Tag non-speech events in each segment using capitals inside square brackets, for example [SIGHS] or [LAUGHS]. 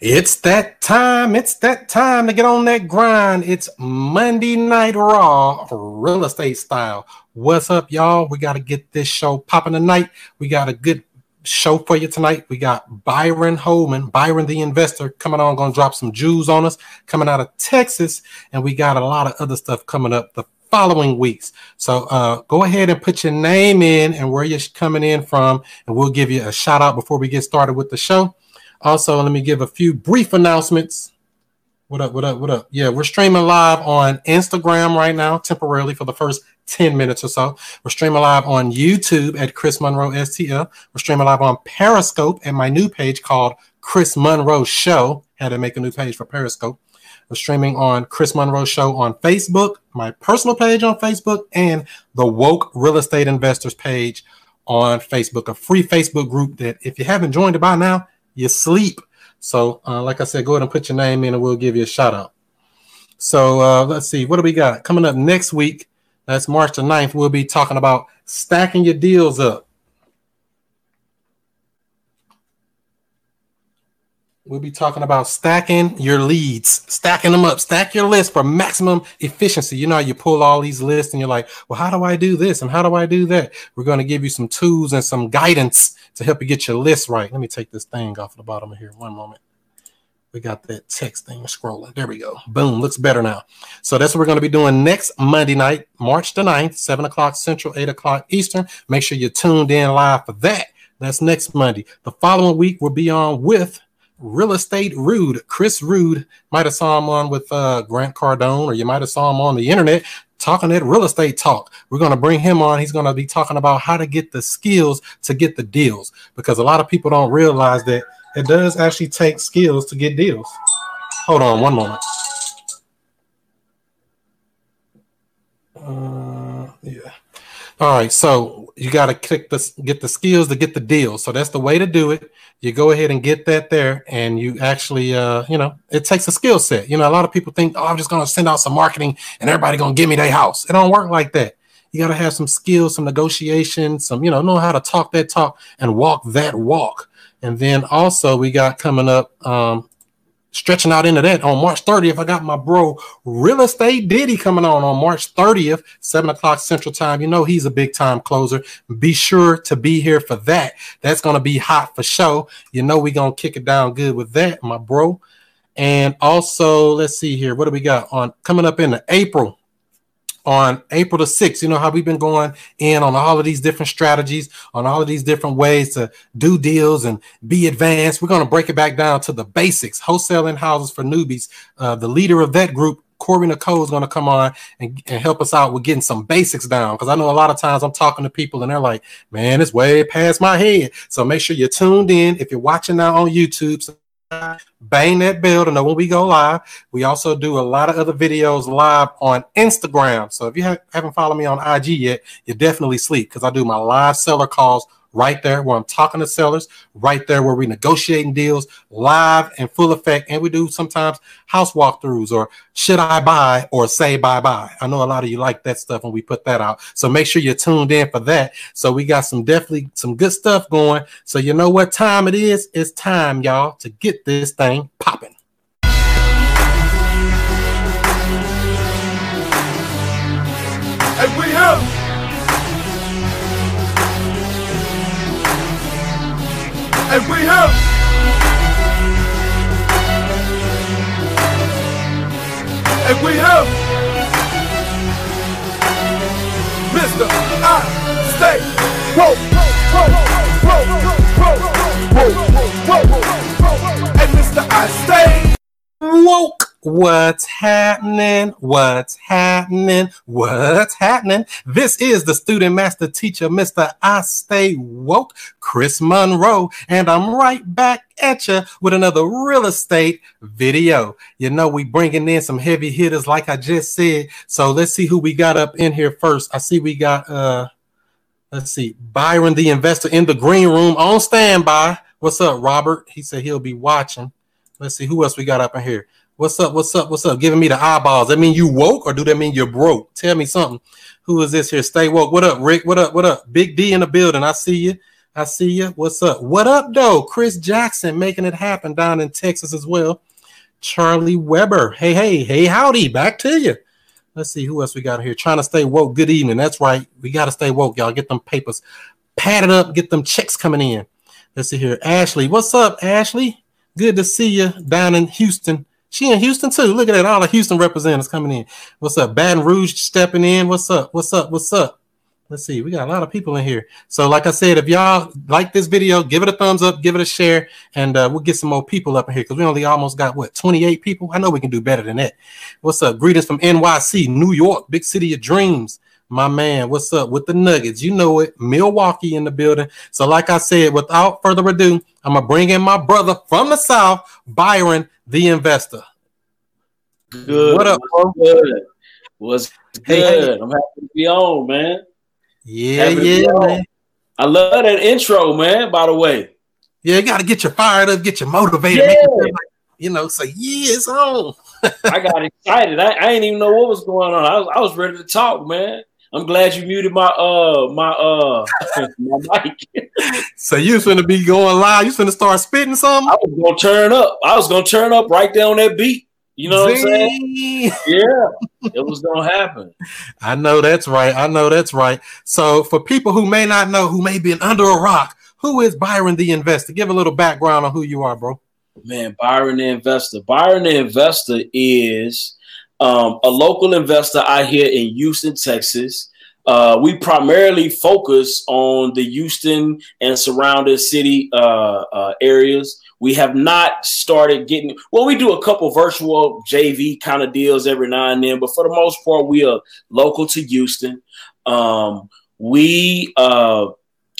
It's that time. It's that time to get on that grind. It's Monday Night Raw, real estate style. What's up, y'all? We got to get this show popping tonight. We got a good show for you tonight. We got Byron Holman, Byron the investor, coming on, going to drop some jewels on us, coming out of Texas. And we got a lot of other stuff coming up the following weeks. So uh, go ahead and put your name in and where you're coming in from, and we'll give you a shout out before we get started with the show. Also, let me give a few brief announcements. What up? What up? What up? Yeah, we're streaming live on Instagram right now, temporarily for the first 10 minutes or so. We're streaming live on YouTube at Chris Monroe STL. We're streaming live on Periscope at my new page called Chris Monroe Show. Had to make a new page for Periscope. We're streaming on Chris Monroe Show on Facebook, my personal page on Facebook, and the Woke Real Estate Investors page on Facebook, a free Facebook group that if you haven't joined it by now, you sleep. So, uh, like I said, go ahead and put your name in and we'll give you a shout out. So, uh, let's see, what do we got coming up next week? That's March the 9th. We'll be talking about stacking your deals up. We'll be talking about stacking your leads, stacking them up, stack your list for maximum efficiency. You know, you pull all these lists and you're like, well, how do I do this? And how do I do that? We're going to give you some tools and some guidance to help you get your list right. Let me take this thing off the bottom of here. One moment. We got that text thing scrolling. There we go. Boom. Looks better now. So that's what we're going to be doing next Monday night, March the 9th, 7 o'clock Central, 8 o'clock Eastern. Make sure you're tuned in live for that. That's next Monday. The following week, we'll be on with Real Estate Rude. Chris Rude might have saw him on with uh, Grant Cardone, or you might have saw him on the internet talking that real estate talk. We're going to bring him on. He's going to be talking about how to get the skills to get the deals because a lot of people don't realize that it does actually take skills to get deals. Hold on one moment. Uh, yeah. All right, so you got to click this, get the skills to get the deal. So that's the way to do it. You go ahead and get that there, and you actually, uh, you know, it takes a skill set. You know, a lot of people think, oh, I'm just going to send out some marketing, and everybody going to give me their house. It don't work like that. You got to have some skills, some negotiation, some, you know, know how to talk that talk and walk that walk. And then also we got coming up um, stretching out into that on March 30th. I got my bro Real Estate Diddy coming on on March 30th, 7 o'clock Central Time. You know, he's a big time closer. Be sure to be here for that. That's going to be hot for show. You know, we're going to kick it down good with that, my bro. And also, let's see here. What do we got on coming up in April? On April the 6th. You know how we've been going in on all of these different strategies, on all of these different ways to do deals and be advanced. We're going to break it back down to the basics, wholesaling houses for newbies. Uh, the leader of that group, Corey Nicole, is going to come on and, and help us out with getting some basics down. Because I know a lot of times I'm talking to people and they're like, man, it's way past my head. So make sure you're tuned in. If you're watching now on YouTube, bang that bell to know when we go live. We also do a lot of other videos live on Instagram. So if you haven't followed me on IG yet, you definitely sleep because I do my live seller calls right there where I'm talking to sellers, right there where we're negotiating deals live and full effect. And we do sometimes house walkthroughs or should I buy or say bye bye. I know a lot of you like that stuff when we put that out. So make sure you're tuned in for that. So we got some definitely some good stuff going. So you know what time it is? It's time, y'all, to get this thing popping. And we have and we have Mr. I stay whoa, and Mr. I stay woke. What's happening? What's happening? What's happening? This is the student master teacher, Mr. I Stay Woke, Chris Monroe, and I'm right back at you with another real estate video. You know, we bringing in some heavy hitters, like I just said. So let's see who we got up in here first. I see we got uh let's see, Byron the investor in the green room on standby. What's up, Robert? He said he'll be watching. Let's see who else we got up in here. What's up? What's up? What's up? Giving me the eyeballs. That mean you woke or do that mean you're broke? Tell me something. Who is this here? Stay woke. What up, Rick? What up? What up? Big D in the building. I see you. I see you. What's up? What up, though? Chris Jackson making it happen down in Texas as well. Charlie Weber. Hey, hey, hey, howdy. Back to you. Let's see who else we got here. Trying to stay woke. Good evening. That's right. We got to stay woke, y'all. Get them papers padded up. Get them checks coming in. Let's see here. Ashley. What's up, Ashley? Good to see you down in Houston. She in Houston too. Look at that. All the Houston representatives coming in. What's up? Baton Rouge stepping in. What's up? What's up? What's up? Let's see. We got a lot of people in here. So, like I said, if y'all like this video, give it a thumbs up, give it a share, and uh, we'll get some more people up in here because we only almost got what 28 people. I know we can do better than that. What's up? Greetings from NYC, New York, big city of dreams. My man, what's up with the Nuggets? You know it, Milwaukee in the building. So, like I said, without further ado, I'm gonna bring in my brother from the South, Byron, the investor. Good. What up, What's good? What's good? Hey, hey. I'm happy to be on, man. Yeah, Happy yeah, man. I love that intro, man. By the way, Yeah, you got to get you fired up, get you motivated, make you you know, say, yeah, it's on. [LAUGHS] I got excited. I, I didn't even know what was going on. I was, I was ready to talk, man. I'm glad you muted my uh my uh [LAUGHS] my mic. So you finna be going live. You finna start spitting something. I was gonna turn up. I was gonna turn up right there on that beat. You know what I'm saying? [LAUGHS] Yeah, it was gonna happen. I know that's right. I know that's right. So for people who may not know, who may be under a rock, who is Byron the investor? Give a little background on who you are, bro. Man, Byron the investor. Byron the investor is um, a local investor out here in Houston, Texas. Uh, we primarily focus on the Houston and surrounding city uh, uh, areas. We have not started getting well. We do a couple virtual JV kind of deals every now and then, but for the most part, we are local to Houston. Um, we, uh,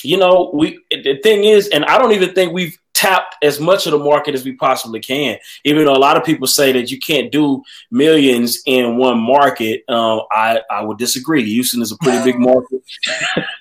you know, we the thing is, and I don't even think we've tapped as much of the market as we possibly can. Even though a lot of people say that you can't do millions in one market, um, I I would disagree. Houston is a pretty big [LAUGHS] market,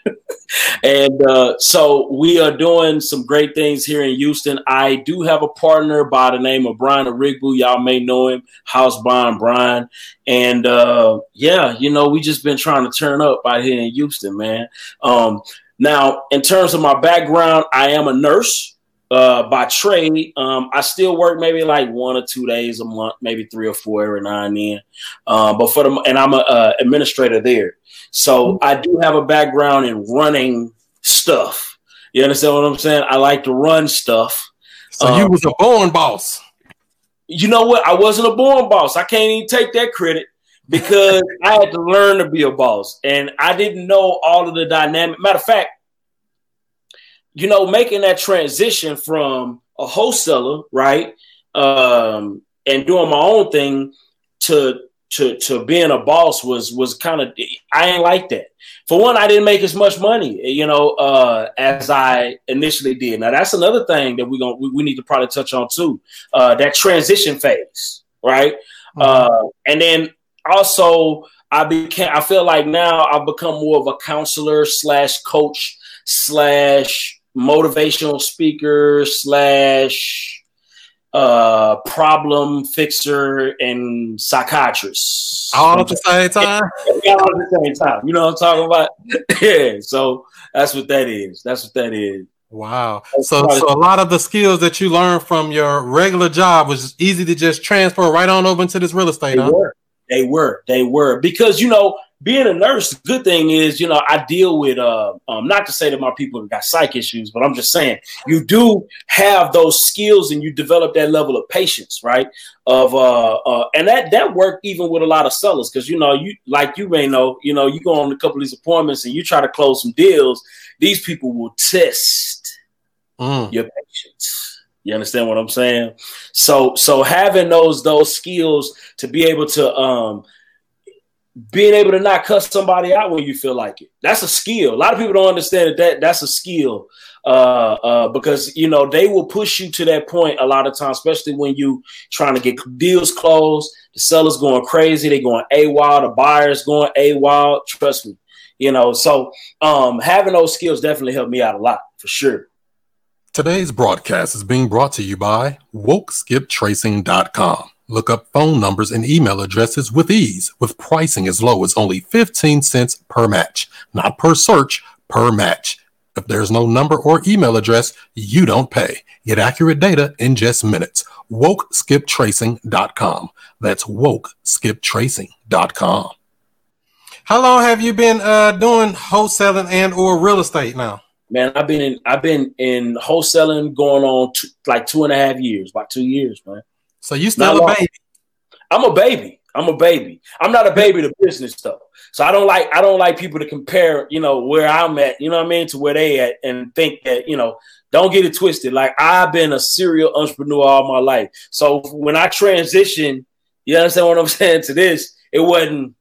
[LAUGHS] and uh, so we are doing some great things here in Houston. I do have a partner by the name of Brian Rigbu. Y'all may know him, House Bond Brian, and uh, yeah, you know, we just been trying to turn up out here in Houston, man. Um, now, in terms of my background, I am a nurse uh, by trade. Um, I still work maybe like one or two days a month, maybe three or four every now and then. Uh, but for the and I'm a uh, administrator there, so I do have a background in running stuff. You understand what I'm saying? I like to run stuff. So you Um, was a born boss. You know what? I wasn't a born boss. I can't even take that credit because [LAUGHS] I had to learn to be a boss, and I didn't know all of the dynamic. Matter of fact, you know, making that transition from a wholesaler, right, um, and doing my own thing to to to being a boss was was kind of I ain't like that. For one, I didn't make as much money, you know, uh, as I initially did. Now that's another thing that we're gonna we, we need to probably touch on too. Uh, that transition phase, right? Uh, and then also I became I feel like now I've become more of a counselor slash coach slash motivational speaker slash uh problem fixer and psychiatrist All at the same time. [LAUGHS] Yeah, all at the same time you know what i'm talking about [LAUGHS] yeah so that's what that is that's what that is Wow. So so a lot of the skills that you learned from your regular job was easy to just transfer right on over into this real estate, They huh? were. They were. They were. Because, you know, being a nurse, the good thing is, you know, I deal with, uh, um, not to say that my people have got psych issues, but I'm just saying you do have those skills and you develop that level of patience, right? Of, uh, uh, and that, that worked even with a lot of sellers. Cause, you know, you, like you may know, you know, you go on a couple of these appointments and you try to close some deals. These people will test Mm. your patience. You understand what I'm saying? So so having those those skills to be able to um being able to not cuss somebody out when you feel like it. That's a skill. A lot of people don't understand that, that that's a skill. Uh, uh, because you know they will push you to that point a lot of times, especially when you trying to get deals closed. The seller's going crazy, they going AWOL, the buyer's going AWOL. Trust me, you know. So um, having those skills definitely helped me out a lot for sure. Today's broadcast is being brought to you by WokeSkipTracing.com. Look up phone numbers and email addresses with ease, with pricing as low as only 15 cents per match, not per search, per match. If there's no number or email address, you don't pay. Get accurate data in just minutes. WokeSkipTracing.com. That's WokeSkipTracing.com. How long have you been uh, doing wholesaling and or real estate now? Man, I've been in I've been in wholesaling going on two, like two and a half years, about two years, man. So you still a baby? I'm a baby. I'm a baby. I'm not a baby to business though. So I don't like I don't like people to compare, you know, where I'm at, you know what I mean, to where they at and think that, you know, don't get it twisted. Like I've been a serial entrepreneur all my life. So when I transitioned, you understand what I'm [LAUGHS] saying to this, it wasn't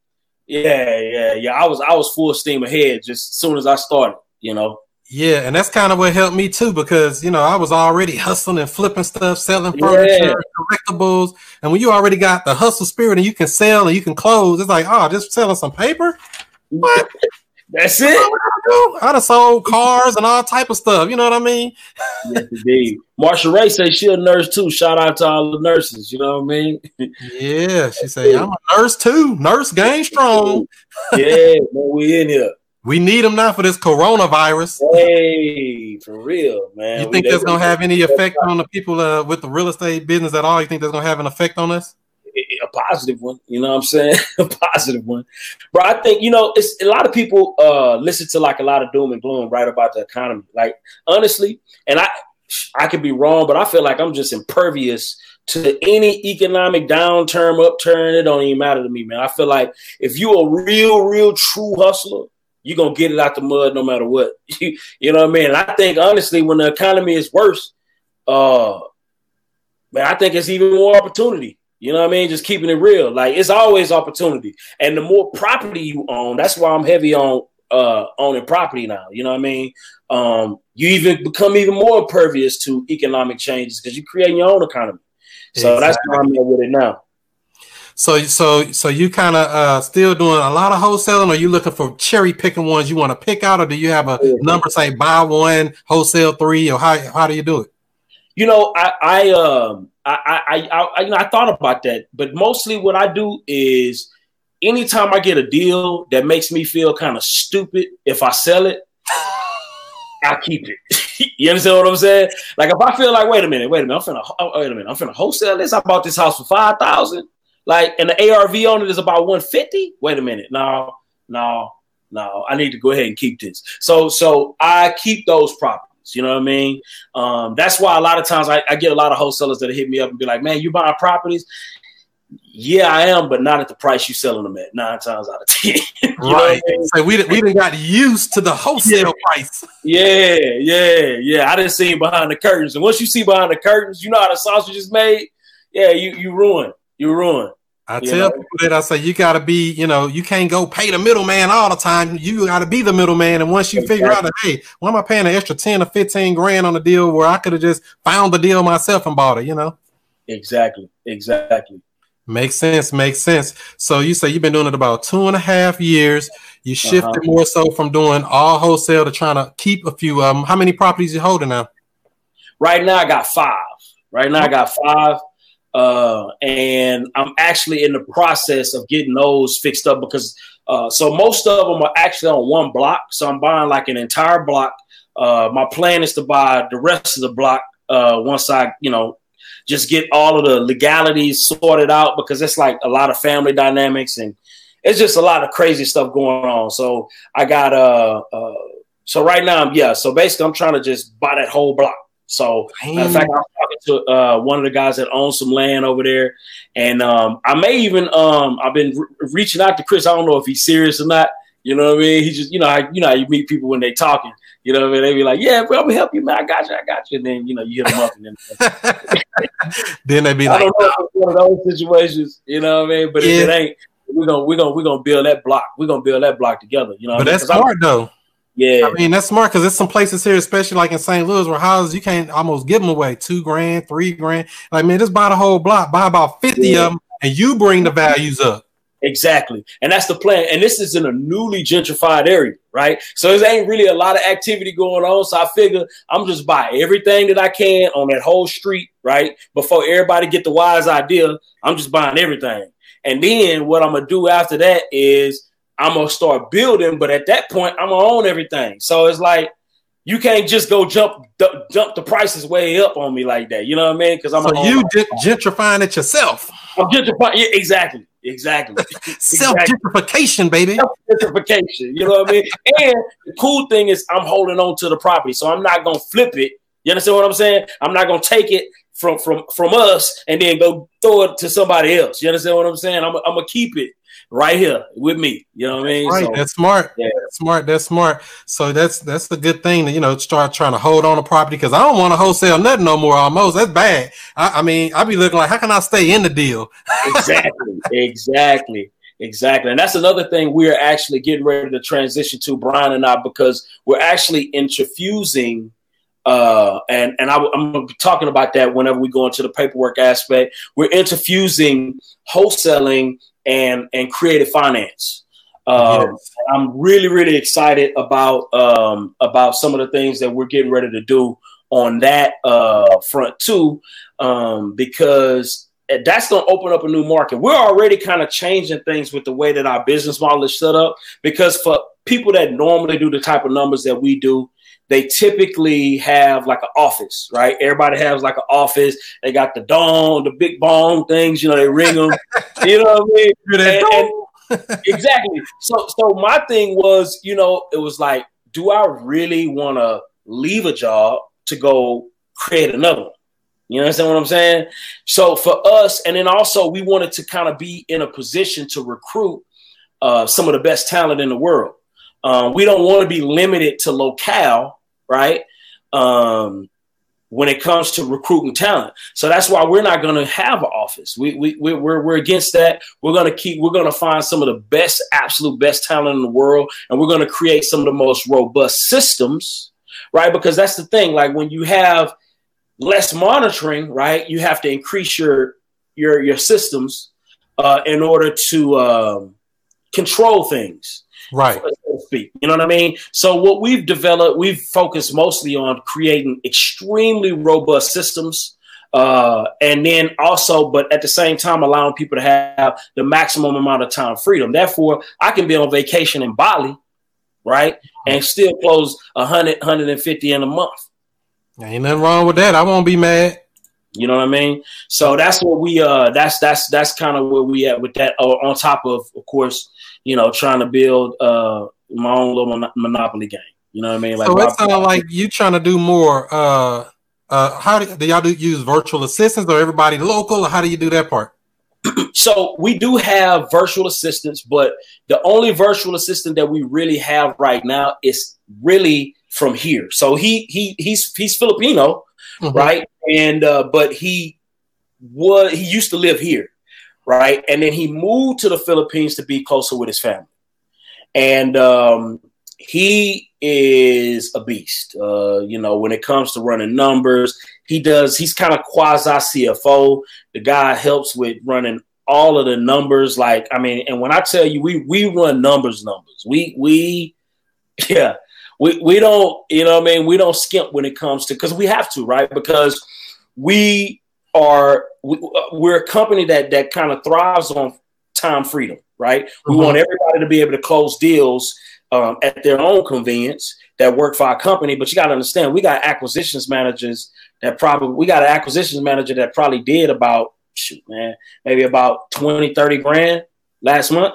yeah, yeah, yeah. I was I was full steam ahead just as soon as I started, you know. Yeah, and that's kind of what helped me too, because you know I was already hustling and flipping stuff, selling furniture, yeah. collectibles, and when you already got the hustle spirit and you can sell and you can close, it's like, oh, just selling some paper. What? [LAUGHS] That's it. I'd have sold cars and all type of stuff. You know what I mean? yes, indeed. Marsha Ray says she a nurse too. Shout out to all the nurses. You know what I mean? yeah, she said I'm a nurse too. Nurse gang [LAUGHS] strong. yeah, man, we in here. We need them now for this coronavirus. Hey, for real, man. You think we, that's gonna have any effect on the people uh, with the real estate business at all? You think that's gonna have an effect on us? A positive one, you know what I'm saying? [LAUGHS] a positive one, but I think you know it's a lot of people uh, listen to like a lot of doom and gloom right about the economy. Like honestly, and I I could be wrong, but I feel like I'm just impervious to any economic downturn, upturn. It don't even matter to me, man. I feel like if you a real, real true hustler you're gonna get it out the mud no matter what. [LAUGHS] you know what I mean? And I think honestly, when the economy is worse, uh man, I think it's even more opportunity. You know what I mean? Just keeping it real. Like it's always opportunity. And the more property you own, that's why I'm heavy on uh owning property now. You know what I mean? Um, you even become even more impervious to economic changes because you're creating your own economy. So exactly. that's why I'm at with it now. So so so you kind of uh, still doing a lot of wholesaling, or you looking for cherry picking ones you want to pick out, or do you have a number say buy one, wholesale three, or how how do you do it? You know, I I um I I, I, I you know I thought about that, but mostly what I do is anytime I get a deal that makes me feel kind of stupid, if I sell it, I keep it. [LAUGHS] you understand what I'm saying? Like if I feel like, wait a minute, wait a minute, I'm finna, oh, wait a minute, I'm finna wholesale this. I bought this house for five thousand. Like, and the ARV on it is about 150. Wait a minute. No, no, no. I need to go ahead and keep this. So, so I keep those properties. You know what I mean? Um, that's why a lot of times I, I, get a lot of wholesalers that hit me up and be like, "Man, you buying properties?" Yeah, I am, but not at the price you selling them at. Nine times out of ten. [LAUGHS] right. I mean? So we we didn't got used to the wholesale yeah. price. Yeah, yeah, yeah. I didn't see behind the curtains, and once you see behind the curtains, you know how the sausage is made. Yeah, you you ruin. You ruin. I tell know? people that I say you got to be, you know, you can't go pay the middleman all the time. You got to be the middleman, and once you exactly. figure out that, hey, why am I paying an extra ten or fifteen grand on a deal where I could have just found the deal myself and bought it? You know. Exactly. Exactly. Makes sense. Makes sense. So you say you've been doing it about two and a half years. You shifted uh-huh. more so from doing all wholesale to trying to keep a few of them. How many properties you holding now? Right now, I got five. Right now, I got five. Uh, and I'm actually in the process of getting those fixed up because uh, so most of them are actually on one block. So I'm buying like an entire block. Uh, my plan is to buy the rest of the block uh, once I, you know, just get all of the legalities sorted out because it's like a lot of family dynamics and it's just a lot of crazy stuff going on. So I got uh, uh so right now, yeah. So basically, I'm trying to just buy that whole block. So, in fact, I was talking to uh, one of the guys that owns some land over there, and um, I may even um, I've been re- reaching out to Chris. I don't know if he's serious or not. You know what I mean? He just, you know, how, you know, how you meet people when they talking. You know what I mean? They be like, "Yeah, bro, I'm gonna help you, man. I got you, I got you." And then you know, you hit them up, and then [LAUGHS] then they be like, "I don't know if one of those situations." You know what I mean? But yeah. if it ain't, we're gonna we're gonna we're gonna build that block. We're gonna build that block together. You know, but that's hard though. Yeah, I mean that's smart because there's some places here, especially like in St. Louis, where houses you can't almost give them away two grand, three grand. Like man, just buy the whole block, buy about fifty yeah. of them, and you bring the values up. Exactly, and that's the plan. And this is in a newly gentrified area, right? So there ain't really a lot of activity going on. So I figure I'm just buy everything that I can on that whole street, right? Before everybody get the wise idea, I'm just buying everything. And then what I'm gonna do after that is I'm gonna start building, but at that point, I'm gonna own everything. So it's like, you can't just go jump d- jump the prices way up on me like that. You know what I mean? Because I'm so you gen- gentrifying it yourself. I'm gentrifying. Yeah, exactly. Exactly. [LAUGHS] Self gentrification, baby. Gentrification. You know what I mean? [LAUGHS] And the cool thing is, I'm holding on to the property, so I'm not gonna flip it. You understand what I'm saying? I'm not gonna take it from from from us and then go throw it to somebody else. You understand what I'm saying? I'm, I'm gonna keep it right here with me. You know what I mean? Right. So, that's smart. Yeah. That's smart. That's smart. So that's that's the good thing to you know start trying to hold on to property because I don't want to wholesale nothing no more. Almost that's bad. I, I mean, I be looking like how can I stay in the deal? exactly. [LAUGHS] Exactly. Exactly. And that's another thing we're actually getting ready to transition to, Brian and I, because we're actually infusing uh, and and I, am going to be talking about that whenever we go into the paperwork aspect. We're interfusing wholesaling and and creative finance. Um, yes. I'm really really excited about um, about some of the things that we're getting ready to do on that uh, front too, um, because that's going to open up a new market. We're already kind of changing things with the way that our business model is set up because for people that normally do the type of numbers that we do, they typically have like an office, right? Everybody has like an office. They got the dong, the big bong things, you know, they ring them. [LAUGHS] you know what I mean? And, and [LAUGHS] exactly. So, so my thing was, you know, it was like, do I really want to leave a job to go create another one? You understand what I'm saying? So for us, and then also we wanted to kind of be in a position to recruit uh, some of the best talent in the world. Um, we don't want to be limited to locale right? Um, when it comes to recruiting talent. So that's why we're not going to have an office. We, we, we're, we're against that. We're going to keep, we're going to find some of the best, absolute best talent in the world. And we're going to create some of the most robust systems, right? Because that's the thing. Like when you have less monitoring, right, you have to increase your, your, your systems uh, in order to um, control things right speak. You know what i mean? So what we've developed we've focused mostly on creating extremely robust systems uh, and then also but at the same time allowing people to have the maximum amount of time freedom. Therefore i can be on vacation in bali right and still close 100 150 in a month. Ain't nothing wrong with that. I won't be mad. You know what I mean? So that's what we uh that's that's that's kind of where we at with that. Or on top of, of course, you know, trying to build uh, my own little mon- monopoly game. You know what I mean? Like, so it sounds like you trying to do more. Uh, uh, how do, do y'all do use virtual assistants or everybody local? Or how do you do that part? [CLEARS THROAT] so we do have virtual assistants, but the only virtual assistant that we really have right now is really from here. So he he he's he's Filipino, mm-hmm. right? And uh, but he was he used to live here right? And then he moved to the Philippines to be closer with his family. And um, he is a beast. Uh, you know, when it comes to running numbers, he does, he's kind of quasi CFO. The guy helps with running all of the numbers. Like, I mean, and when I tell you, we we run numbers, numbers. We we [LAUGHS] yeah, we we don't, you know, what I mean, we don't skimp when it comes to because we have to, right? Because we are we, are a company that that kind of thrives on time freedom, right? Mm-hmm. We want everybody to be able to close deals um, at their own convenience that work for our company. But you got to understand, we got acquisitions managers that probably we got an acquisitions manager that probably did about shoot, man, maybe about 20, 30 grand last month.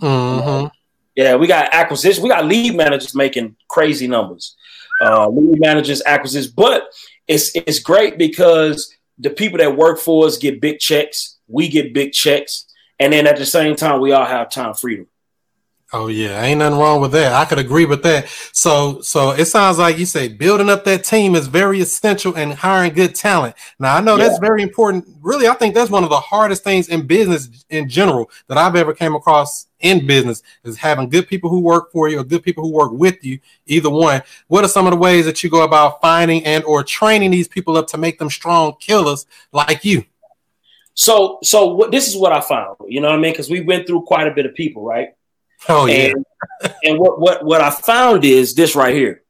Mm-hmm. Yeah, we got acquisition. We got lead managers making crazy numbers. Uh, lead managers, acquisitions, but it's it's great because the people that work for us get big checks. We get big checks. And then at the same time, we all have time freedom. Oh yeah, ain't nothing wrong with that. I could agree with that. So, so it sounds like you say building up that team is very essential and hiring good talent. Now, I know yeah. that's very important. Really, I think that's one of the hardest things in business in general that I've ever came across in business is having good people who work for you or good people who work with you. Either one. What are some of the ways that you go about finding and or training these people up to make them strong killers like you? So, so what, this is what I found. You know what I mean? Because we went through quite a bit of people, right? Oh yeah. And, and what what what I found is this right here.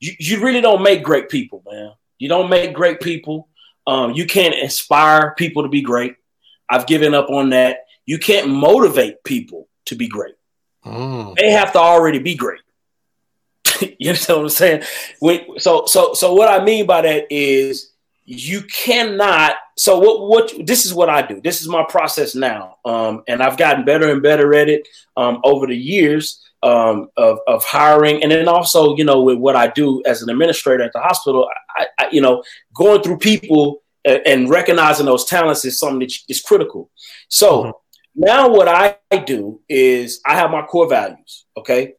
You, you really don't make great people, man. You don't make great people. Um, you can't inspire people to be great. I've given up on that. You can't motivate people to be great. Mm. They have to already be great. [LAUGHS] you understand what I'm saying? When, so so so what I mean by that is you cannot so what what this is what I do. This is my process now. Um, and I've gotten better and better at it um, over the years um, of, of hiring and then also you know with what I do as an administrator at the hospital I, I you know going through people and, recognizing those talents is something that is critical. So mm-hmm. now what I do is I have my core values, okay?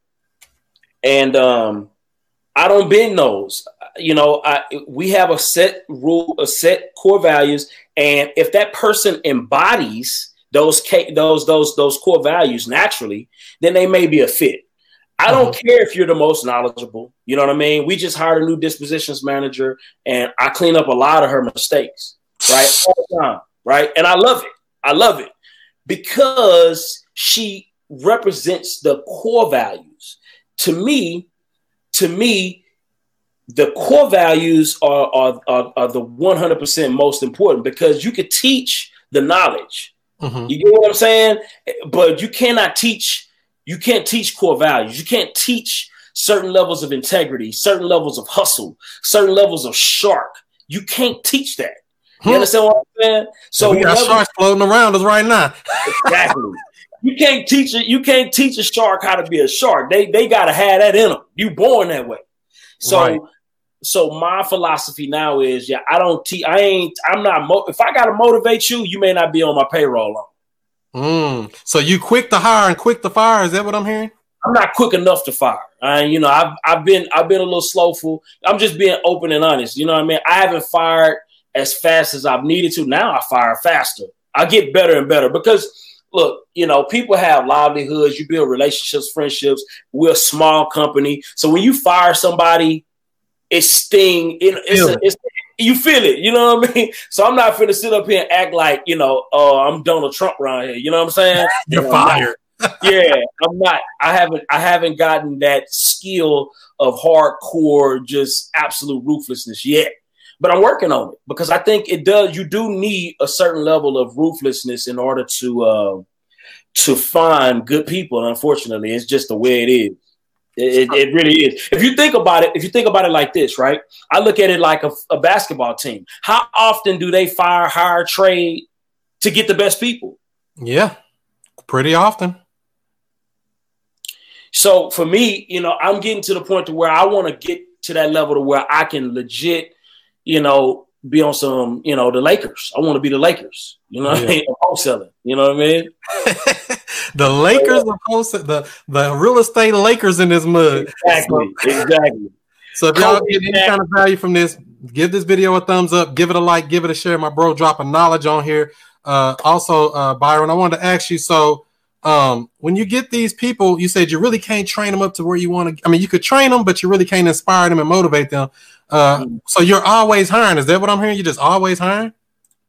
And um I don't bend those you know, I, we have a set rule, a set core values, and if that person embodies those those those those core values naturally, then they may be a fit. I don't uh-huh. care if you're the most knowledgeable. You know what I mean? We just hired a new dispositions manager, and I clean up a lot of her mistakes, right? [SIGHS] All the time, right? And I love it. I love it because she represents the core values. To me, to me, the core values are, are, are, are, the 100% most important because you could teach the knowledge. Mm-hmm. You get what I'm saying? But you cannot teach, you can't teach core values. You can't teach certain levels of integrity, certain levels of hustle, certain levels of shark. You can't teach that. You hmm. understand what I'm saying? So we got sharks floating around us right now. exactly. [LAUGHS] You can't teach it. You can't teach a shark how to be a shark. They they gotta have that in them. You born that way. So right so my philosophy now is, yeah, I don't teach. I ain't. I'm not. Mo- if I gotta motivate you, you may not be on my payroll long. Mm. So you quick to hire and quick to fire? Is that what I'm hearing? I'm not quick enough to fire. I, you know, I've I've been I've been a little slowful. I'm just being open and honest. You know what I mean? I haven't fired as fast as I've needed to. Now I fire faster. I get better and better because look, you know, people have livelihoods. You build relationships, friendships. We're a small company, so when you fire somebody it sting. It, it's, a, it's, you feel it. You know what I mean? [LAUGHS] So I'm not finna sit up here and act like you know, oh, I'm Donald Trump around here. You know what I'm saying? [LAUGHS] You're fired. [LAUGHS] yeah, I'm not. I haven't. I haven't gotten that skill of hardcore, just absolute ruthlessness yet. But I'm working on it because I think it does. You do need a certain level of ruthlessness in order to uh, to find good people. Unfortunately, it's just the way it is. It, it, really is. If you think about it, if you think about it like this, right? I look at it like a, a basketball team. How often do they fire, hire, trade to get the best people? Yeah, pretty often. So for me, you know, I'm getting to the point to where I want to get to that level to where I can legit, you know, be on some, you know, the Lakers. I want to be the Lakers. You know yeah. I mean? [LAUGHS] Wholesaling. You know what I mean? [LAUGHS] the Lakers of wholesale, the the real estate Lakers in this mud. Exactly. So, exactly. [LAUGHS] So if y'all get any kind of value from this, give this video a thumbs up, give it a like, give it a share. My bro dropping knowledge on here. Uh, also, uh, Byron, I wanted to ask you. So, um, when you get these people, you said you really can't train them up to where you want to. I mean, you could train them, but you really can't inspire them and motivate them. Uh, mm-hmm. so you're always hiring. Is that what I'm hearing? You're just always hiring?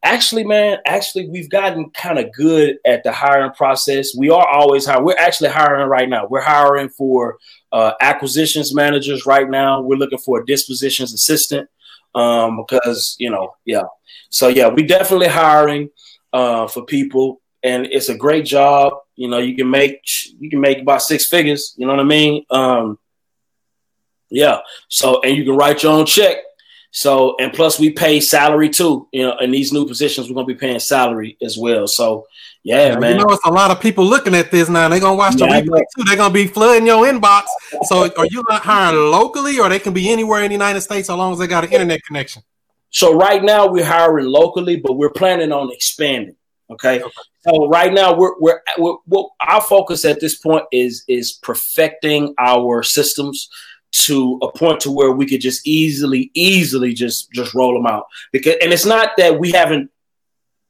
Actually, man, actually, we've gotten kind of good at the hiring process. We are always hiring. We're actually hiring right now. We're hiring for uh, acquisitions managers right now. We're looking for a dispositions assistant um, because you know, yeah. So yeah, we definitely hiring uh, for people, and it's a great job. You know, you can make you can make about six figures. You know what I mean? Um, yeah. So and you can write your own check so, and plus we pay salary too. You know, in these new positions, we're gonna be paying salary as well. So, yeah, yeah man. You know, it's a lot of people looking at this now. They're gonna watch the yeah, replay too. They're gonna be flooding your inbox. So, are you not hiring locally, or they can be anywhere in the United States, as long as they got an internet connection? So, right now we're hiring locally, but we're planning on expanding. Okay. okay. So right now we're, we're, we're, we're our focus at this point is is perfecting our systems to a point to where we could just easily, easily just just roll them out. Because and it's not that we haven't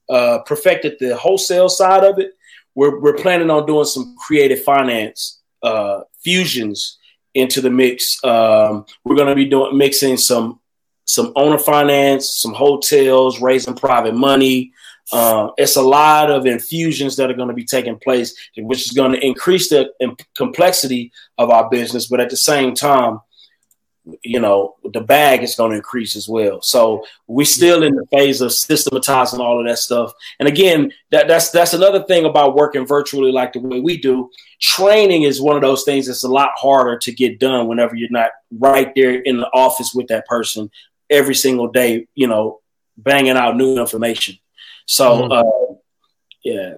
uh, perfected the wholesale side of it. We're we're planning on doing some creative finance uh, fusions into the mix. Um, we're going to be doing mixing some some owner finance, some hotels, raising private money, uh, it's a lot of infusions that are going to be taking place, which is going to increase the complexity of our business. But at the same time, you know, the bag is going to increase as well. So we're still in the phase of systematizing all of that stuff. And again, that, that's that's another thing about working virtually like the way we do. Training is one of those things that's a lot harder to get done whenever you're not right there in the office with that person every single day, you know, banging out new information. So mm-hmm. uh, yeah,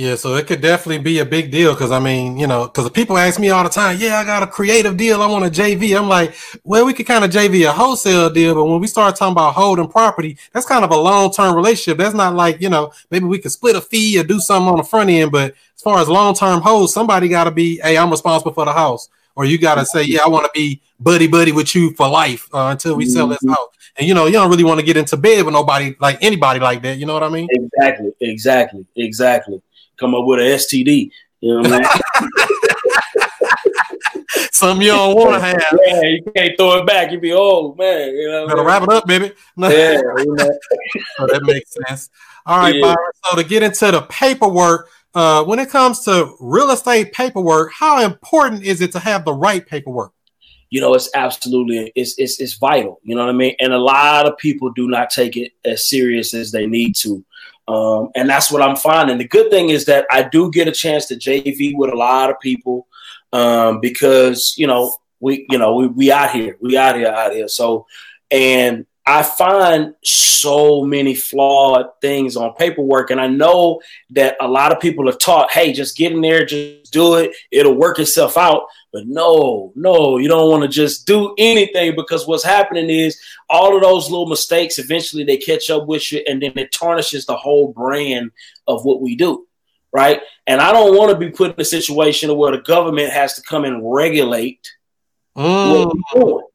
yeah, so it could definitely be a big deal because I mean, you know, because people ask me all the time, yeah, I got a creative deal, I want a JV. I'm like, well, we could kind of JV a wholesale deal, but when we start talking about holding property, that's kind of a long term relationship. That's not like, you know, maybe we could split a fee or do something on the front end, but as far as long term hold, somebody got to be, hey, I'm responsible for the house, or you got to say, yeah, I want to be buddy buddy with you for life uh, until we mm-hmm. sell this mm-hmm. house. And you know, you don't really want to get into bed with nobody like anybody like that. You know what I mean? Exactly, exactly, exactly come up with an STD. You know what I mean? [LAUGHS] Something you don't want to have. [LAUGHS] Yeah, you can't throw it back. You'd be old, man. You know Better wrap it up, baby. [LAUGHS] yeah, you know. oh, that makes sense. All right, yeah. Byron. So to get into the paperwork, uh, when it comes to real estate paperwork, how important is it to have the right paperwork? You know, it's absolutely it's it's it's vital. You know what I mean? And a lot of people do not take it as serious as they need to. Um, and that's what I'm finding. The good thing is that I do get a chance to JV with a lot of people um, because you know we you know we, we out here we out here out here. So and I find so many flawed things on paperwork, and I know that a lot of people have taught, "Hey, just get in there, just do it; it'll work itself out." But no, no, you don't want to just do anything because what's happening is all of those little mistakes eventually they catch up with you, and then it tarnishes the whole brand of what we do, right? And I don't want to be put in a situation where the government has to come and regulate mm. what we're doing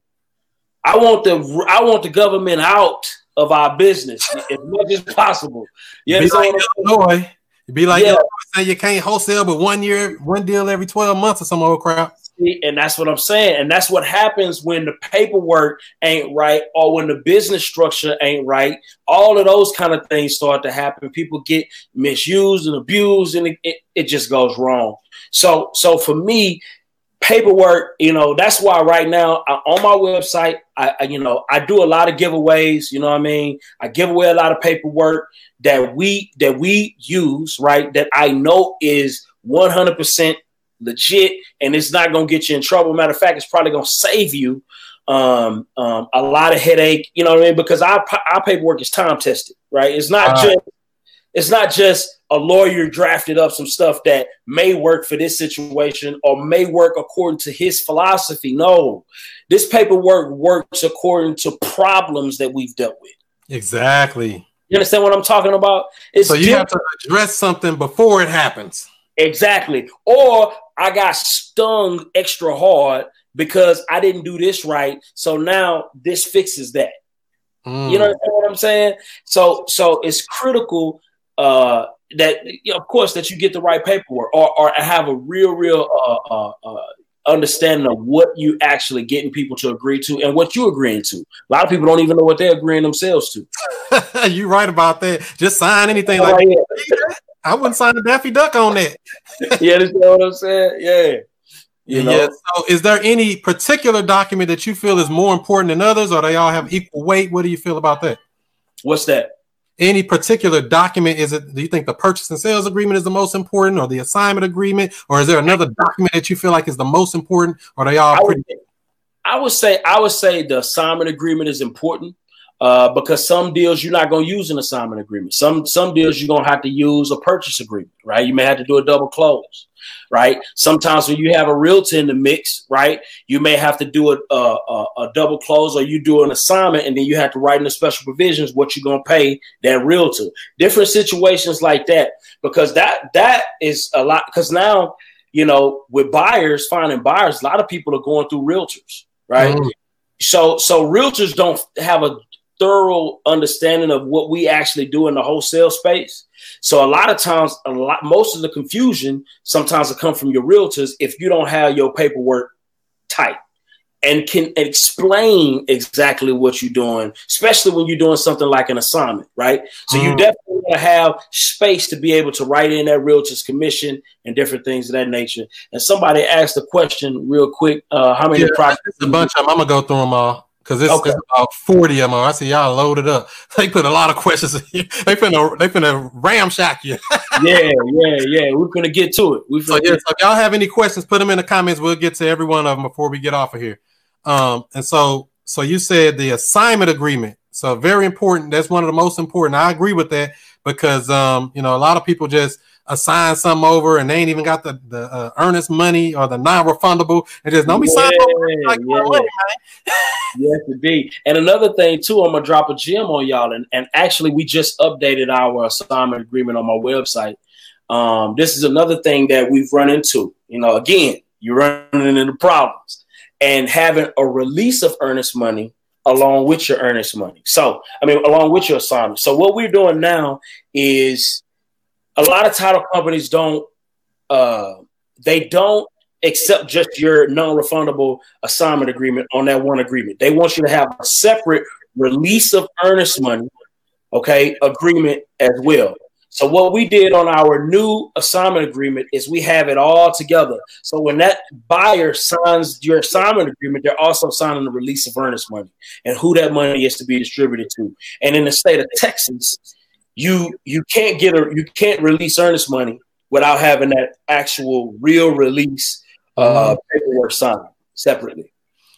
I want the I want the government out of our business as much as possible. You be like Illinois. Be like yeah. say you can't wholesale, but one year, one deal every twelve months or some old crap. And that's what I'm saying. And that's what happens when the paperwork ain't right or when the business structure ain't right. All of those kind of things start to happen. People get misused and abused, and it, it, it just goes wrong. So, so for me, paperwork, you know, that's why right now I, on my website, I, I, you know, I do a lot of giveaways. You know what I mean? I give away a lot of paperwork that we that we use, right? That I know is 100 percent legit, and it's not gonna get you in trouble. Matter of fact, it's probably gonna save you um, um, a lot of headache. You know what I mean? Because our our paperwork is time tested, right? It's not uh, just it's not just a lawyer drafted up some stuff that may work for this situation or may work according to his philosophy. No, this paperwork works according to problems that we've dealt with. Exactly. You understand what I'm talking about? It's so you different. have to address something before it happens. Exactly. Or I got stung extra hard because I didn't do this right. So now this fixes that. Mm. You know what I'm saying? So so it's critical uh, that you know, of course that you get the right paperwork or, or have a real real uh, uh, uh, understanding of what you actually getting people to agree to and what you agreeing to. A lot of people don't even know what they're agreeing themselves to. [LAUGHS] you right about that. Just sign anything oh, like yeah. I wouldn't sign a Daffy Duck on that. [LAUGHS] yeah, you know what I'm saying? Yeah. You know? Yeah. So, is there any particular document that you feel is more important than others, or they all have equal weight? What do you feel about that? What's that? Any particular document is it do you think the purchase and sales agreement is the most important or the assignment agreement or is there another document that you feel like is the most important or they all I pretty would, I would say I would say the assignment agreement is important uh, because some deals you're not going to use an assignment agreement. Some some deals you're going to have to use a purchase agreement, right? You may have to do a double close right? Sometimes when you have a realtor in the mix, right, you may have to do a, a, a double close or you do an assignment and then you have to write in the special provisions what you're going to pay that realtor. Different situations like that because that that is a lot because now you know with buyers finding buyers, a lot of people are going through realtors, right? Mm. So so realtors don't have a thorough understanding of what we actually do in the wholesale space. So a lot of times, a lot, most of the confusion sometimes will come from your realtors if you don't have your paperwork tight and can explain exactly what you're doing, especially when you're doing something like an assignment, right? So mm. you definitely want to have space to be able to write in that realtor's commission and different things of that nature. And somebody asked a question real quick: uh, How many Yeah, properties? a bunch of them. I'm gonna go through them all because it's, Okay. it's about 40 of them. I see y'all loaded up. [LAUGHS] They put a lot of questions. In here. [LAUGHS] They finna they finna ramshack you. [LAUGHS] yeah, yeah, yeah. We're gonna get to it. We So yeah, so if y'all have any questions, put them in the comments. We'll get to every one of them before we get off of here. Um, and so so you said the assignment agreement. So very important. That's one of the most important. I agree with that because um, you know, a lot of people just assign something over and they ain't even got the the uh, earnest money or the non-refundable and just don't be signing over Yeah, like yeah. money, [LAUGHS] Yes, indeed. And another thing too, I'm gonna drop a gem on y'all. And, and actually, we just updated our assignment agreement on my website. Um, this is another thing that we've run into. You know, again, you're running into problems and having a release of earnest money along with your earnest money. So, I mean, along with your assignment. So, what we're doing now is a lot of title companies don't uh, they don't accept just your non-refundable assignment agreement on that one agreement. They want you to have a separate release of earnest money, okay, agreement as well. So what we did on our new assignment agreement is we have it all together. So when that buyer signs your assignment agreement, they're also signing the release of earnest money and who that money is to be distributed to. And in the state of Texas, you you can't get a you can't release earnest money without having that actual real release uh, paperwork signed separately.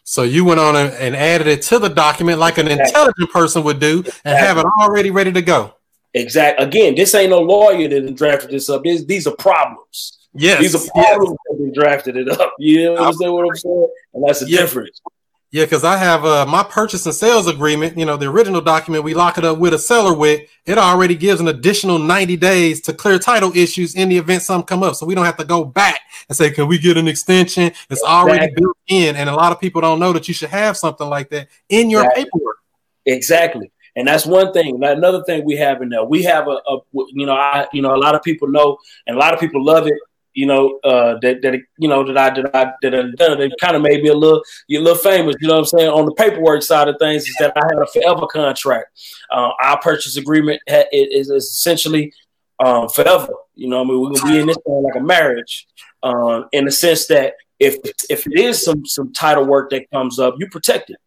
So you went on and, added it to the document like an intelligent person would do and have it already ready to go. Exact. Again, this ain't no lawyer that drafted this up. This, these are problems. Yes. These are yes. problems that they drafted it up. You understand what I'm saying? And that's the Yeah. difference. Yeah, because I have uh, my purchase and sales agreement, you know, the original document we lock it up with a seller with, it already gives an additional 90 days to clear title issues in the event some come up. So we don't have to go back and say, can we get an extension? It's already Exactly. built in. And a lot of people don't know that you should have something like that in your Exactly. paperwork. Exactly. And that's one thing. Another thing we have in there, we have a, a you know, I, you know, a lot of people know, and a lot of people love it. You know, uh, that that you know that I that I that I done. It kind of made me a little, you little famous. You know what I'm saying? On the paperwork side of things, is that I had a forever contract. Uh, our purchase agreement ha- it is is essentially um, forever. You know, I mean, we're gonna be in this thing like a marriage, um, in the sense that if if it is some some title work that comes up, you protect it.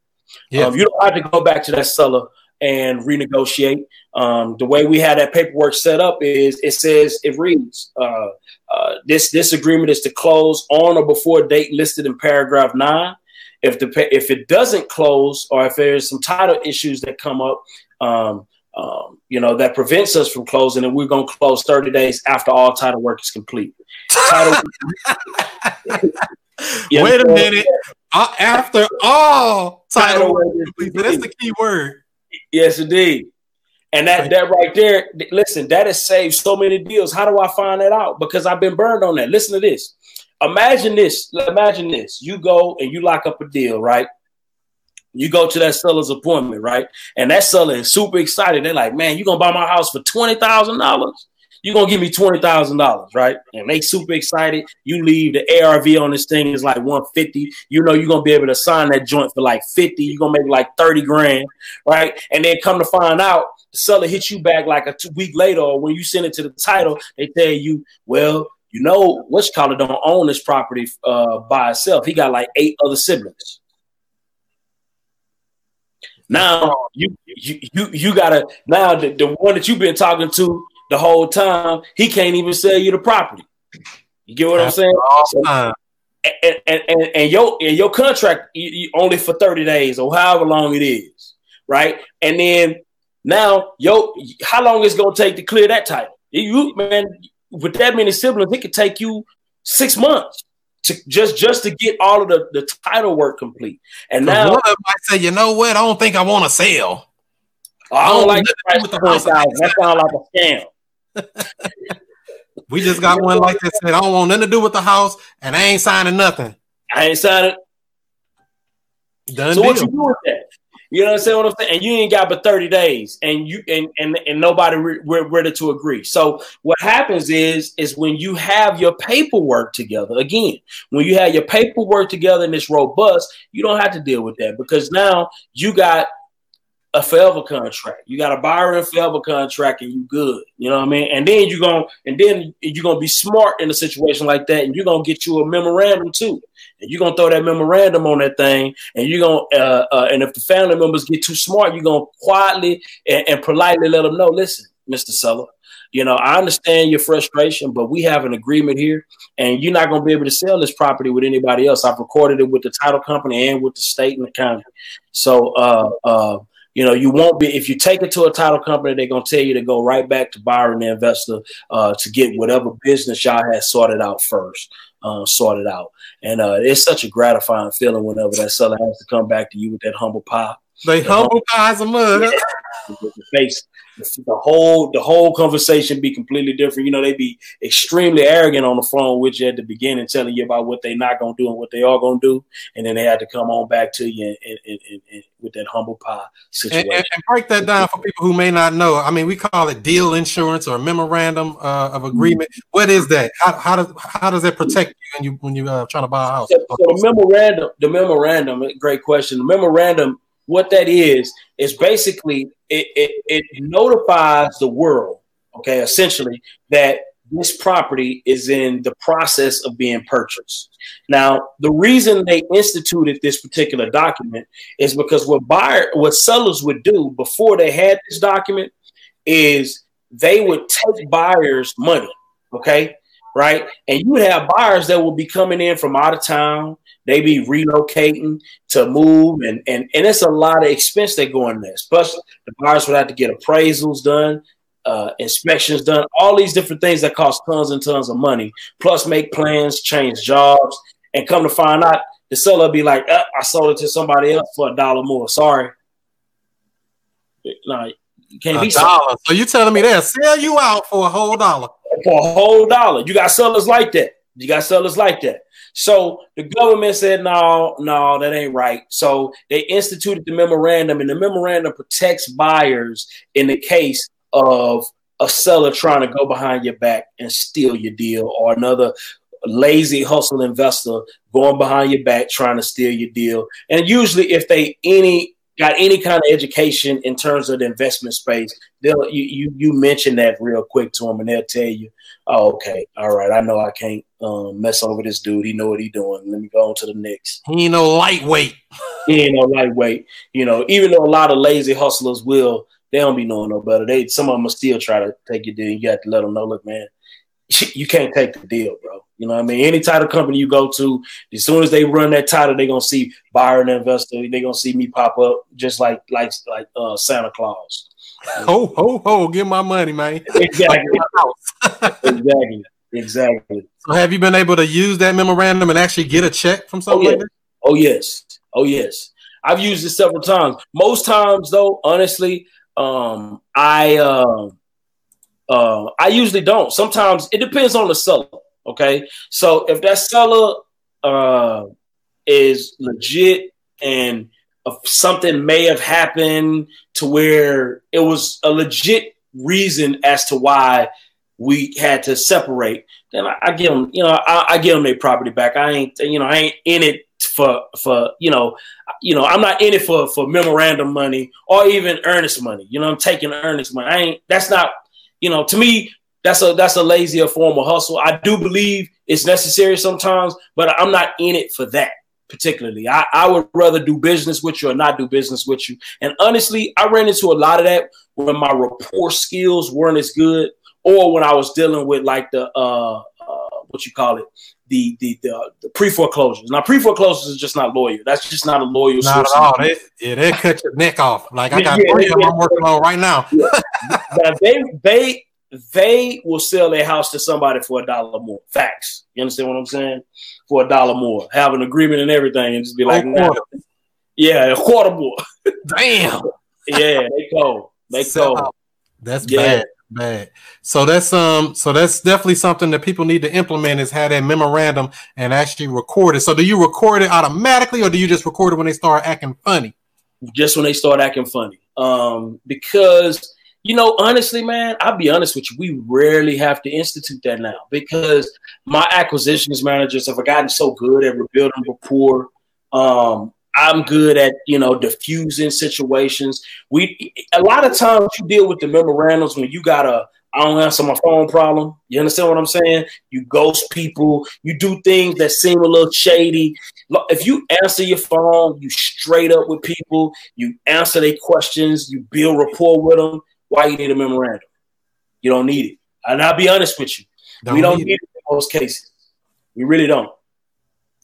Yeah. Um, you don't have to go back to that seller and renegotiate. Um, the way we had that paperwork set up is it says it reads uh, uh, this this agreement is to close on or before date listed in paragraph nine. If the if it doesn't close or if there's some title issues that come up, um, um, you know that prevents us from closing, and we're going to close 30 days after all title work is complete. Title. [LAUGHS] Wait a minute. Uh, after all title Title work is complete. That's the key word. Yes, indeed. And that that right there, listen, that has saved so many deals. How do I find that out? Because I've been burned on that. Listen to this. Imagine this. Imagine this. You go and you lock up a deal, right? You go to that seller's appointment, right? And that seller is super excited. They're like, man, you're gonna buy my house for twenty thousand dollars? You're gonna give me twenty thousand dollars, right? And they super excited. You leave the ARV on this thing is like 150. You know you're gonna be able to sign that joint for like 50. You're gonna make like 30 grand, right? And then come to find out the seller hits you back like a two week later, or when you send it to the title, they tell you, well, you know, what's called don't own this property uh, by itself. He got like eight other siblings. Now you you you, you gotta now the, the one that you've been talking to the whole time, he can't even sell you the property. You get what I'm saying? So- Uh, and, and, and, and your and your contract you, you only for 30 days or however long it is, right? And then now yo how long is it gonna take to clear that title? You man, with that many siblings, it could take you six months to just just to get all of the, the title work complete. And now one of might say, you know what? I don't think I want to sell. I don't like price with of the house. That sounds like a scam. We just got one like that said, I don't want nothing to do with the house, and I ain't signing nothing. I ain't signing. Done So deal. what you do with that? You know what I'm saying? What I'm saying? And you ain't got but 30 days, and you and and, and nobody re- re- ready to agree. So what happens is is when you have your paperwork together again, when you have your paperwork together and it's robust, you don't have to deal with that because now you got a forever contract. You got a buyer and forever contract, and you good. You know what I mean? And then you're gonna and then you're gonna be smart in a situation like that, and you're gonna get you a memorandum too. And you're gonna throw that memorandum on that thing, and you're gonna uh, uh, and if the family members get too smart, you're gonna quietly and, and politely let them know, listen, Mr. Seller, you know, I understand your frustration, but we have an agreement here, and you're not going to be able to sell this property with anybody else. I've recorded it with the title company and with the state and the county. So, uh, uh, you know, you won't be if you take it to a title company, they're gonna tell you to go right back to Byron the investor uh, to get whatever business y'all had sorted out first, uh, sorted out. And uh, it's such a gratifying feeling whenever that seller has to come back to you with that humble pie. They humble pies mud. With [LAUGHS] face the whole the whole conversation be completely different. You know, they be extremely arrogant on the phone with you at the beginning, telling you about what they're not gonna do and what they are gonna do, and then they had to come on back to you and, and, and, and with that humble pie situation. And, break that down for people who may not know. I mean, we call it deal insurance or memorandum uh, of agreement. Mm-hmm. What is that? How, how does how does it protect you when you when you uh, trying to buy a house? So, so the memorandum, the memorandum, great question. The memorandum what that is is basically it, it, it notifies the world, okay, essentially that this property is in the process of being purchased. Now, the reason they instituted this particular document is because what buyer, what sellers would do before they had this document is they would take buyers' money, okay, right, and you would have buyers that will be coming in from out of town. They be relocating to move, and and and it's a lot of expense that go in there. Plus, the buyers would have to get appraisals done, uh, inspections done, all these different things that cost tons and tons of money. Plus, make plans, change jobs, and come to find out, the seller be like, uh, "I sold it to somebody else for a dollar more." Sorry, no, you can't a be dollar. So you telling me they'll sell you out for a whole dollar? For a whole dollar, you got sellers like that. You got sellers like that. So the government said, no, no, that ain't right. So they instituted the memorandum, and the memorandum protects buyers in the case of a seller trying to go behind your back and steal your deal, or another lazy hustle investor going behind your back trying to steal your deal. And usually, if they any got any kind of education in terms of the investment space, they'll you you, you mention that real quick to them, and they'll tell you, "Oh, okay, all right, I know I can't um, mess over this dude. He know what he doing. Let me go on to the next." He ain't no lightweight. [LAUGHS] he ain't no lightweight. You know, even though a lot of lazy hustlers will, they don't be knowing no better. They some of them will still try to take your deal. You got to let them know, look, man, [LAUGHS] you can't take the deal, bro. You know what I mean? Any title company you go to, as soon as they run that title, they're gonna see buyer and investor. They're gonna see me pop up just like like like uh, Santa Claus. Ho ho ho! Get my money, man. Exactly. exactly. Exactly. So, have you been able to use that memorandum and actually get a check from something oh, yeah. like that? Oh yes. Oh yes. I've used it several times. Most times, though, honestly, um, I uh, uh, I usually don't. Sometimes it depends on the seller. Okay, so if that seller uh, is legit and something may have happened to where it was a legit reason as to why we had to separate, then I, I give them, you know, I, I give them their property back. I ain't, you know, I ain't in it for for you know, you know, I'm not in it for for memorandum money or even earnest money. You know, I'm taking earnest money. I ain't. That's not, you know, to me, that's a that's a lazier form of hustle. I do believe it's necessary sometimes, but I'm not in it for that particularly. I, I would rather do business with you or not do business with you. And honestly, I ran into a lot of that when my rapport skills weren't as good, or when I was dealing with like the uh, uh what you call it, the the the, the pre foreclosures. Now pre foreclosures is just not loyal. That's just not a loyal. Not at all. They, yeah, they cut your neck off. Like I [LAUGHS] got yeah, three of them I'm working on right now. [LAUGHS] yeah. they they they will sell their house to somebody for a dollar more. Facts. You understand what I'm saying? For a dollar more, have an agreement and everything, and just be like, nah. yeah, a quarter more. [LAUGHS] Damn. yeah, they go. They go. That's yeah. bad. Bad. So that's um. So that's definitely something that people need to implement is have that memorandum and actually record it. So do you record it automatically, or do you just record it when they start acting funny? Just when they start acting funny. Um, because you know, honestly, man, I'll be honest with you. We rarely have to institute that now because my acquisitions managers have gotten so good at rebuilding rapport. Um, I'm good at you know diffusing situations. We a lot of times you deal with the memorandums when you got a I don't answer my phone problem. You understand what I'm saying? You ghost people. You do things that seem a little shady. If you answer your phone, you straight up with people. You answer their questions. You build rapport with them. Why you need a memorandum? You don't need it. And I'll be honest with you, don't we don't need, need it in most cases. We really don't.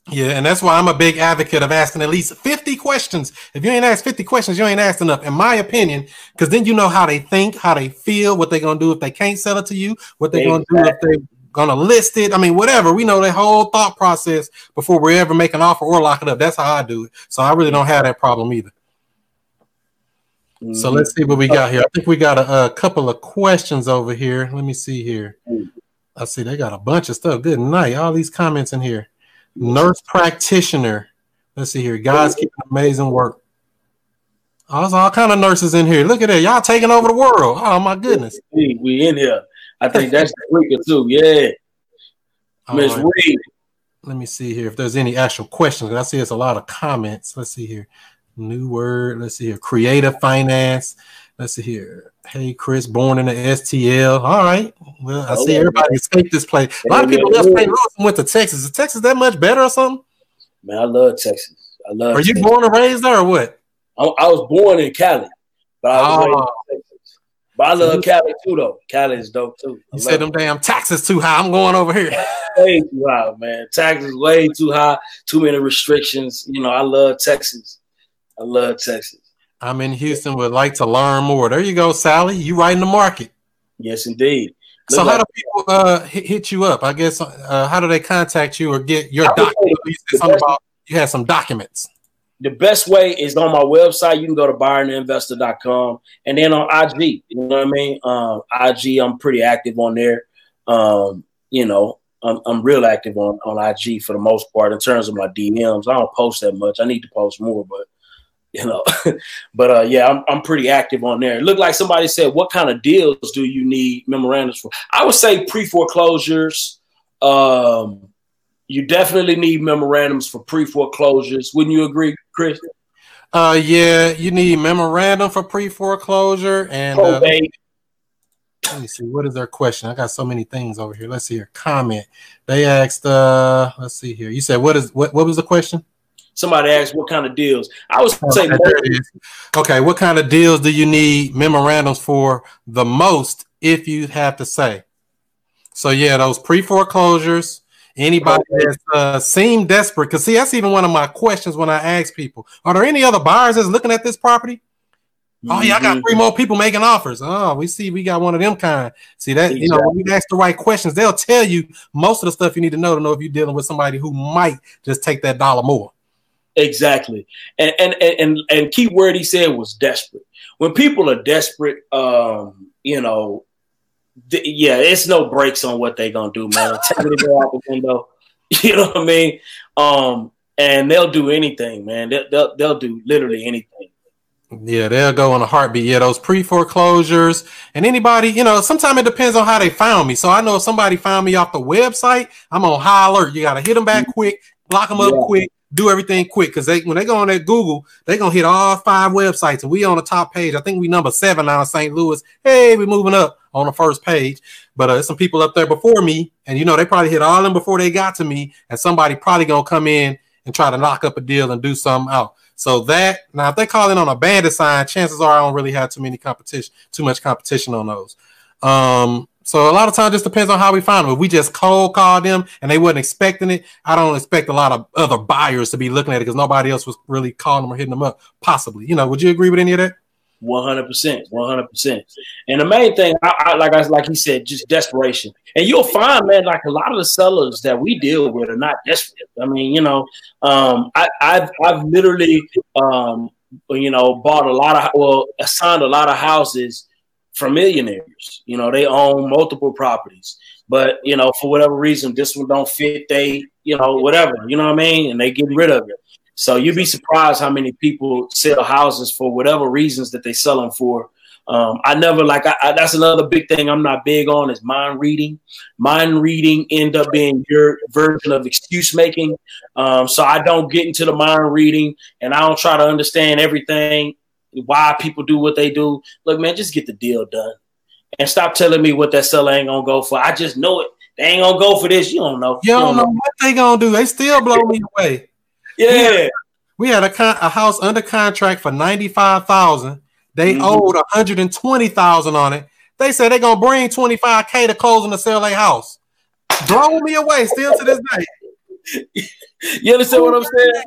Yeah, and that's why I'm a big advocate of asking at least 50 questions. If you ain't asked 50 questions, you ain't asked enough, in my opinion, because then you know how they think, how they feel, what they're gonna do if they can't sell it to you, what they're exactly. gonna do if they're gonna list it. I mean, whatever. We know the whole thought process before we ever make an offer or lock it up. That's how I do it. So I really don't have that problem either. Mm-hmm. So let's see what we got here. I think we got a, a couple of questions over here. Let me see here. I see they got a bunch of stuff. Good night. All these comments in here nurse practitioner. Let's see here. Guys keeping amazing work. Oh, there's all kind of nurses in here. Look at that. Y'all taking over the world. Oh my goodness. We in here. I think that's the too. Yeah. Miss right. Reed. Let me see here if there's any actual questions. I see there's a lot of comments. Let's see here. New word. Let's see here. Creative finance. Let's see here. Hey, Chris, born in the STL. All right. Well, I see oh. everybody escaped this place. A lot of people left St. Louis and went to Texas. Is Texas that much better or something? Man, I love Texas. I love. Are you born and raised there or what? I, I, was born in Cali, but I was oh. raised in ah. Texas. But I love Cali too, though. Cali is dope too. I you said them damn taxes too high. I'm going over here. [LAUGHS] way too high, man. Taxes way too high. Too many restrictions. You know, I love Texas. I love Texas. I'm in Houston. Would like to learn more. There you go, Sally. You right in the market. Yes, indeed. Look so like- how do people uh, hit, you up? I guess uh, how do they contact you or get your documents? You, about, you had some documents. The best way is on my website. You can go to ByronTheInvestor.com and then on IG. You know what I mean? Um, IG, I'm pretty active on there. Um, you know, I'm, I'm real active on, on IG for the most part in terms of my DMs. I don't post that much. I need to post more, but you know. [LAUGHS] but uh, yeah, I'm, I'm pretty active on there. It looked like somebody said, "What kind of deals do you need memorandums for?" I would say pre foreclosures. Um, you definitely need memorandums for pre foreclosures. Wouldn't you agree, Chris? Uh, yeah, you need memorandum for pre foreclosure and. Uh, let me see. What is their question? I got so many things over here. Let's see here. Comment. They asked. Uh, let's see here. You said what is what? What was the question? Somebody asked what kind of deals. I was saying, okay, okay, what kind of deals do you need memorandums for the most if you have to say? So yeah, those pre foreclosures. Anybody that uh, seem desperate, because see, that's even one of my questions when I ask people: Are there any other buyers that's looking at this property? Mm-hmm. Oh yeah, I got mm-hmm. three more people making offers. Oh, we see we got one of them kind. See that exactly. you know when you ask the right questions, they'll tell you most of the stuff you need to know to know if you're dealing with somebody who might just take that dollar more. Exactly. And and and and key word he said was desperate. When people are desperate, um, you know, th- yeah, it's no breaks on what they gonna do, man. Tell me to go out the window. [LAUGHS] You know what I mean? Um, and they'll do anything, man. They'll, they'll, they'll do literally anything. Yeah, they'll go on a heartbeat. Yeah, those pre foreclosures and anybody, you know, sometimes it depends on how they found me. So I know if somebody found me off the website, I'm on high alert. You got to hit them back quick, lock them up yeah. quick, do everything quick because they when they go on that Google, they gonna hit all five websites, and we on the top page. I think we number seven out of St. Louis. Hey, we moving up on the first page, but uh, some people up there before me, and you know they probably hit all them before they got to me, and somebody probably gonna come in and try to knock up a deal and do something out. So that now, if they call in on a bandit sign, chances are I don't really have too many competition, too much competition on those. Um, so a lot of times just depends on how we find them. If we just cold call them and they wasn't expecting it, I don't expect a lot of other buyers to be looking at it because nobody else was really calling them or hitting them up. Possibly, you know. Would you agree with any of that? One hundred percent, one hundred percent. And the main thing, I, I, like I like he said, just desperation. And you'll find, man, like a lot of the sellers that we deal with are not desperate. I mean, you know, um, I, have I've literally, um, you know, bought a lot of well, assigned a lot of houses from millionaires. You know, they own multiple properties, but you know, for whatever reason, this one don't fit. They, you know, whatever. You know what I mean? And they get rid of it. So you'd be surprised how many people sell houses for whatever reasons that they sell them for. Um, I never like I, I, that's another big thing I'm not big on is mind reading. Mind reading end up being your version of excuse making. Um, so I don't get into the mind reading and I don't try to understand everything why people do what they do. Look, man, just get the deal done and stop telling me what that seller ain't gonna go for. I just know it. They ain't gonna go for this. You don't know. You don't, you don't know. know what they gonna do. They still blow me away. Yeah. We had a, con- a house under contract for ninety five thousand. They mm-hmm. owed one hundred and twenty thousand on it. They said they're gonna bring twenty five k to close on the sell their house. Blow me away still to this day. [LAUGHS] you understand what I'm saying?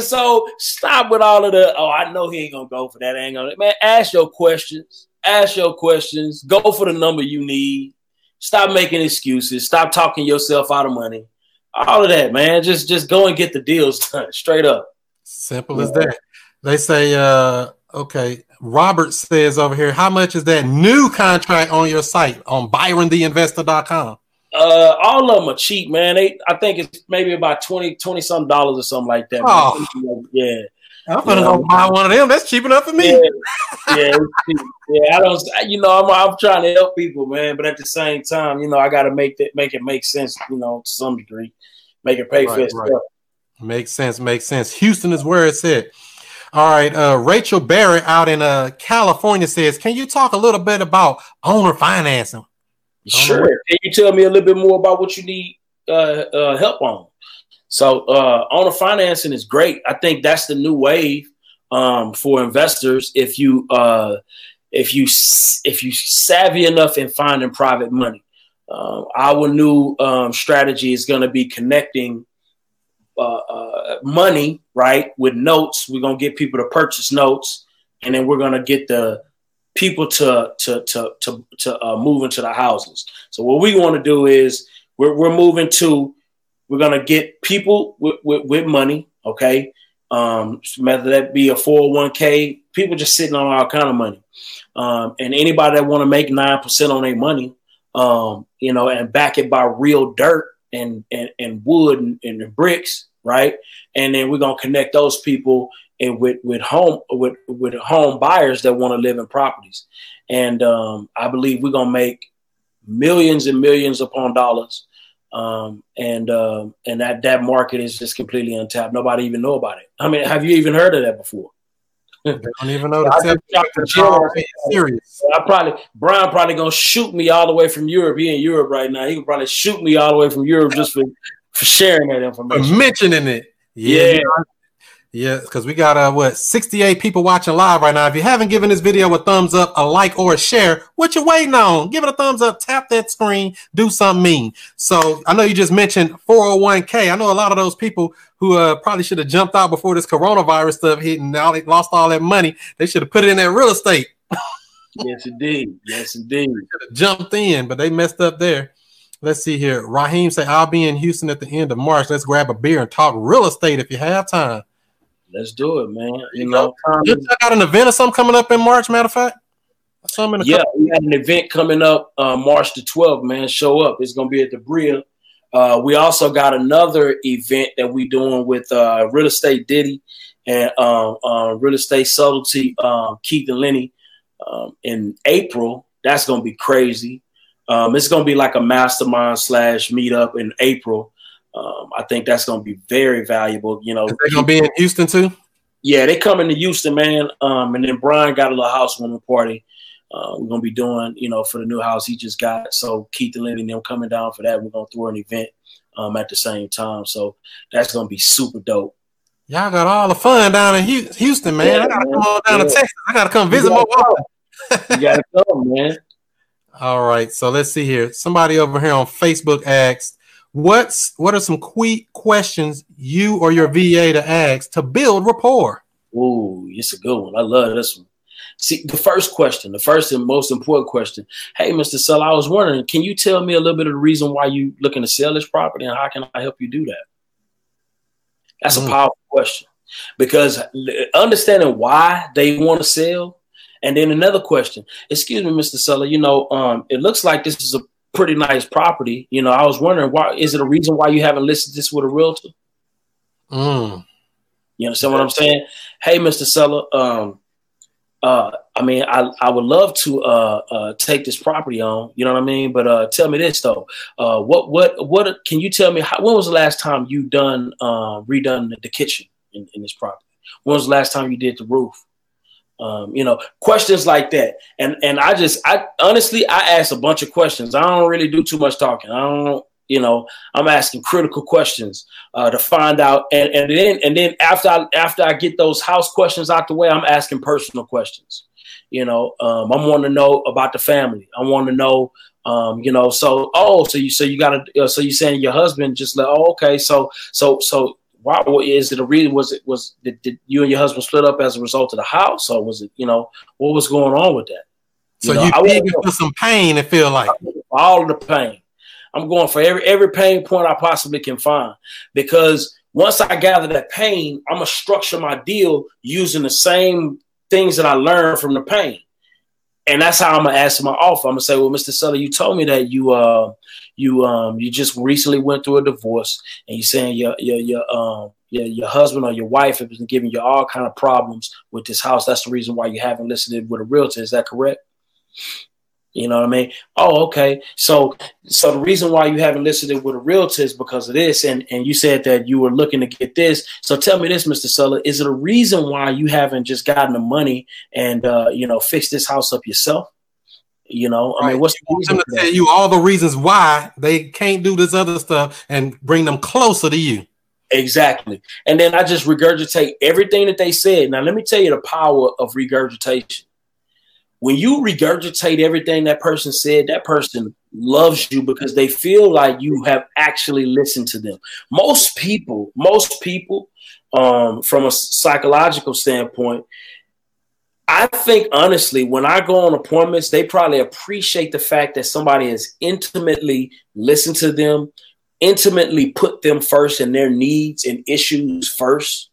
So stop with all of the. Oh, I know he ain't gonna go for that. ain't gonna man. Ask your questions. Ask your questions. Go for the number you need. Stop making excuses. Stop talking yourself out of money. All of that, man. Just just go and get the deals [LAUGHS] done. Straight up. Simple as that. They say, uh, okay, Robert says over here, how much is that new contract on your site on ByronTheInvestor.com? Uh, all of them are cheap, man. They, I think it's maybe about 20, 20 some dollars or something like that. Oh. Yeah. I'm gonna go buy one of them. That's cheap enough for me. Yeah, yeah, yeah. I don't, you know, I'm, I'm trying to help people, man. But at the same time, you know, I got to make that make it make sense, you know, to some degree, make it pay right, for itself. Right. Makes sense. Makes sense. Houston is where it's at. All right. Uh, Rachel Barrett out in uh, California says, "Can you talk a little bit about owner financing?" Sure. Can you tell me a little bit more about what you need uh, uh, help on? So, uh, owner financing is great. I think that's the new wave um, for investors. If you uh, if you if you savvy enough in finding private money, uh, our new um, strategy is going to be connecting uh, uh, money, right, with notes. We're gonna get people to purchase notes, and then we're gonna get the people to to to to, to uh, move into the houses. So what we want to do is we're we're moving to we're gonna get people with, with, with money, okay. Um, whether that be a 401k, people just sitting on all kind of money. Um, and anybody that want to make 9% on their money, um, you know, and back it by real dirt and, and, and wood and, and bricks, right? And then we're gonna connect those people and with with home with with home buyers that want to live in properties. And um, I believe we're gonna make millions and millions upon dollars. Um, and uh, and that that market is just completely untapped. Nobody even know about it. I mean, have you even heard of that before? they don't even know the [LAUGHS] serious. I probably Brian probably gonna shoot me all the way from Europe. He in Europe right now. He can probably shoot me all the way from Europe just for for sharing that information. For mentioning it. Yeah. yeah. Yeah, because we got uh what 68 people watching live right now. If you haven't given this video a thumbs up, a like, or a share, what you waiting on? Give it a thumbs up, tap that screen, do something mean. So I know you just mentioned 401k. I know a lot of those people who uh, probably should have jumped out before this coronavirus stuff hit and now they lost all that money. They should have put it in that real estate. yes, indeed. Yes, indeed. jumped in, but they messed up there. Let's see here. Raheem say, I'll be in Houston at the end of March. Let's grab a beer and talk real estate if you have time. Let's do it, man. You know, you got an event or something coming up in March. Matter of fact, something. yeah, couple- we got an event coming up uh, March the 12th. Man, show up. It's gonna be at the Bria. Uh, we also got another event that we doing with uh, Real Estate Diddy and um, uh, Real Estate Subtlety um, Keith and Lenny um, in April. That's gonna be crazy. Um, it's gonna be like a mastermind slash meetup in April. Um, I think that's going to be very valuable. You know, they're going to be in Houston too. Yeah, they coming to Houston, man. Um, and then Brian got a little housewarming party. Uh, we're gonna be doing, you know, for the new house he just got. So Keith and Lenny them coming down for that. We're gonna throw an event um, at the same time. So that's gonna be super dope. Y'all got all the fun down in Houston, man. Yeah, I gotta man. come on down yeah. to Texas. I gotta come visit more often. you gotta come, man. [LAUGHS] All right, so let's see here. Somebody over here on Facebook asked, What's what are some quick questions you or your VA to ask to build rapport? Ooh, it's a good one. I love this one. See, the first question, the first and most important question. Hey, Mr. Seller, I was wondering, can you tell me a little bit of the reason why you looking to sell this property and how can I help you do that? That's mm. a powerful question because understanding why they want to sell. And then another question, excuse me, Mr. Seller, you know, um, it looks like this is a pretty nice property. You know, I was wondering why is it a reason why you haven't listed this with a realtor? Mm. You understand what I'm saying? Hey, Mr. Seller, um, uh, I mean, I, I would love to uh, uh, take this property on. You know what I mean? But uh, tell me this though. Uh, what what what can you tell me? How, when was the last time you done uh, redone the, the kitchen in, in, this property? When was the last time you did the roof? Um, you know, questions like that. And and I just I honestly I ask a bunch of questions. I don't really do too much talking. I don't you know i'm asking critical questions uh, to find out and, and then and then after I, after i get those house questions out the way i'm asking personal questions you know um, i'm wanting to know about the family i want to know um, you know so oh so you so you got to uh, so you saying your husband just like oh okay so so so why is it a reason was it was did, did you and your husband split up as a result of the house or was it you know what was going on with that? You so know, you dig for some pain and feel like. All the pain. I'm going for every every pain point I possibly can find. Because once I gather that pain, I'm gonna structure my deal using the same things that I learned from the pain, and that's how I'm gonna ask my offer. I'm gonna say, "Well, Mr. Seller, you told me that you uh you um you just recently went through a divorce, and you're saying your your your um your, your husband or your wife has been giving you all kind of problems with this house. That's the reason why you haven't listed it with a realtor. Is that correct?" You know what I mean? Oh, okay. So, so the reason why you haven't listed it with a realtor is because of this, and and you said that you were looking to get this. So, tell me this, Mister Seller, is it a reason why you haven't just gotten the money and uh, you know fixed this house up yourself? You know, I mean, what's the reason? I'm tell you all the reasons why they can't do this other stuff and bring them closer to you. Exactly. And then I just regurgitate everything that they said. Now, let me tell you the power of regurgitation when you regurgitate everything that person said, that person loves you because they feel like you have actually listened to them. Most people, most people, um, from a psychological standpoint, I think honestly, when I go on appointments, they probably appreciate the fact that somebody has intimately listened to them, intimately put them first and their needs and issues first,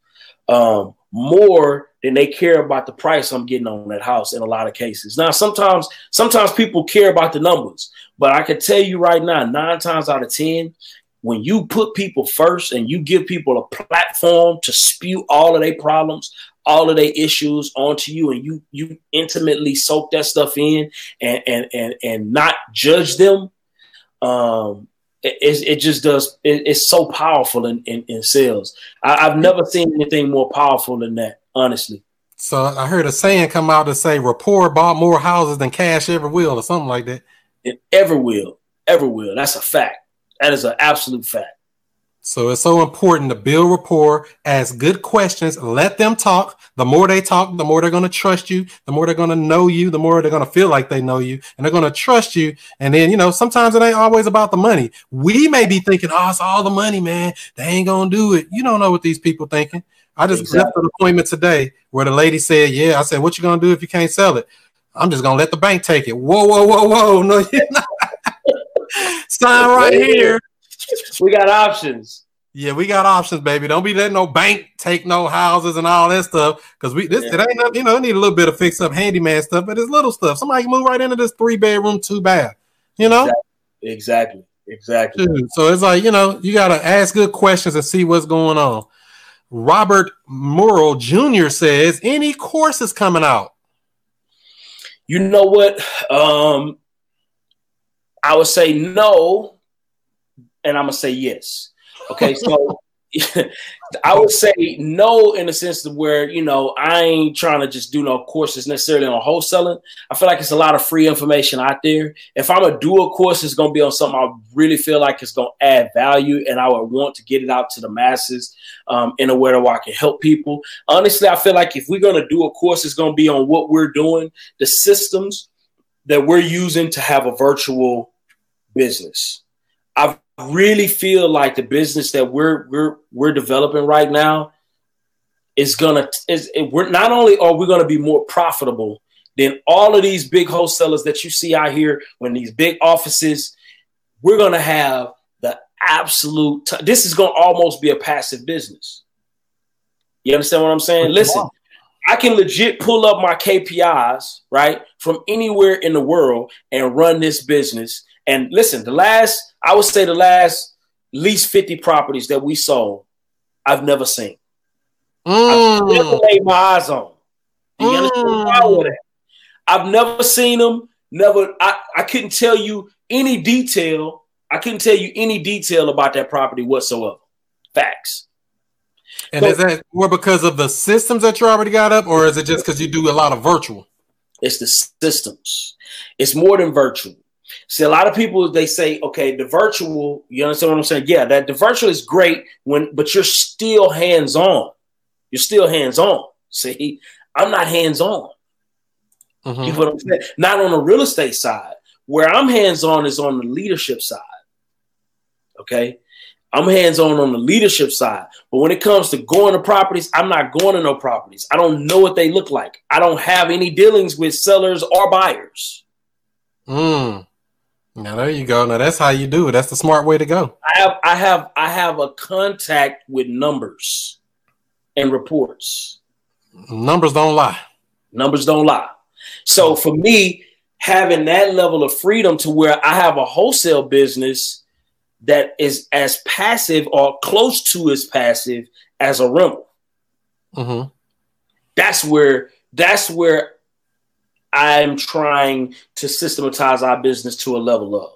um, more than they care about the price I'm getting on that house in a lot of cases. Now, sometimes, sometimes people care about the numbers, but I can tell you right now, nine times out of 10, when you put people first and you give people a platform to spew all of their problems, all of their issues onto you, and you you intimately soak that stuff in and and and, and not judge them, um, it, it just does. It, it's so powerful in, in, in sales. I, have never seen anything more powerful than that honestly. So I heard a saying come out to say rapport bought more houses than cash ever will, or something like that. It ever will, ever will. That's a fact. That is an absolute fact. So it's so important to build rapport, ask good questions, let them talk. The more they talk, the more they're going to trust you, the more they're going to know you, the more they're going to feel like they know you, and they're going to trust you. And then, you know, sometimes it ain't always about the money. We may be thinking, oh, it's all the money, man. They ain't going to do it. You don't know what these people thinking. I just exactly. left an appointment today where the lady said, "Yeah." I said, "What you gonna do if you can't sell it?" I'm just gonna let the bank take it. Whoa, whoa, whoa, whoa! No, you're not. [LAUGHS] Sign right here. We got options. Yeah, we got options, baby. Don't be letting no bank take no houses and all that stuff. Cause we this yeah. it ain't not, you know, need a little bit of fix up handyman stuff, but it's little stuff. Somebody can move right into this three bedroom, two bath. You know? Exactly. Exactly. So it's like, you know, you gotta ask good questions and see what's going on. Robert Murrell Jr. says, any courses coming out? You know what? Um, I would say no, and I'm gonna say yes. Okay, so [LAUGHS] I would say no in the sense of where you know I ain't trying to just do no courses necessarily on wholesaling. I feel like it's a lot of free information out there. If I'm gonna do a course, it's gonna be on something I really feel like it's gonna add value, and I would want to get it out to the masses um, in a way where I can help people. Honestly, I feel like if we're gonna do a course, it's gonna be on what we're doing, the systems that we're using to have a virtual business. I've really feel like the business that we're we're we're developing right now is gonna is it, we're not only are we gonna be more profitable than all of these big wholesalers that you see out here when these big offices, we're gonna have the absolute. T- this is gonna almost be a passive business. You understand what I'm saying? Listen, I can legit pull up my KPIs right from anywhere in the world and run this business and listen, the last, I would say the last least 50 properties that we sold, I've never seen. Mm. I've never laid my eyes on. Do you understand the that? I've never seen them. Never. I, I couldn't tell you any detail. I couldn't tell you any detail about that property whatsoever. Facts. And So- is that more because of the systems that you already got up, or is it just because you do a lot of virtual? It's the systems. It's more than virtual. See, a lot of people they say, okay, the virtual. You understand what I'm saying? Yeah, that the virtual is great when, but you're still hands on. You're still hands on. See, I'm not hands on. Mhm. You know what I'm saying? Not on the real estate side. Where I'm hands on is on the leadership side. Okay. I'm hands on on the leadership side. But when it comes to going to properties, I'm not going to no properties. I don't know what they look like. I don't have any dealings with sellers or buyers. Mm. Now there you go. Now that's how you do it. That's the smart way to go. I have I have I have a contact with numbers and reports. Numbers don't lie. Numbers don't lie. So for me, having that level of freedom to where I have a wholesale business that is as passive or close to as passive as a rental. hmm That's where that's where I'm trying to systematize our business to a level of.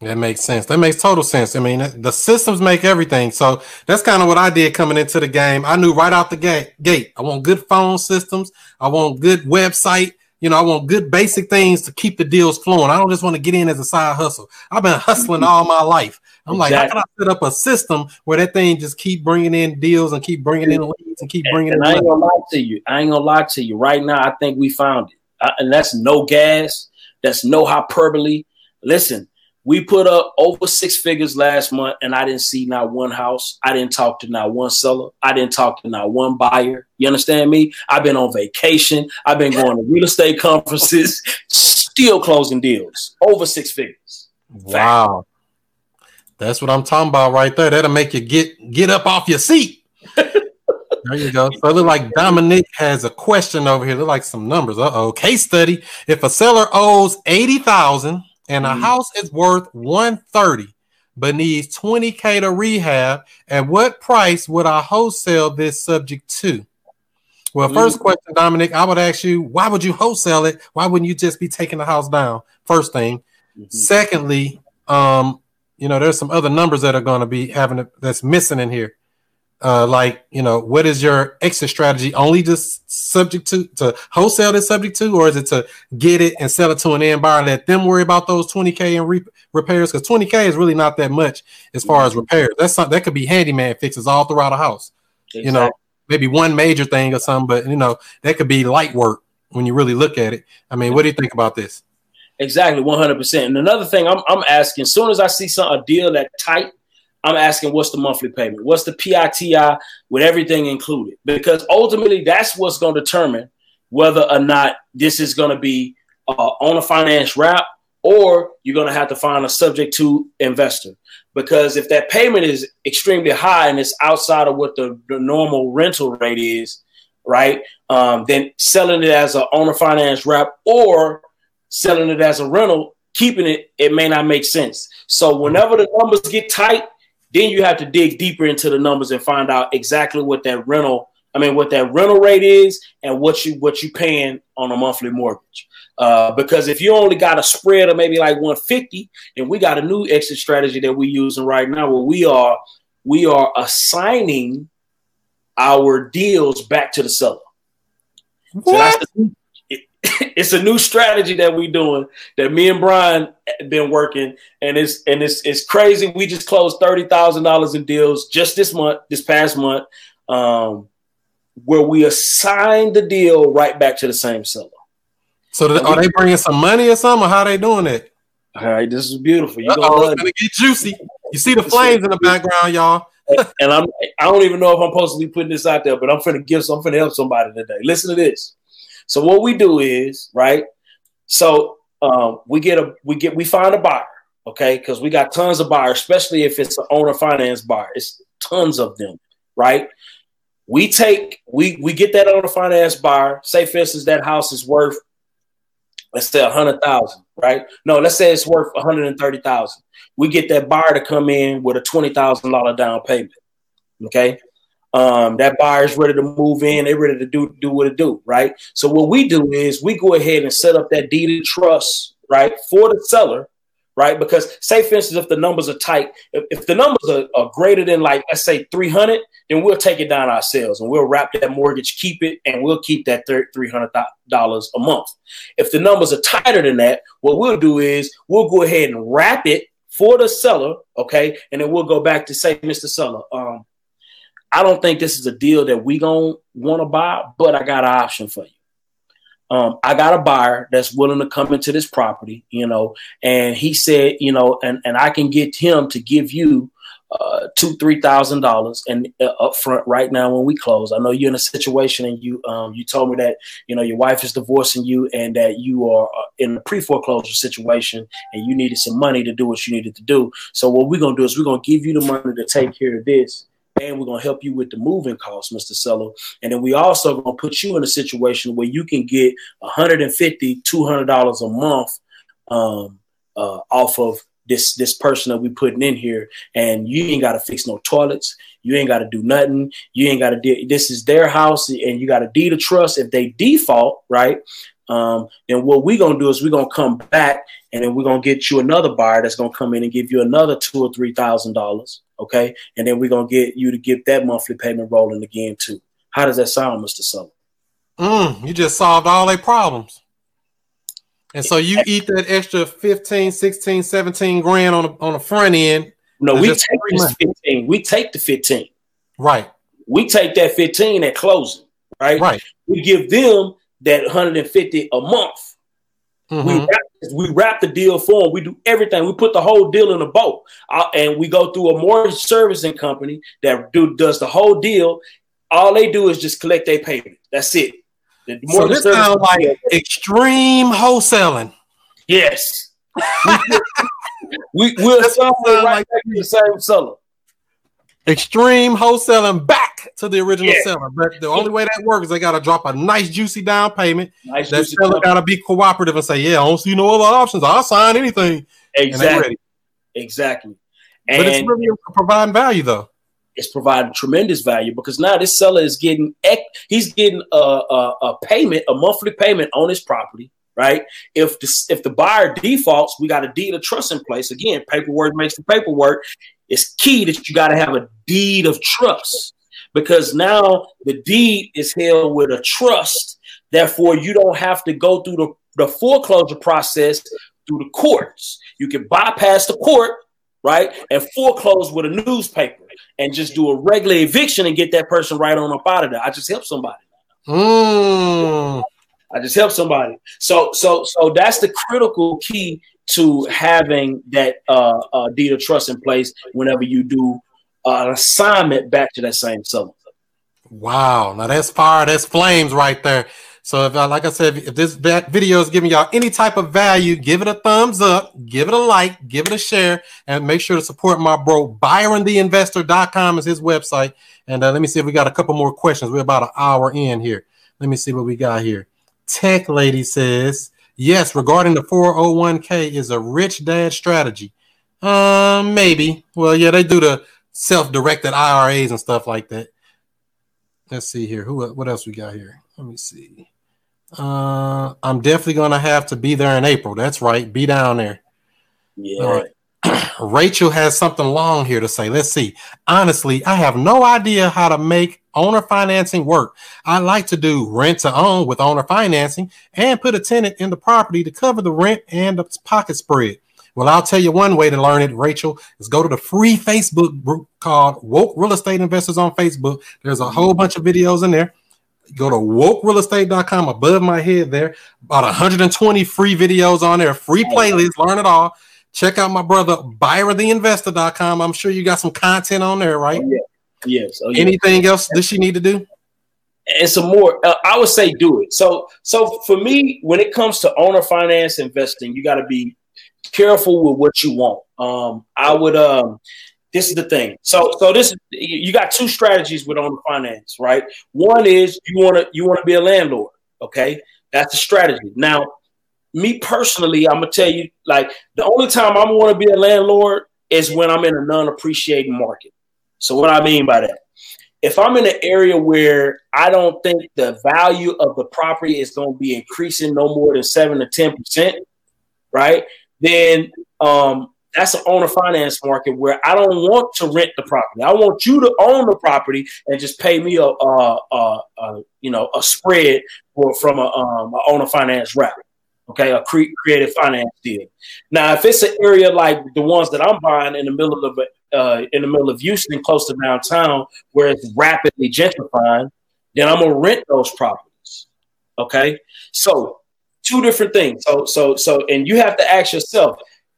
That makes sense. That makes total sense. I mean, the systems make everything. So that's kind of what I did coming into the game. I knew right out the gate. Gate. I want good phone systems. I want good website. You know, I want good basic things to keep the deals flowing. I don't just want to get in as a side hustle. I've been hustling [LAUGHS] all my life. I'm like, how can I set up a system where that thing just keep bringing in deals and keep bringing in leads and keep bringing And in I ain't money? gonna lie to you. I ain't gonna lie to you. Right now, I think we found it. I- and that's no gas. That's no hyperbole. Listen, we put up over six figures last month, and I didn't see not one house. I didn't talk to not one seller. I didn't talk to not one buyer. You understand me? I've been on vacation. I've been going to real estate conferences, [LAUGHS] still closing deals over six figures. Wow. That's what I'm talking about right there. That'll make you get get up off your seat. [LAUGHS] there you go. So it look like Dominic has a question over here. Look like some numbers. Uh oh. Case study. If a seller owes 80,000 and a Mhm. house is worth 130 but needs 20k to rehab, at what price would I wholesale this subject to? Well, first Mhm. question, Dominic, I would ask you, why would you wholesale it? Why wouldn't you just be taking the house down? First thing. Secondly, um, you know, there's some other numbers that are going to be having that's missing in here. Uh, like, you know, what is your exit strategy? Only just subject to to wholesale this subject to, or is it to get it and sell it to an end buyer and let them worry about those 20k in re- repairs? Because 20k is really not that much as far as repairs. That's something that could be handyman fixes all throughout a house. You know, maybe one major thing or something, but you know, that could be light work when you really look at it. I mean, what do you think about this? Exactly, one hundred percent. And another thing, I'm I'm asking. As soon as I see some a deal that tight, I'm asking, what's the monthly payment? What's the PITI with everything included? Because ultimately, that's what's going to determine whether or not this is going to be uh, on a finance wrap or you're going to have to find a subject to investor. Because if that payment is extremely high and it's outside of what the, the normal rental rate is, right? Um, then selling it as an owner finance wrap or selling it as a rental, keeping it, it may not make sense. So whenever the numbers get tight, then you have to dig deeper into the numbers and find out exactly what that rental, I mean, what that rental rate is and what you what you paying on a monthly mortgage. Uh, because if you only got a spread of maybe like 150, and we got a new exit strategy that we're using right now where we are we are assigning our deals back to the seller. So that's the, [COUGHS] it's a new strategy that we're doing that me and Brian have been working, and it's and it's it's crazy. We just closed thirty thousand dollars in deals just this month, this past month, um, where we assigned the deal right back to the same seller. So th- are they bringing some money or something? Or how they doing it? All right, this is beautiful. You gonna it's gonna get juicy. You see the flames in the background, y'all. And I'm I don't even know if I'm supposed to be putting this out there, but I'm gonna give some, I'm finna help somebody today. Listen to this. So what we do is right. So um, we get a we get we find a buyer, okay? Because we got tons of buyers, especially if it's an owner finance buyer. It's tons of them, right? We take we we get that owner finance buyer. Say for instance that house is worth let's say a hundred thousand, right? No, let's say it's worth one hundred and thirty thousand. We get that buyer to come in with a twenty thousand dollar down payment. Okay. Um, that buyer's ready to move in. They're ready to do do what it do, right? So what we do is we go ahead and set up that deed of trust, right, for the seller, right? Because say, for instance, if the numbers are tight, if, if the numbers are, are, greater than like let's say 300, then we'll take it down ourselves and we'll wrap that mortgage, keep it, and we'll keep that $300 a month. If the numbers are tighter than that, what we'll do is we'll go ahead and wrap it for the seller, okay, and then we'll go back to say, Mr. Seller, um, I don't think this is a deal that we gonna want to buy, but I got an option for you. Um, I got a buyer that's willing to come into this property, you know, and he said, you know, and, and I can get him to give you uh, two, three thousand dollars and uh, up front right now when we close. I know you're in a situation and you um, you told me that you know your wife is divorcing you and that you are uh, in a pre foreclosure situation and you needed some money to do what you needed to do. So what we're gonna do is we're gonna give you the money to take care of this and we're gonna help you with the moving costs, Mr. Seller. And then we also gonna put you in a situation where you can get $150, $200 a month um, uh, off of this this person that we putting in here, and you ain't got to fix no toilets. You ain't got to do nothing. You ain't got to do. This is their house, and you got a deed of trust. If they default, right, um, then what we're gonna do is we're gonna come back, and then we're gonna get you another buyer that's gonna come in and give you another two or three thousand dollars Okay. And then we're going to get you to get that monthly payment rolling again, too. How does that sound, Mr. Sullivan? Mm, you just solved all their problems. And so you eat that extra 15, 16, 17 grand on the, on the front end. No, we take this 15. We take the 15. Right. We take that 15 at closing. Right. Right. We give them that 150 a month Mm-hmm. We, wrap, we wrap the deal for them. We do everything. We put the whole deal in a boat, uh, and we go through a mortgage servicing company that do does the whole deal. All they do is just collect their payment. That's it. The so this sounds like extreme wholesaling. Yes, we, will sell right like back to the same seller. Extreme wholesaling back to the original yeah. seller. But the only way that works is they got to drop a nice juicy down payment. Nice that seller got to be cooperative and say, "Yeah, I don't see no other options. I'll sign anything." Exactly. Exactly. And but it's really providing value though. It's providing tremendous value because now this seller is getting he's getting a, a, a payment, a monthly payment on his property right? If the if the buyer defaults, we got a deed of trust in place. Again, paperwork makes the paperwork it's key that you got to have a deed of trust because now the deed is held with a trust. Therefore, you don't have to go through the, the foreclosure process through the courts. You can bypass the court, right, and foreclose with a newspaper and just do a regular eviction and get that person right on up out of there. I just help somebody. Mm. I just help somebody. So, so, so that's the critical key to having that uh, uh, deed of trust in place whenever you do uh, an assignment back to that same seller. Wow, now that's fire, that's flames right there. So if, uh, like I said, if this video is giving y'all any type of value, give it a thumbs up, give it a like, give it a share, and make sure to support my bro. ByronTheInvestor.com is his website. And uh, let me see if we got a couple more questions. We're about an hour in here. Let me see what we got here. Tech Lady says, Yes, regarding the 401k is a rich dad strategy. Um, maybe. Well, yeah, they do the self-directed IRAs and stuff like that. Let's see here. Who what else we got here? Let me see. Uh, I'm definitely gonna have to be there in April. That's right. Be down there. Yeah. All right. Rachel has something long here to say. Let's see. Honestly, I have no idea how to make owner financing work. I like to do rent to own with owner financing and put a tenant in the property to cover the rent and the pocket spread. Well, I'll tell you one way to learn it, Rachel, is go to the free Facebook group called Woke Real Estate Investors on Facebook. There's a mm-hmm. whole bunch of videos in there. Go to wokerealestate.com above my head there. About 120 free videos on there, free playlist, learn it all. Check out my brother ByronTheInvestor.com. I'm sure you got some content on there, right? Oh, yeah. Yes. Oh, yeah. Anything else does she need to do? And some more. Uh, I would say do it. So, so for me, when it comes to owner finance investing, you got to be careful with what you want. Um, I would. Um, this is the thing. So, so this you got two strategies with owner finance, right? One is you want to you want to be a landlord. Okay, that's a strategy. Now, me personally, I'm gonna tell you, like the only time I'm gonna be a landlord is when I'm in a non-appreciating market. So what I mean by that, if I'm in an area where I don't think the value of the property is going to be increasing no more than seven to ten percent, right? Then um, that's an owner finance market where I don't want to rent the property. I want you to own the property and just pay me a, a, a, a you know a spread for, from a, um, owner finance wrap. Okay, a cre- creative finance deal. Now, if it's an area like the ones that I'm buying in the middle of uh, in the middle of Houston, close to downtown, where it's rapidly gentrifying, then I'm gonna rent those properties. Okay, so two different things. So, so, so, and you have to ask yourself,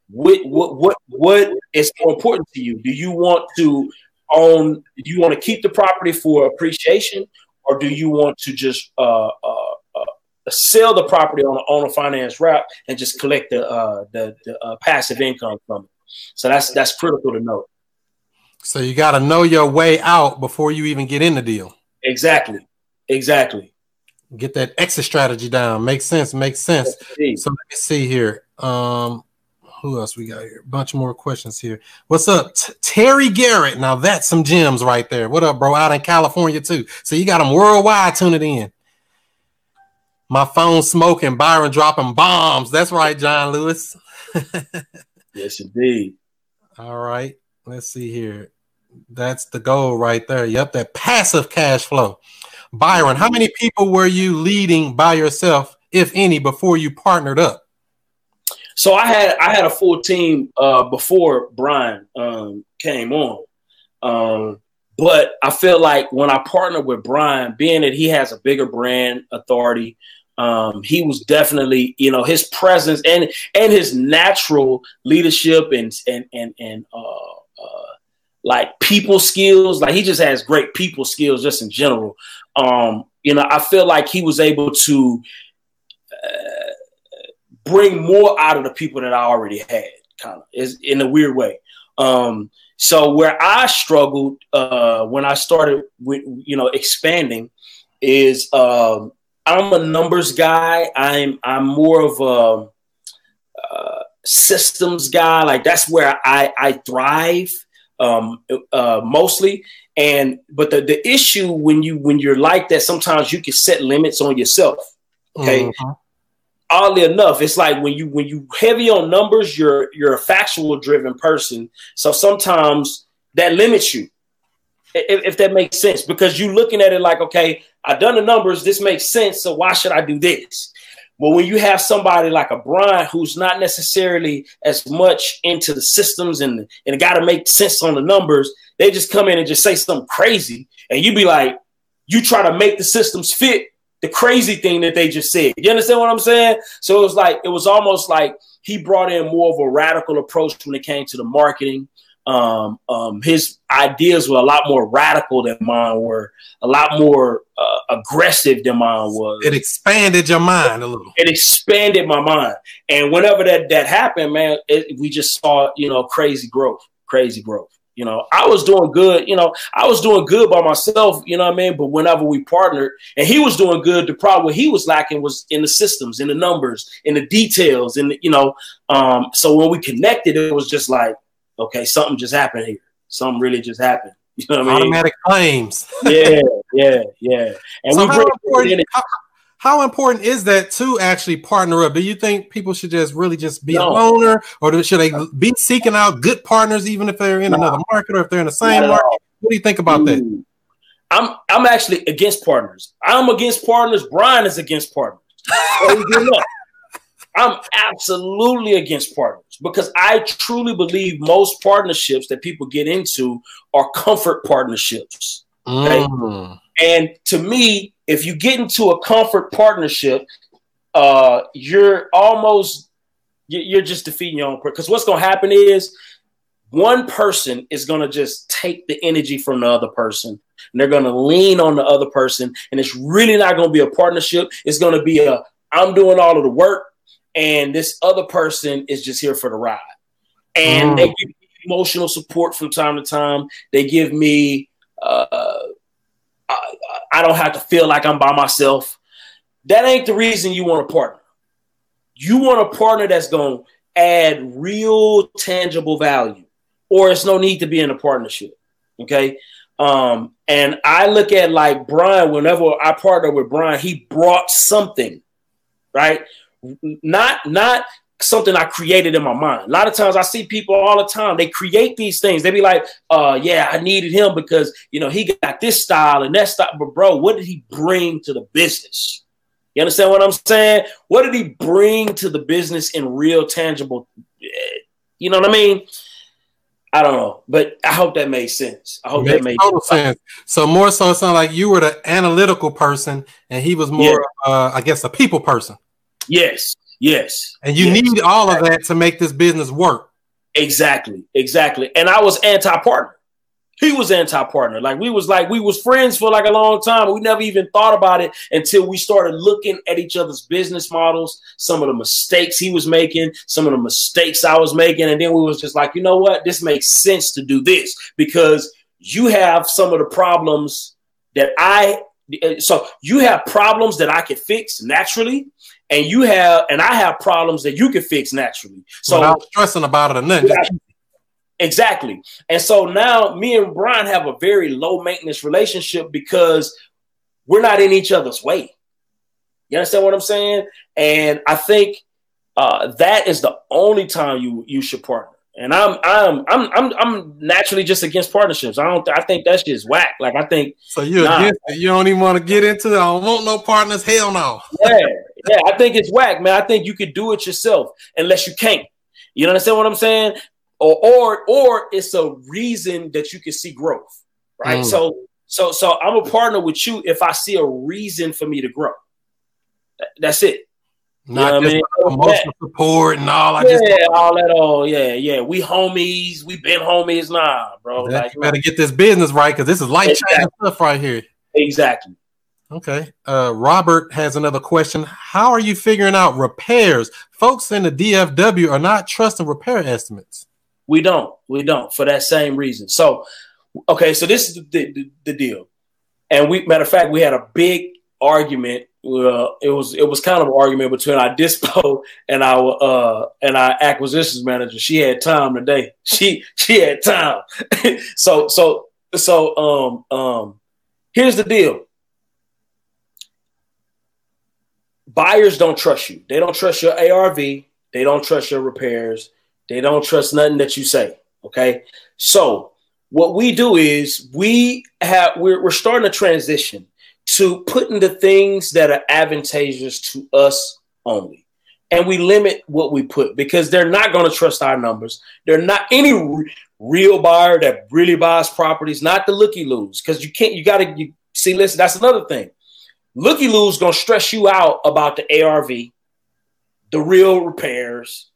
what, what, what, what is more important to you? Do you want to own? Do you want to keep the property for appreciation, or do you want to just uh, uh, sell the property on a, on a finance route and just collect the uh, the, the uh, passive income from it. So that's that's critical to know. So you got to know your way out before you even get in the deal. Exactly. Exactly. Get that exit strategy down. Makes sense. Makes sense. So let me see here. Um, who else we got here? A bunch more questions here. What's up, T- Terry Garrett? Now that's some gems right there. What up, bro? Out in California too. So you got them worldwide tuning in. My phone smoking, Byron dropping bombs. That's right, John Lewis. [LAUGHS] yes, indeed. All right. Let's see here. That's the goal right there. Yep, that passive cash flow. Byron, how many people were you leading by yourself, if any, before you partnered up? So I had I had a full team uh, before Brian um, came on. Um, but I feel like when I partnered with Brian, being that he has a bigger brand authority, um, he was definitely, you know, his presence and and his natural leadership and and and and uh, uh, like people skills. Like he just has great people skills, just in general. Um, you know, I feel like he was able to uh, bring more out of the people that I already had, kind of, is in a weird way. Um, so where I struggled uh, when I started with, you know, expanding is um, I'm a numbers guy. I'm I'm more of a uh, systems guy. Like that's where I I thrive um, uh, mostly. And but the the issue when you when you're like that, sometimes you can set limits on yourself. Okay. Mm-hmm. Oddly enough, it's like when you when you heavy on numbers, you're you're a factual driven person. So sometimes that limits you if, if, that makes sense, because you're looking at it like, okay, I've done the numbers, this makes sense, so why should I do this? Well, when you have somebody like a Brian who's not necessarily as much into the systems and and got to make sense on the numbers, they just come in and just say something crazy, and you be like, you try to make the systems fit the crazy thing that they just said. You understand what I'm saying? So it was like it was almost like he brought in more of a radical approach when it came to the marketing um, um, his ideas were a lot more radical than mine were, a lot more uh, aggressive than mine was. It expanded your mind a little. It expanded my mind, and whenever that that happened, man, it, we just saw you know crazy growth, crazy growth. You know, I was doing good. You know, I was doing good by myself. You know what I mean? But whenever we partnered, and he was doing good, the problem he was lacking was in the systems, in the numbers, in the details, and you know. Um, so when we connected, it was just like okay, something just happened here. Something really just happened. [LAUGHS] You know what I mean? Automatic claims. [LAUGHS] yeah, yeah, yeah. And so how important, how, how, important is that to actually partner up? Do you think people should just really just be no. a loner, or should they be seeking out good partners, even if they're in no. another market or if they're in the same market? What do you think about Ooh. that? Mm. I'm I'm actually against partners. I'm against partners. Brian is against partners. [LAUGHS] I'm absolutely against partners because I truly believe most partnerships that people get into are comfort partnerships. Okay? Mm. And to me, if you get into a comfort partnership, uh, you're almost you're just defeating your own because what's going to happen is one person is going to just take the energy from the other person and they're going to lean on the other person and it's really not going to be a partnership it's going to be a i'm doing all of the work and this other person is just here for the ride. And mm. they give me emotional support from time to time. They give me, uh, I, I don't have to feel like I'm by myself. That ain't the reason you want a partner. You want a partner that's going to add real tangible value, or it's no need to be in a partnership. Okay. Um, and I look at like Brian, whenever I partner with Brian, he brought something, right? Not not something I created in my mind. A lot of times I see people all the time, they create these things. They be like, uh, yeah, I needed him because you know he got this style and that style. But bro, what did he bring to the business? You understand what I'm saying? What did he bring to the business in real tangible? You know what I mean? I don't know, but I hope that made sense. I hope that made total sense. So more so, it sounded like you were the analytical person, and he was more, yeah. uh, I guess, a people person. Yes, yes. And you yes. need all of that to make this business work. Exactly, exactly. And I was anti-partner he was anti-partner. Like we was like we was friends for like a long time. We never even thought about it until we started looking at each other's business models, some of the mistakes he was making, some of the mistakes I was making, and then we was just like, you know what, this makes sense to do this because you have some of the problems that I. So you have problems that I can fix naturally, and you have, and I have problems that you can fix naturally. So without stressing about it or nothing. Exactly. And so now me and Brian have a very low maintenance relationship because we're not in each other's way. You understand what I'm saying? And I think uh, that is the only time you you should partner. And I'm I'm I'm I'm I'm naturally just against partnerships. I don't I think that's just whack. Like I think so you nah. against it. You don't even want to get into it. I don't want no partners. Hell no. yeah, yeah. I think it's whack, man. I think you could do it yourself unless you can't. You understand what I'm saying? or or or it's a reason that you can see growth, right? Mm. So so so I'm a partner with you if I see a reason for me to grow. That's it. Not you know just I mean? emotional support and all. I yeah, just all that. All yeah, yeah. We homies. We been homies. Nah, bro. Like, you better get this business right because this is life changing exactly. stuff right here. Exactly. Okay. Uh, Robert has another question. How are you figuring out repairs? Folks in the DFW are not trusting repair estimates. We don't. We don't for that same reason. So, okay, so this is the, the, the deal. And we, matter of fact, we had a big argument. Uh, it was it was kind of an argument between our dispo [LAUGHS] and our uh, and our acquisitions manager. She had time today. [LAUGHS] She she had time. [LAUGHS] so so so um um here's the deal. Buyers don't trust you. They don't trust your ARV. They don't trust your repairs. They don't trust nothing that you say. Okay. So what we do is we have we're, we're starting a transition to putting the things that are advantageous to us only. And we limit what we put because they're not going to trust our numbers. They're not any re- real buyer that really buys properties, not the looky loos. Because you can't, you got to you, see, listen, that's another thing. Looky loos going to stress you out about the ARV, the real repairs,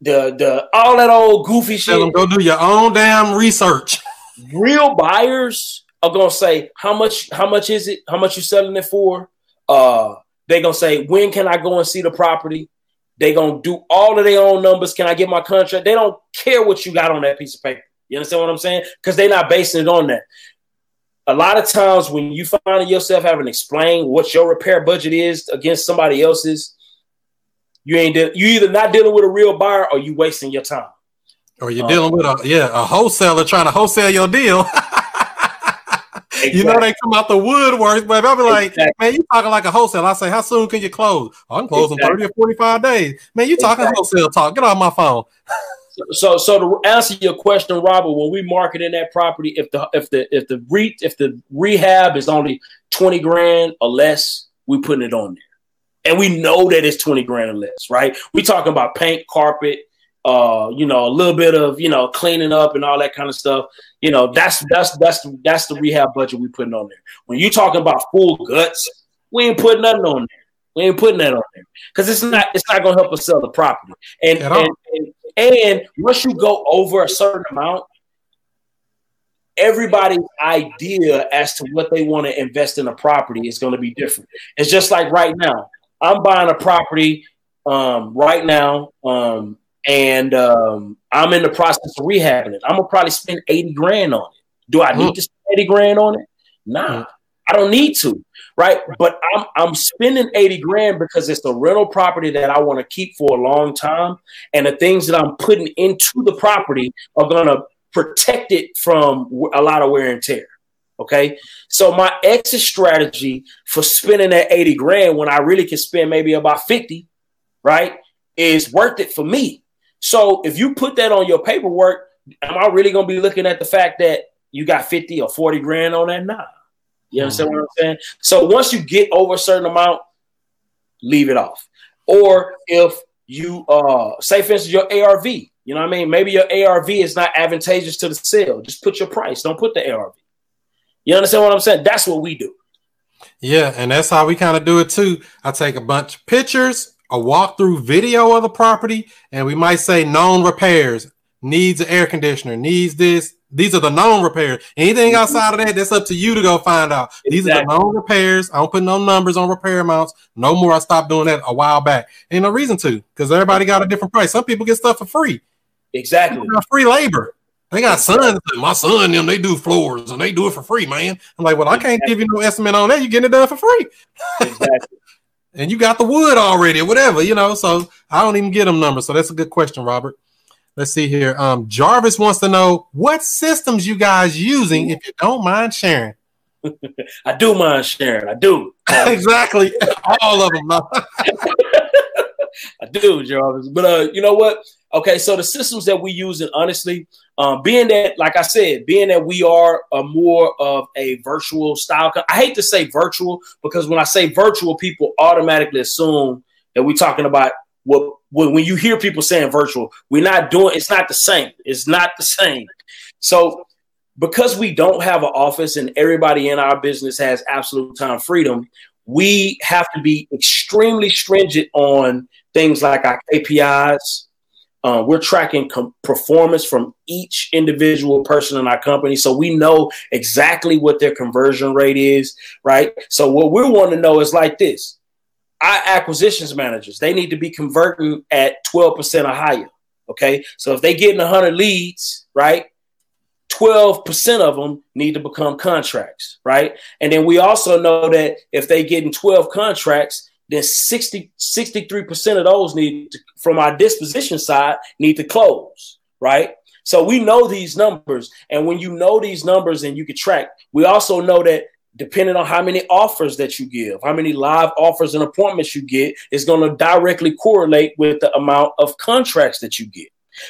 the the all that old goofy shit. Tell them go do your own damn research. Real buyers are gonna say how much how much is it? How much you selling it for? Uh, they gonna say when can I go and see the property? They gonna do all of their own numbers. Can I get my contract? They don't care what you got on that piece of paper. You understand what I'm saying? Because they're not basing it on that. A lot of times when you find yourself having to explain what your repair budget is against somebody else's, you ain't de- you either not dealing with a real buyer or you wasting your time. Or you're um, dealing with a yeah a wholesaler trying to wholesale your deal. [LAUGHS] exactly. You know they come out the woodwork, but I'll be like, exactly. man, you talking like a wholesale. I say, how soon can you close? Oh, I'm closing exactly. 30 or 45 days. Man, you talking wholesale talk. Get off my phone. so, so to answer your question, Robert, when we market in that property, if the if the if the re, if the rehab is only 20 grand or less, we putting it on there and we know that it's 20 grand or less, right? We talking about paint, carpet, uh, you know, a little bit of, you know, cleaning up and all that kind of stuff. You know, that's that's that's that's the rehab budget we putting on there. When you talking about full guts, we ain't putting nothing on there. We ain't putting that on there because it's not it's not gonna help us sell the property. And and, and and once you go over a certain amount, everybody's idea as to what they want to invest in a property is going to be different. It's just like right now. I'm buying a property um, right now, um, and um, I'm in the process of rehabbing it. I'm gonna probably spend 80 grand on it. Do I need mm. to spend 80 grand on it? Nah, mm. I don't need to, right? But I'm I'm spending 80 grand because it's a rental property that I want to keep for a long time, and the things that I'm putting into the property are gonna protect it from a lot of wear and tear. Okay. So my exit strategy for spending that 80 grand when I really can spend maybe about 50, right, is worth it for me. So if you put that on your paperwork, am I really going to be looking at the fact that you got 50 or 40 grand on that? Nah. You understand mm-hmm. what I'm saying? So once you get over a certain amount, leave it off. Or if you uh say for instance your ARV, you know what I mean? Maybe your ARV is not advantageous to the sale. Just put your price. Don't put the ARV. You understand what I'm saying? That's what we do. Yeah, and that's how we kind of do it too. I take a bunch of pictures, a walkthrough video of the property, and we might say known repairs, needs an air conditioner, needs this. These are the known repairs. Anything outside of that, that's up to you to go find out. These are the known repairs. I don't put no numbers on repair amounts. No more. I stopped doing that a while back. Ain't no reason to, because everybody got a different price. Some people get stuff for free. Exactly. Free labor. They got sons. My son, them, they do floors and they do it for free, man. I'm like, well, I can't give you no estimate on that. You're getting it done for free. [LAUGHS] Exactly. And you got the wood already or whatever, you know. So I don't even get them numbers. So that's a good question, Robert. Let's see here. Um, Jarvis wants to know what systems you guys using, if you don't mind sharing. [LAUGHS] I do mind sharing. I do. [LAUGHS] exactly. All of them. [LAUGHS] I do, Jarvis. But uh, you know what? Okay, so the systems that we use, and honestly, um, being that, like I said, being that we are a more of a virtual style. I hate to say virtual because when I say virtual, people automatically assume that we're talking about what when you hear people saying virtual, we're not doing. It's not the same. It's not the same. So because we don't have an office and everybody in our business has absolute time freedom, we have to be extremely stringent on things like our KPIs uh, we're tracking com- performance from each individual person in our company, so we know exactly what their conversion rate is, right? So what we want to know is like this: our acquisitions managers they need to be converting at twelve percent or higher. Okay, so if they're getting hundred leads, right? 12% of them need to become contracts, right? And then we also know that if they getting 12 contracts, then 60, 63% of those need to, from our disposition side need to close, right? So we know these numbers. And when you know these numbers and you can track, we also know that depending on how many offers that you give, how many live offers and appointments you get, is going to directly correlate with the amount of contracts that you get.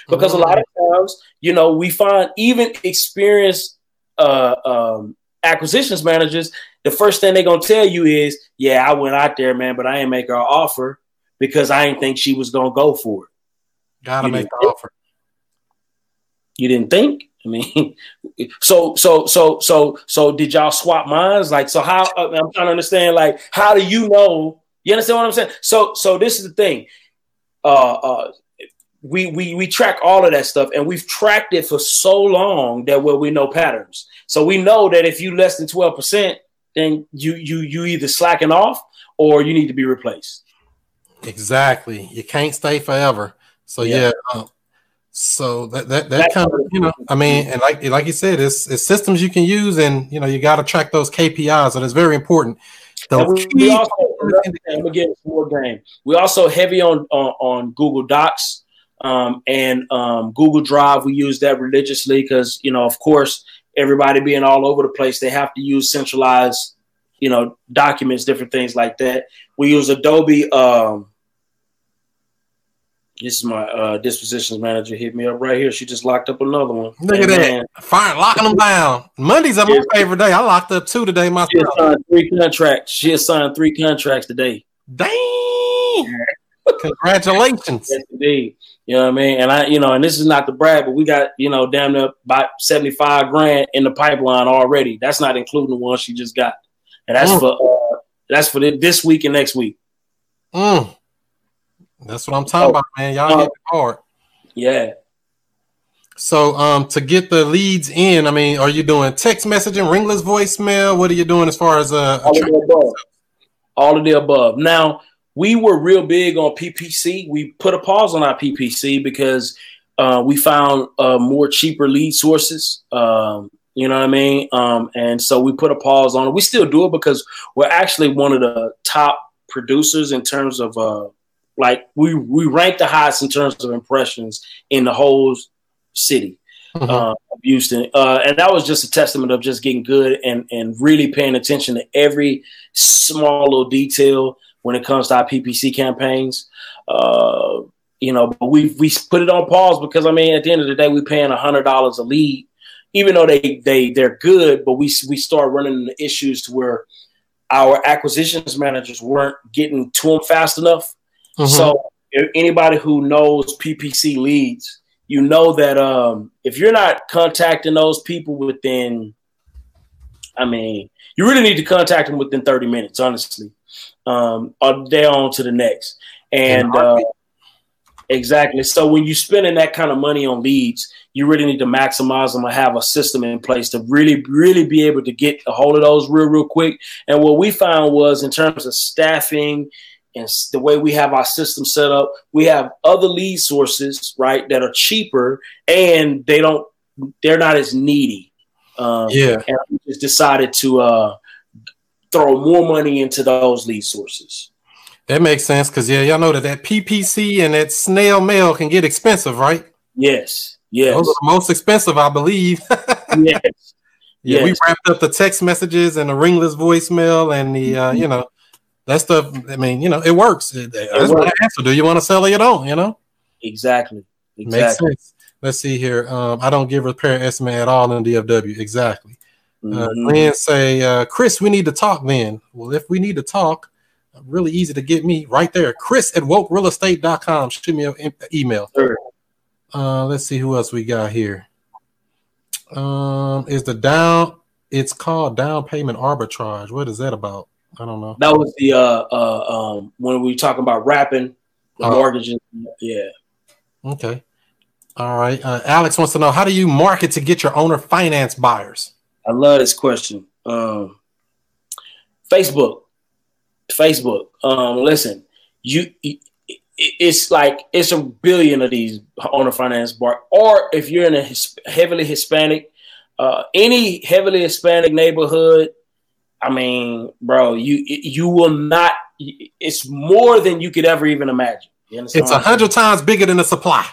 Because mm-hmm. a lot of times, you know, we find even experienced uh, um, acquisitions managers, the first thing they're gonna tell you is, "Yeah, I went out there, man, but I ain't make her offer because I didn't think she was gonna go for it." Gotta you make the offer. You didn't think? I mean, [LAUGHS] so so so so so did y'all swap minds? Like, so how? Uh, I'm trying to understand. Like, how do you know? You understand what I'm saying? So so this is the thing. Uh, uh, we we we track all of that stuff, and we've tracked it for so long that where we know patterns. So we know that if you less than twelve percent, then you you you either slacking off or you need to be replaced. Exactly. You can't stay forever. So yeah. yeah uh, so that that that kind of you know I mean and like like you said it's, it's systems you can use and you know you got to track those KPIs and it's very important. We, we also again more game. We also heavy on on, on Google Docs um, and um, Google Drive. We use that religiously because you know of course everybody being all over the place, they have to use centralized, you know, documents, different things like that. We use Adobe. Um, this is my uh, dispositions manager. Hit me up right here. She just locked up another one. Look at that. Fine, locking them down. Monday's are my favorite day. I locked up two today myself. She signed three contracts. She has signed three contracts today. Dang. [LAUGHS] Congratulations. Yes, indeed. You know what I mean? And I, you know, and this is not the brag, but we got, you know, damn near about 75 grand in the pipeline already. That's not including the one she just got. And that's mm. for uh that's for this week and next week. Mm. That's what I'm talking oh, about, man. Y'all hit hard. Yeah. So um to get the leads in, I mean, are you doing text messaging, ringless voicemail? What are you doing as far as uh all of the above? All of the above. Now we were real big on PPC. We put a pause on our PPC because uh, we found uh, more cheaper lead sources. Um, you know what I mean? Um, and so we put a pause on it. We still do it because we're actually one of the top producers in terms of uh, like we we rank the highest in terms of impressions in the whole city. mm-hmm. uh, of Houston, uh, and that was just a testament of just getting good and and really paying attention to every small little detail when it comes to our PPC campaigns. Uh, you know, but we we put it on pause because I mean, at the end of the day, we're paying hundred dollars a lead, even though they they they're good. But we we start running into issues to where our acquisitions managers weren't getting to them fast enough. Mm-hmm. So anybody who knows PPC leads, you know that um, if you're not contacting those people within, I mean, you really need to contact them within 30 minutes, honestly. Um, or they're on to the next. And uh, Exactly. So when you're spending that kind of money on leads, you really need to maximize them and have a system in place to really, really be able to get a hold of those real, real quick. And what we found was in terms of staffing and the way we have our system set up, we have other lead sources, right, that are cheaper and they don't, they're not as needy. Um, yeah. And we just decided to uh, throw more money into those lead sources. That makes sense because yeah, y'all know that that PPC and that snail mail can get expensive, right? Yes, yes. Those are the most expensive, I believe. [LAUGHS] yes. Yeah, yes. we wrapped up the text messages and the ringless voicemail and the uh, you know that stuff. I mean, you know, it works. It, it that's I answer. Do you want to sell it you don't? You know. Exactly. Exactly. Makes sense. Let's see here. Um, I don't give repair estimate at all in DFW. Exactly. Uh, mm-hmm. Uh, Lynn say, uh, Chris, we need to talk then. Well, if we need to talk, really easy to get me right there. Chris at wokerealestate.com. Shoot me an email. Sure. Uh, let's see who else we got here. Um, is the down? It's called down payment arbitrage. What is that about? I don't know. That was the uh, uh um when we talking about wrapping the uh, mortgages. Yeah. Okay. All right. Uh, Alex wants to know how do you market to get your owner finance buyers? I love this question. Um, Facebook. Facebook. Um, listen, you it's like it's a billion of these owner finance bar. Or if you're in a his, heavily Hispanic, uh, any heavily Hispanic neighborhood, I mean, bro, you you will not. It's more than you could ever even imagine. It's a hundred times bigger than the supply.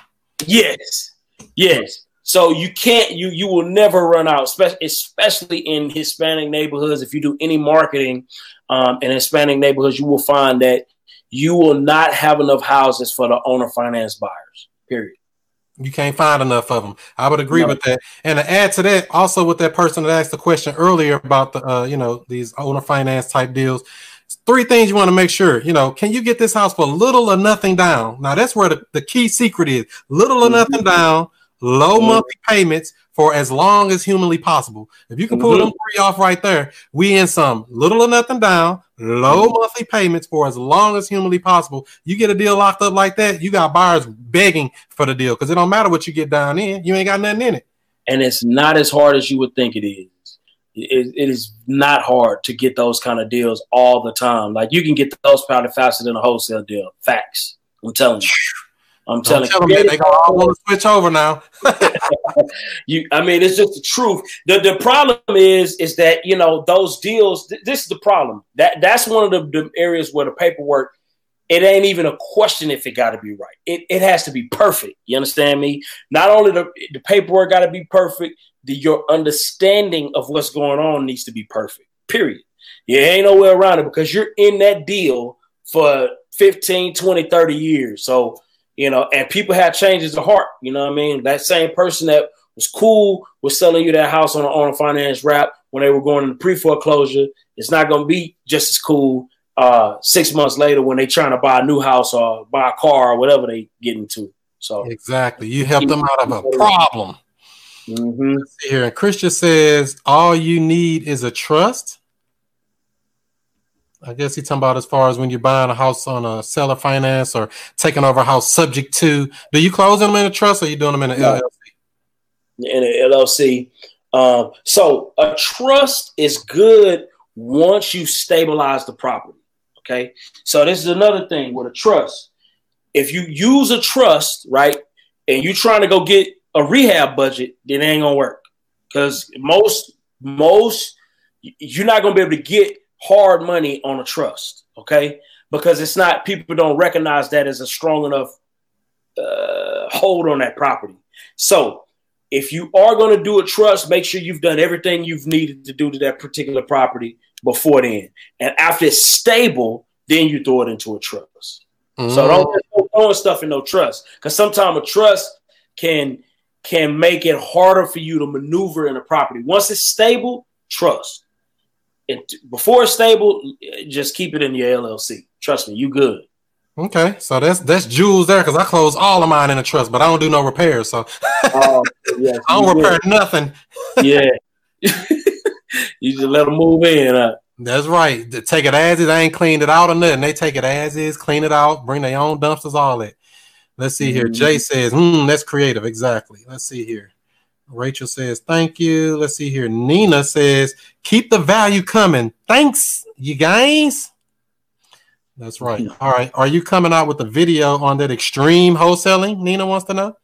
Yes, yes. So you can't you you will never run out, especially in Hispanic neighborhoods. If you do any marketing um, in Hispanic neighborhoods, you will find that you will not have enough houses for the owner finance buyers. Period. You can't find enough of them. I would agree no. with that. And to add to that, also with that person that asked the question earlier about the uh, you know these owner finance type deals, three things you want to make sure. You know, can you get this house for little or nothing down? Now that's where the, the key secret is: little or nothing mm-hmm. down low monthly payments for as long as humanly possible. If you can pull mm-hmm. them three off right there, we in some little or nothing down, low mm-hmm. monthly payments for as long as humanly possible. You get a deal locked up like that, you got buyers begging for the deal because it don't matter what you get down in, you ain't got nothing in it. And it's not as hard as you would think it is. It, it is not hard to get those kind of deals all the time. Like you can get those probably faster than a wholesale deal. Facts. I'm telling you. I'm telling tell you, them they gonna all want to switch over now. [LAUGHS] you, I mean, it's just the truth. The the problem is, is that you know those deals. Th- this is the problem. That that's one of the, the, areas where the paperwork. It ain't even a question if it got to be right. It, it has to be perfect. You understand me? Not only the the paperwork got to be perfect, the, your understanding of what's going on needs to be perfect. Period. You ain't no way around it because you're in that deal for 15, 20, 30 years. So you know, and people have changes of heart. You know what I mean? That same person that was cool was selling you that house on a, on a finance wrap when they were going into pre foreclosure. It's not going to be just as cool uh, six months later when they're trying to buy a new house or buy a car or whatever they get into. So exactly, you help them out of a problem. Mm-hmm. Here, and Christian says all you need is a trust I guess he's talking about as far as when you're buying a house on a seller finance or taking over a house subject to. Do you close them in a trust or are you doing them in an LLC? In an LLC. Um, so a trust is good once you stabilize the property. Okay. So this is another thing with a trust. If you use a trust, right, and you're trying to go get a rehab budget, then it ain't gonna work. Because most most you're not gonna be able to get hard money on a trust, okay? Because it's not people don't recognize that as a strong enough uh, hold on that property. So if you are going to do a trust, make sure you've done everything you've needed to do to that particular property before then. And after it's stable, then you throw it into a trust. Mm-hmm. So don't just throwing stuff in no trust because sometimes a trust can can make it harder for you to maneuver in a property. Once it's stable, trust. It, before it's stable, just keep it in your LLC. Trust me, you good. Okay, so that's that's jewels there because I close all of mine in a trust, but I don't do no repairs. So oh, [LAUGHS] yes, I don't repair nothing. [LAUGHS] yeah, [LAUGHS] you just let them move in. Huh? That's right. They take it as is. I ain't cleaned it out or nothing. They take it as is, clean it out, bring their own dumpsters, all that. Let's see here. Mm-hmm. Jay says, hmm, that's creative. Exactly. Let's see here. Rachel says, thank you. Let's see here. Nina says, keep the value coming. Thanks, you guys. That's right. All right. Are you coming out with a video on that extreme wholesaling? Nina wants to know.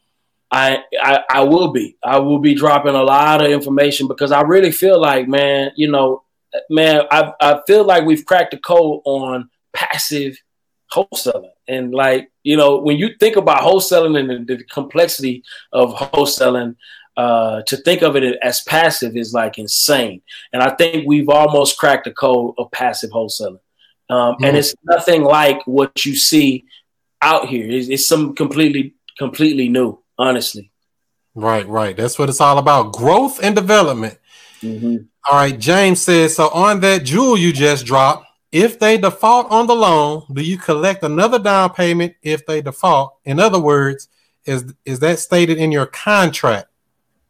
I, I, I will be. I will be dropping a lot of information because I really feel like, man, you know, man, I, I feel like we've cracked the code on passive wholesaling. And like, you know, when you think about wholesaling and the, the complexity of wholesaling, uh, to think of it as passive is like insane. And I think we've almost cracked the code of passive wholesaling. Um, mm-hmm. And it's nothing like what you see out here. It's, it's some completely, completely new, honestly. Right, right. That's what it's all about growth and development. Mm-hmm. All right. James says so on that jewel you just dropped, if they default on the loan, do you collect another down payment if they default? In other words, is is that stated in your contract?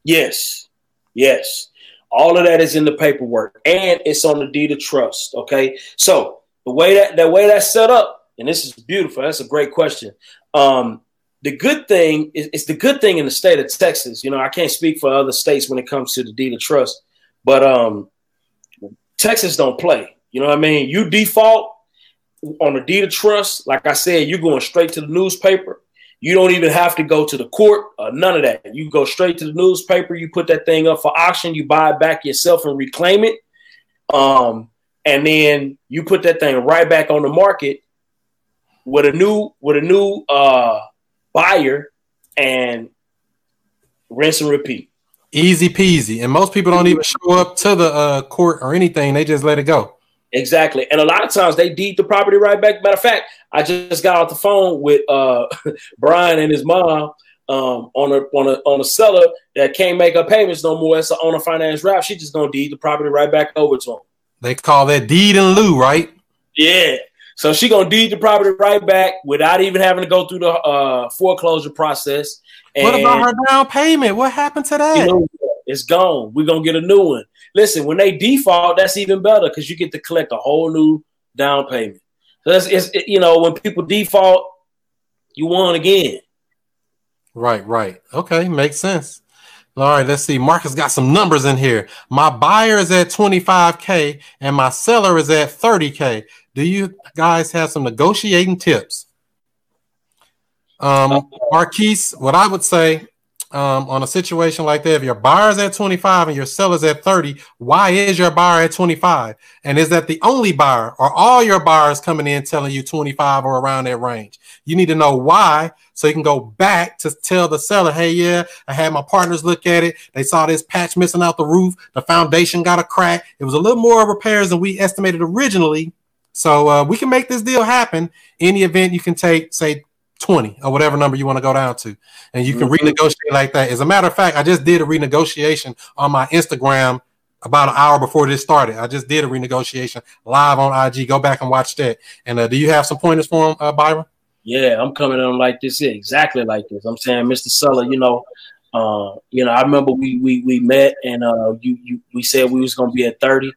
Yes. Yes. All of that is in the paperwork and it's on the deed of trust. Okay. So the way that the way that's set up, and this is beautiful. That's a great question. Um, the good thing is it's the good thing in the state of Texas. You know, I can't speak for other states when it comes to the deed of trust, but um, Texas don't play. You know what I mean? You default on a deed of trust, like I said, you're going straight to the newspaper. You don't even have to go to the court, uh, none of that. You go straight to the newspaper. You put that thing up for auction. You buy it back yourself and reclaim it. Um, and then you put that thing right back on the market with a new with a new uh, buyer and rinse and repeat. Easy peasy. And most people don't even show up to the uh, court or anything. They just let it go. Exactly. And a lot of times they deed the property right back. Matter of fact, I just got off the phone with uh, [LAUGHS] Brian and his mom um, on a on a on a seller that can't make her payments no more. It's on a finance route. She just gonna deed the property right back over to him. They call that deed in lieu, right? Yeah. So she gonna deed the property right back without even having to go through the uh, foreclosure process. And, what about her down payment? What happened to that? You know, it's gone. We're gonna get a new one. Listen, when they default, that's even better because you get to collect a whole new down payment. So that's it's, it, you know when people default, you won again. Right, right. Okay, makes sense. All right, let's see. Marcus got some numbers in here. My buyer is at 25K and my seller is at 30K. Do you guys have some negotiating tips? Um, Marquise, what I would say um, on a situation like that, if your buyer's at 25 and your seller's at 30, why is your buyer at 25? And is that the only buyer or all your buyers coming in telling you 25 or around that range? You need to know why so you can go back to tell the seller, hey, yeah, I had my partners look at it. They saw this patch missing out the roof. The foundation got a crack. It was a little more repairs than we estimated originally. So uh, we can make this deal happen. Any event you can take, say, 20 or whatever number you want to go down to. And you can mm-hmm. renegotiate like that. As a matter of fact, I just did a renegotiation on my Instagram about an hour before this started. I just did a renegotiation live on IG. Go back and watch that. And uh, do you have some pointers for him, uh, Byron? Yeah, I'm coming on like this, yeah, exactly like this. I'm saying, Mr. Seller, you know, uh, you know, I remember we we we met and uh, you you we said we was gonna be at 30,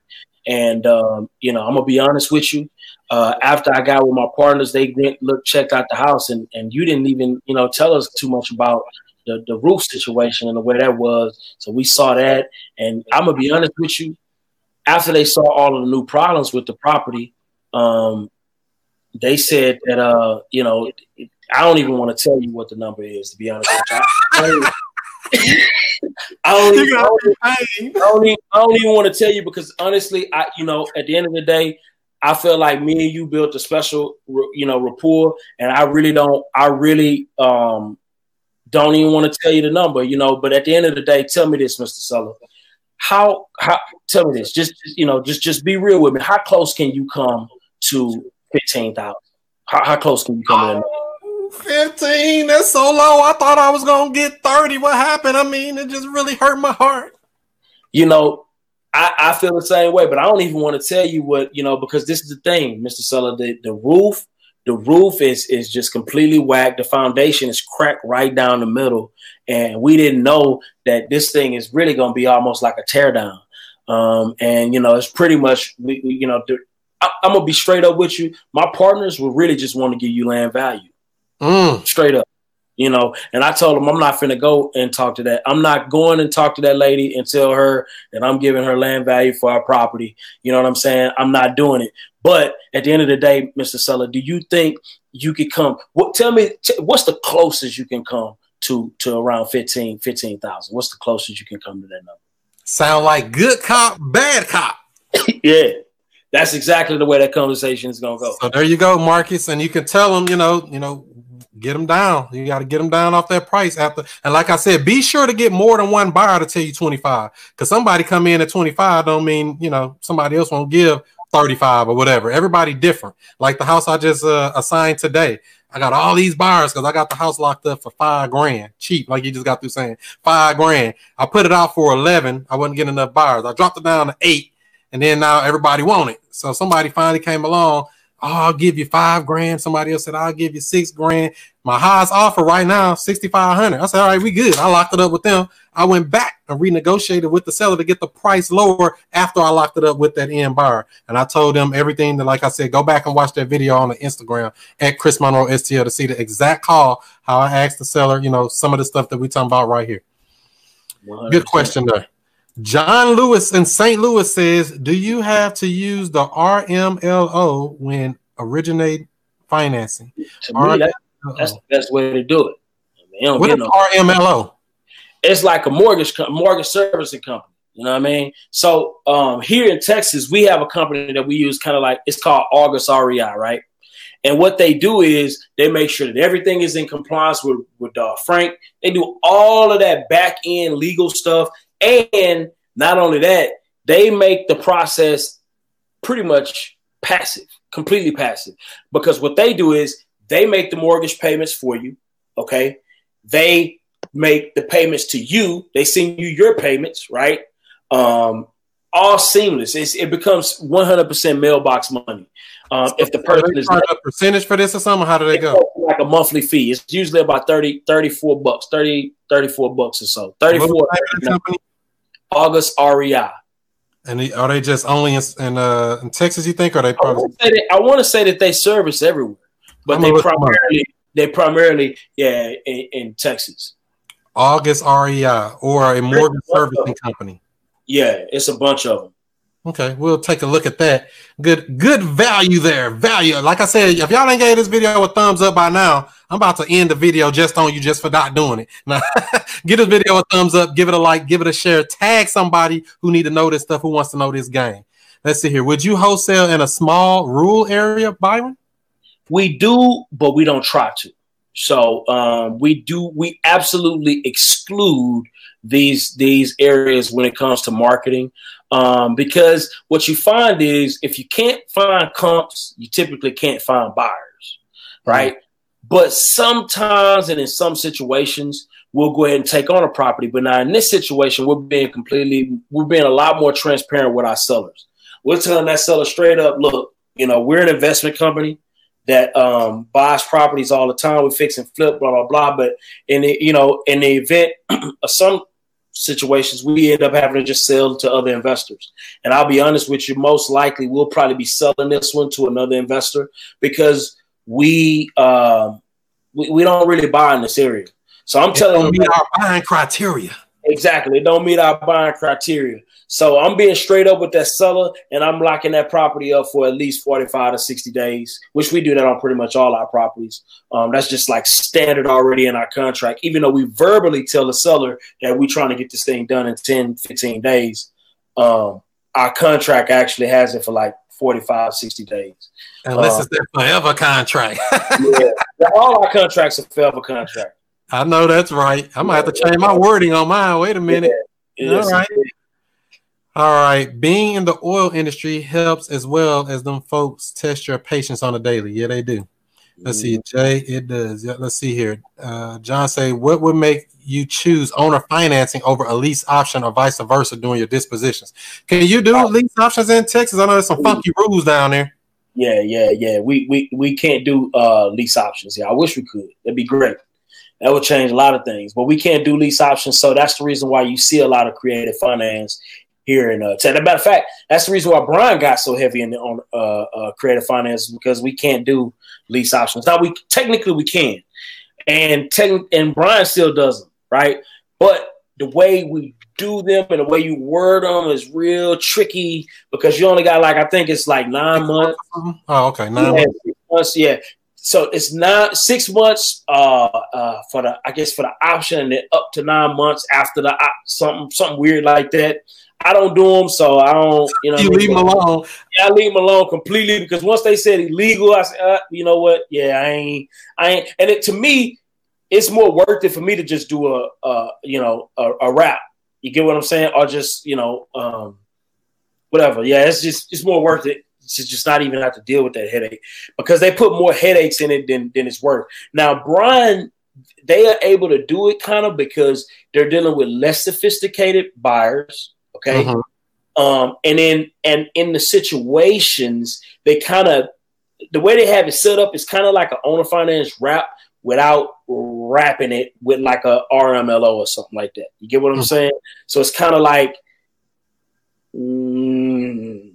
and um, you know, I'm gonna be honest with you uh, after I got with my partners, they went look checked out the house, and and you didn't even you know tell us too much about the the roof situation and the way that was. So we saw that, and I'm gonna be honest with you. After they saw all of the new problems with the property, um, they said that uh, you know, I don't even want to tell you what the number is. To be honest with you. I, don't, even, I, don't, I, don't even, I don't even want to tell you because honestly, I you know at the end of the day, I feel like me and you built a special, you know, rapport, and I really don't. I really um, don't even want to tell you the number, you know. But at the end of the day, tell me this, Mr. Seller. How how tell me this, just you know, just just be real with me. How close can you come to fifteen thousand? How, how close can you come in? 15, that's so low. I thought I was gonna get 30. What happened? I mean, it just really hurt my heart. You know, I, I feel the same way, but I don't even want to tell you what, you know, because this is the thing, Mr. Seller, the, the roof, the roof is is just completely whacked. The foundation is cracked right down the middle. And we didn't know that this thing is really gonna be almost like a teardown. Um, and you know, it's pretty much we, we you know, I, I'm gonna be straight up with you. My partners will really just want to give you land value. Mm. straight up. You know, and I told him I'm not finna go and talk to that. I'm not going and talk to that lady and tell her that I'm giving her land value for our property. You know what I'm saying? I'm not doing it. But at the end of the day, Mr. Seller, do you think you could come? What tell me t- what's the closest you can come to to around 15 15,000? What's the closest you can come to that number? Sound like good cop, bad cop. [COUGHS] yeah. That's exactly the way that conversation is gonna go. So there you go, Marcus, and you can tell them, you know, you know, get them down. You got to get them down off that price after. And like I said, be sure to get more than one buyer to tell you 25. Because somebody come in at 25 don't mean, you know, somebody else won't give 35 or whatever. Everybody different. Like the house I just uh, assigned today. I got all these buyers because I got the house locked up for five grand, cheap, like you just got through saying five grand. I put it out for 11. I wasn't getting enough buyers. I dropped it down to eight, and then now everybody want it. So somebody finally came along oh, I'll give you five grand. Somebody else said, I'll give you six grand. My highest offer right now, 6,500. I said, all right, we good. I locked it up with them. I went back and renegotiated with the seller to get the price lower after I locked it up with that end buyer. And I told them everything that, like I said, go back and watch that video on the Instagram at Chris Monroe STL to see the exact call, how I asked the seller, you know, some of the stuff that we talking about right here. 100%. Good question there. John Lewis in St. Louis says, "Do you have to use the RMLO when originate financing?" To me, that, that's the best way to do it. I mean, what is no RMLO? It's like a mortgage mortgage servicing company. You know what I mean? So um, here in Texas, we have a company that we use, kind of like it's called August REI, right? And what they do is they make sure that everything is in compliance with with uh, Frank. They do all of that back end legal stuff. And not only that, they make the process pretty much passive, completely passive. Because what they do is they make the mortgage payments for you. Okay. They make the payments to you. They send you your payments, right? Um, all seamless. It's, it becomes 100% mailbox money. Um, if the person is a percentage for this or something, how do they go? Like a monthly fee. It's usually about 30, 34 bucks, 30, 34 bucks or so. 34. August REI. And are they just only in, in, uh, in Texas? You think, or they? Probably- I want to say that they service everywhere, but I'm they primarily they primarily yeah in, in, Texas. August REI or a mortgage servicing company. Yeah, it's a bunch of them. Okay, we'll take a look at that. Good, good value there. Value. Like I said, if y'all ain't gave this video a thumbs up by now, I'm about to end the video just on you just for not doing it. Now, [LAUGHS] give this video a thumbs up, give it a like, give it a share, tag somebody who need to know this stuff, who wants to know this game. Let's see here. Would you wholesale in a small rural area, Byron? We do, but we don't try to. So um, we do. We absolutely exclude these these areas when it comes to marketing. Um, because what you find is if you can't find comps, you typically can't find buyers, right? Mm-hmm. But sometimes and in some situations, we'll go ahead and take on a property. But now in this situation, we're being completely, we're being a lot more transparent with our sellers. We're telling that seller straight up, look, you know, we're an investment company that um, buys properties all the time. We fix and flip, blah blah blah. But in the you know in the event [CLEARS THROAT] of some situations, we end up having to just sell to other investors. And I'll be honest with you, most likely we'll probably be selling this one to another investor because we uh, we, we don't really buy in this area. So I'm it telling you, our buying criteria. Exactly, it don't meet our buying criteria. So I'm being straight up with that seller, and I'm locking that property up for at least 45 to 60 days, which we do that on pretty much all our properties. Um, that's just like standard already in our contract, even though we verbally tell the seller that we're trying to get this thing done in 10, 15 days. Um, our contract actually has it for like 45, 60 days. Unless um, it's that forever contract. [LAUGHS] yeah, all our contracts are forever contract. I know that's right. I might have to change my wording on mine. Wait a minute. Yes. All right. All right. Being in the oil industry helps as well as them folks test your patience on a daily. Yeah, they do. Let's see, Jay. It does. Yeah, let's see here. Uh, John say, what would make you choose owner financing over a lease option or vice versa during your dispositions? Can you do lease options in Texas? I know there's some funky rules down there. Yeah, yeah, yeah. We we we can't do uh lease options. Yeah, I wish we could. That'd be great. That would change a lot of things, but we can't do lease options. So that's the reason why you see a lot of creative finance here in uh, Texas. As a matter of fact, that's the reason why Brian got so heavy in the, on uh, uh, creative finance because we can't do lease options. Now we technically we can, and techn- and Brian still doesn't, right? But the way we do them and the way you word them is real tricky because you only got like I think it's like nine months. Oh, okay. Nine Yeah, months. yeah. So it's not six months uh, uh, for the I guess for the option, and then up to nine months after the op- something something weird like that. I don't do them, so I don't. You know, You leave them alone. Yeah, I leave them alone completely because once they said illegal, I said, uh, you know what? Yeah, I ain't, I ain't. And it, to me, it's more worth it for me to just do a, a you know, a, a wrap. You get what I'm saying? Or just, you know, um, whatever. Yeah, it's just, it's more worth it to just not even have to deal with that headache because they put more headaches in it than, than it's worth. Now, Brian, they are able to do it kind of because they're dealing with less sophisticated buyers. Okay. Mhm. Um, and then and in the situations, they kind of the way they have it set up is kind of like an owner finance wrap without wrapping it with like a RMLO or something like that. You get what I'm Mhm. saying? So it's kind of like, mm,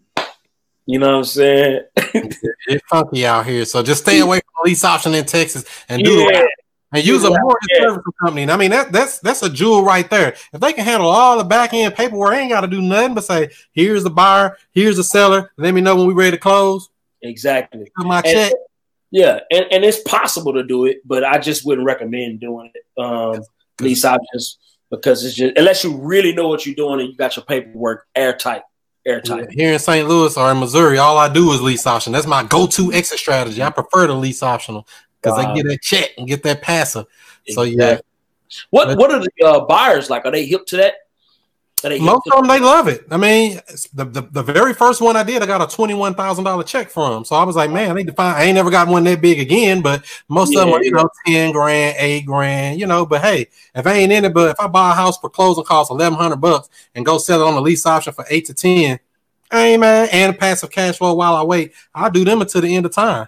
you know what I'm saying? [LAUGHS] It's funky out here. So just stay away from the lease option in Texas and do the yeah, wrap. And use a mortgage Yeah. service company. And I mean that that's that's a jewel right there. If they can handle all the back end paperwork, they ain't got to do nothing but say, "Here's the buyer, here's the seller. Let me know when we're ready to close. exactly. My And- check." Yeah, and, and it's possible to do it, but I just wouldn't recommend doing it. Um, lease options because it's just unless you really know what you're doing and you got your paperwork airtight, airtight. Here in St. Louis or in Missouri, all I do is lease option. That's my go-to exit strategy. I prefer the lease optional because they get that check and get that passer. So yeah, What what are the uh, buyers like? Are they hip to that? Are they most of them they love it. I mean, the, the, the very first one I did, I got a twenty-one thousand dollar check from. So I was like, man, I need to find. I ain't never got one that big again, but most of them are you know ten grand, eight grand, you know. But hey, if I ain't in it, but if I buy a house for closing costs eleven hundred bucks and go sell it on the lease option for eight to ten, hey man, and passive cash flow while I wait, I'll do them until the end of time.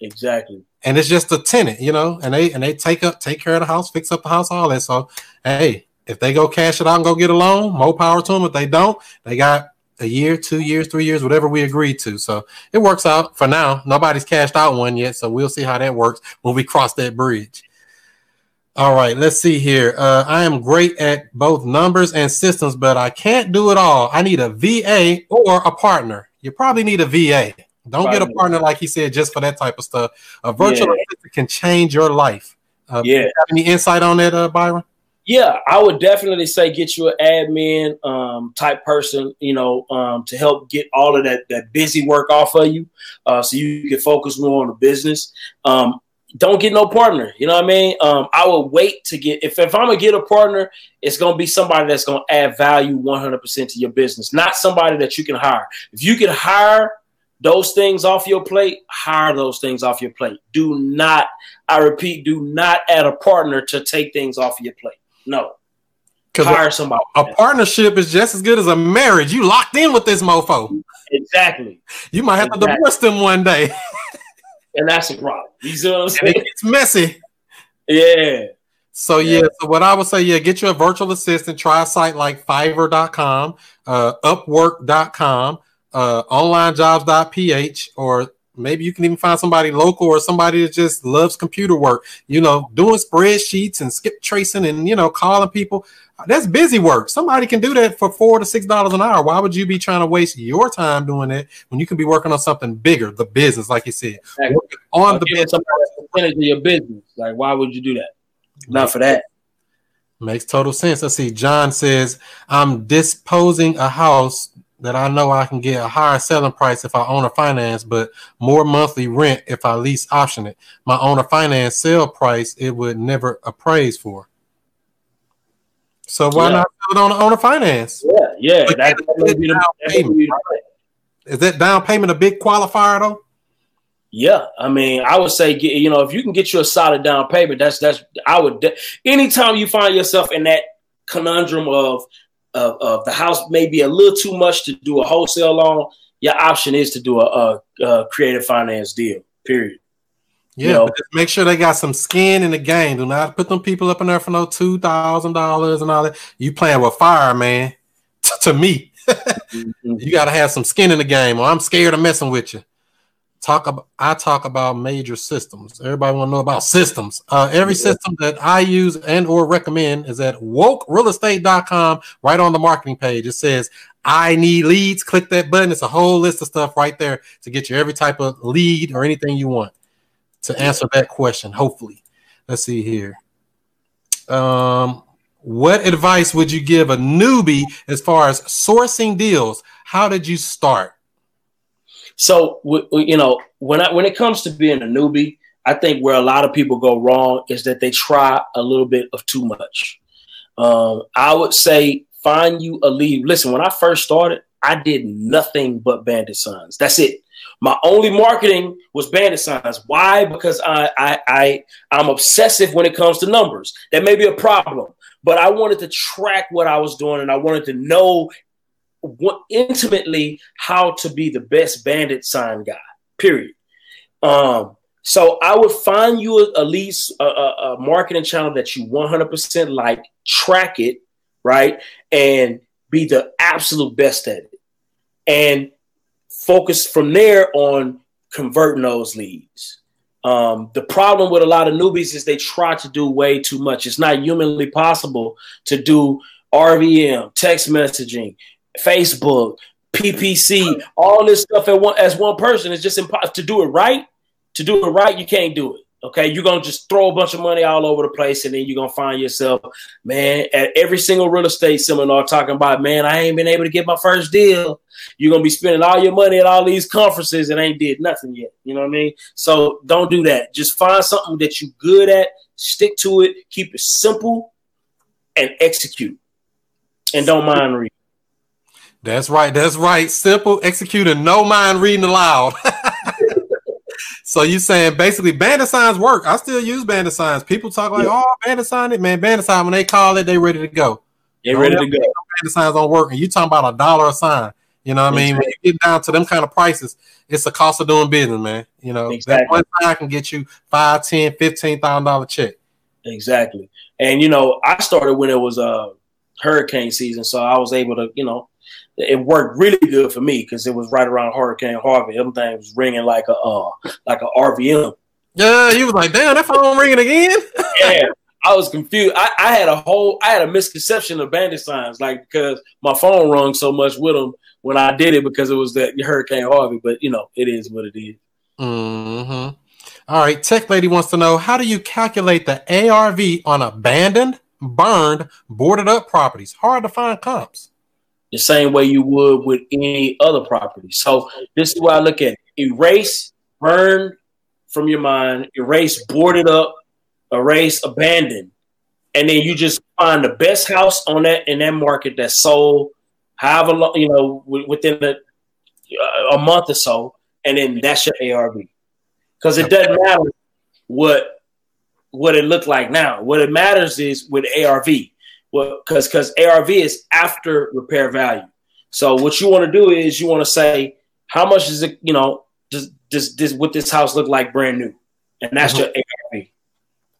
exactly. And it's just a tenant, you know, and they and they take up take care of the house, fix up the house, all that. So hey, if they go cash it out and go get a loan, more power to them. If they don't, they got a year, two years, three years, whatever we agreed to. So it works out for now. Nobody's cashed out one yet, so we'll see how that works when we cross that bridge. All right, let's see here. Uh, I am great at both numbers and systems, but I can't do it all. I need a VA or a partner. You probably need a VA. Don't get a partner like he said just for that type of stuff. A virtual Yeah. assistant can change your life. Uh, Yeah. any insight on that, uh, Byron? Yeah, I would definitely say get you an admin um, type person, you know, um, to help get all of that that busy work off of you, uh, so you can focus more on the business. Um, don't get no partner. You know what I mean? Um, I would wait to get if, if I'm gonna get a partner, it's gonna be somebody that's gonna add value 100 percent to your business, not somebody that you can hire. If you can hire those things off your plate, hire those things off your plate. Do not, I repeat, do not add a partner to take things off your plate. No, Because hire somebody. a, a partnership is just as good as a marriage. You locked in with this mofo. exactly, You might have to divorce them one day, [LAUGHS] and that's a problem. You see what I'm saying? it messy. Yeah, So yeah. Yeah. so what I would say, yeah, get you a virtual assistant. Try a site like Fiverr.com, uh, Upwork.com, uh, OnlineJobs.ph, or maybe you can even find somebody local or somebody that just loves computer work. You know, doing spreadsheets and skip tracing and you know calling people. That's busy work. Somebody can do that for four to six dollars an hour. Why would you be trying to waste your time doing that when you can be working on something bigger, the business, like you said, Exactly. on the business. percentage of your business. Like, why would you do that? Not for that. Makes total sense. Let's see. John says, I'm disposing a house that I know I can get a higher selling price if I own a finance, but more monthly rent if I lease option it. My owner finance sale price it would never appraise for. So why Yeah. not sell it on owner finance? Yeah, yeah. That, that- that would be the- down that would Is that down payment a big qualifier though? Yeah, I mean, I would say, you know, if you can get you a solid down payment, that's that's. I would. de- Anytime you find yourself in that conundrum of of, of the house may be a little too much to do a wholesale loan, your option is to do a, a, a creative finance deal. Period. Yeah, You know? make sure they got some skin in the game. Do not put them people up in there for no two thousand dollars and all that. You playing with fire, man. [LAUGHS] to me, [LAUGHS] mm-hmm. you got to have some skin in the game, or I'm scared of messing with you. Talk about I talk about major systems. Everybody want to know about systems. Uh, every Yeah. system that I use and or recommend is at wokerealestate.com. Right on the marketing page, it says I need leads. Click that button. It's a whole list of stuff right there to get you every type of lead or anything you want to answer that question. Hopefully, let's see here. Um, what advice would you give a newbie as far as sourcing deals? How did you start? So you know, when I, when it comes to being a newbie, I think where a lot of people go wrong is that they try a little bit of too much. Um, I would say find you a lead. Listen, when I first started, I did nothing but bandit signs. That's it. My only marketing was bandit signs. Why? Because I I, I I'm obsessive when it comes to numbers. That may be a problem, but I wanted to track what I was doing and I wanted to know intimately how to be the best bandit sign guy. Period. Um, so I would find you a, at least a, a, a marketing channel that you 100% like, track it, right, and be the absolute best at it, and focus from there on converting those leads. Um, the problem with a lot of newbies is they try to do way too much. It's not humanly possible to do RVM, text messaging, Facebook, PPC, all this stuff at one as one person. It's just impossible to do it right. To do it right, you can't do it. Okay, you're gonna just throw a bunch of money all over the place, and then you're gonna find yourself, man, at every single real estate seminar talking about, man, I ain't been able to get my first deal. You're gonna be spending all your money at all these conferences and ain't did nothing yet. You know what I mean? So don't do that. Just find something that you're good at, stick to it, keep it simple, and execute. And don't mind reading. That's right. That's right. Simple, execute, and no mind reading aloud. [LAUGHS] so you saying basically bandit signs work. I still use bandit signs. People talk like, oh, bandit sign it, man. Bandit sign, when they call it, they ready to go. Get ready to go. Bandit signs don't work. And you talking about a dollar a sign. You know what I mean? When you get down to them kind of prices, it's the cost of doing business, man. You know, that one sign can get you five, ten, fifteen thousand dollar check. Exactly. And you know, I started when it was uh hurricane season, so I was able to, you know, it worked really good for me because it was right around Hurricane Harvey. Everything was ringing like a uh like a RVM. Yeah, you was like, damn, that phone ringing again. [LAUGHS] Yeah. I was confused. I, I had a whole I had a misconception of bandit signs, like because my phone rung so much with them when I did it because it was that Hurricane Harvey. But you know, it is what it is. hmm All right, Tech Lady wants to know how do you calculate the ARV on abandoned, burned, boarded up properties? Hard to find comps. The same way you would with any other property. So this is why I look at it. erase, burn from your mind, erase, boarded up, erase, abandoned, and then you just find the best house on that in that market that sold, however long, you know, wi- within a, uh, a month or so, and then that's your ARV. Because it doesn't matter what what it looked like now. What it matters is with ARV. Well, because because ARV is after repair value. So what you want to do is you want to say how much is it? You know, does does this what this house look like brand new, and that's Mhm. your ARV.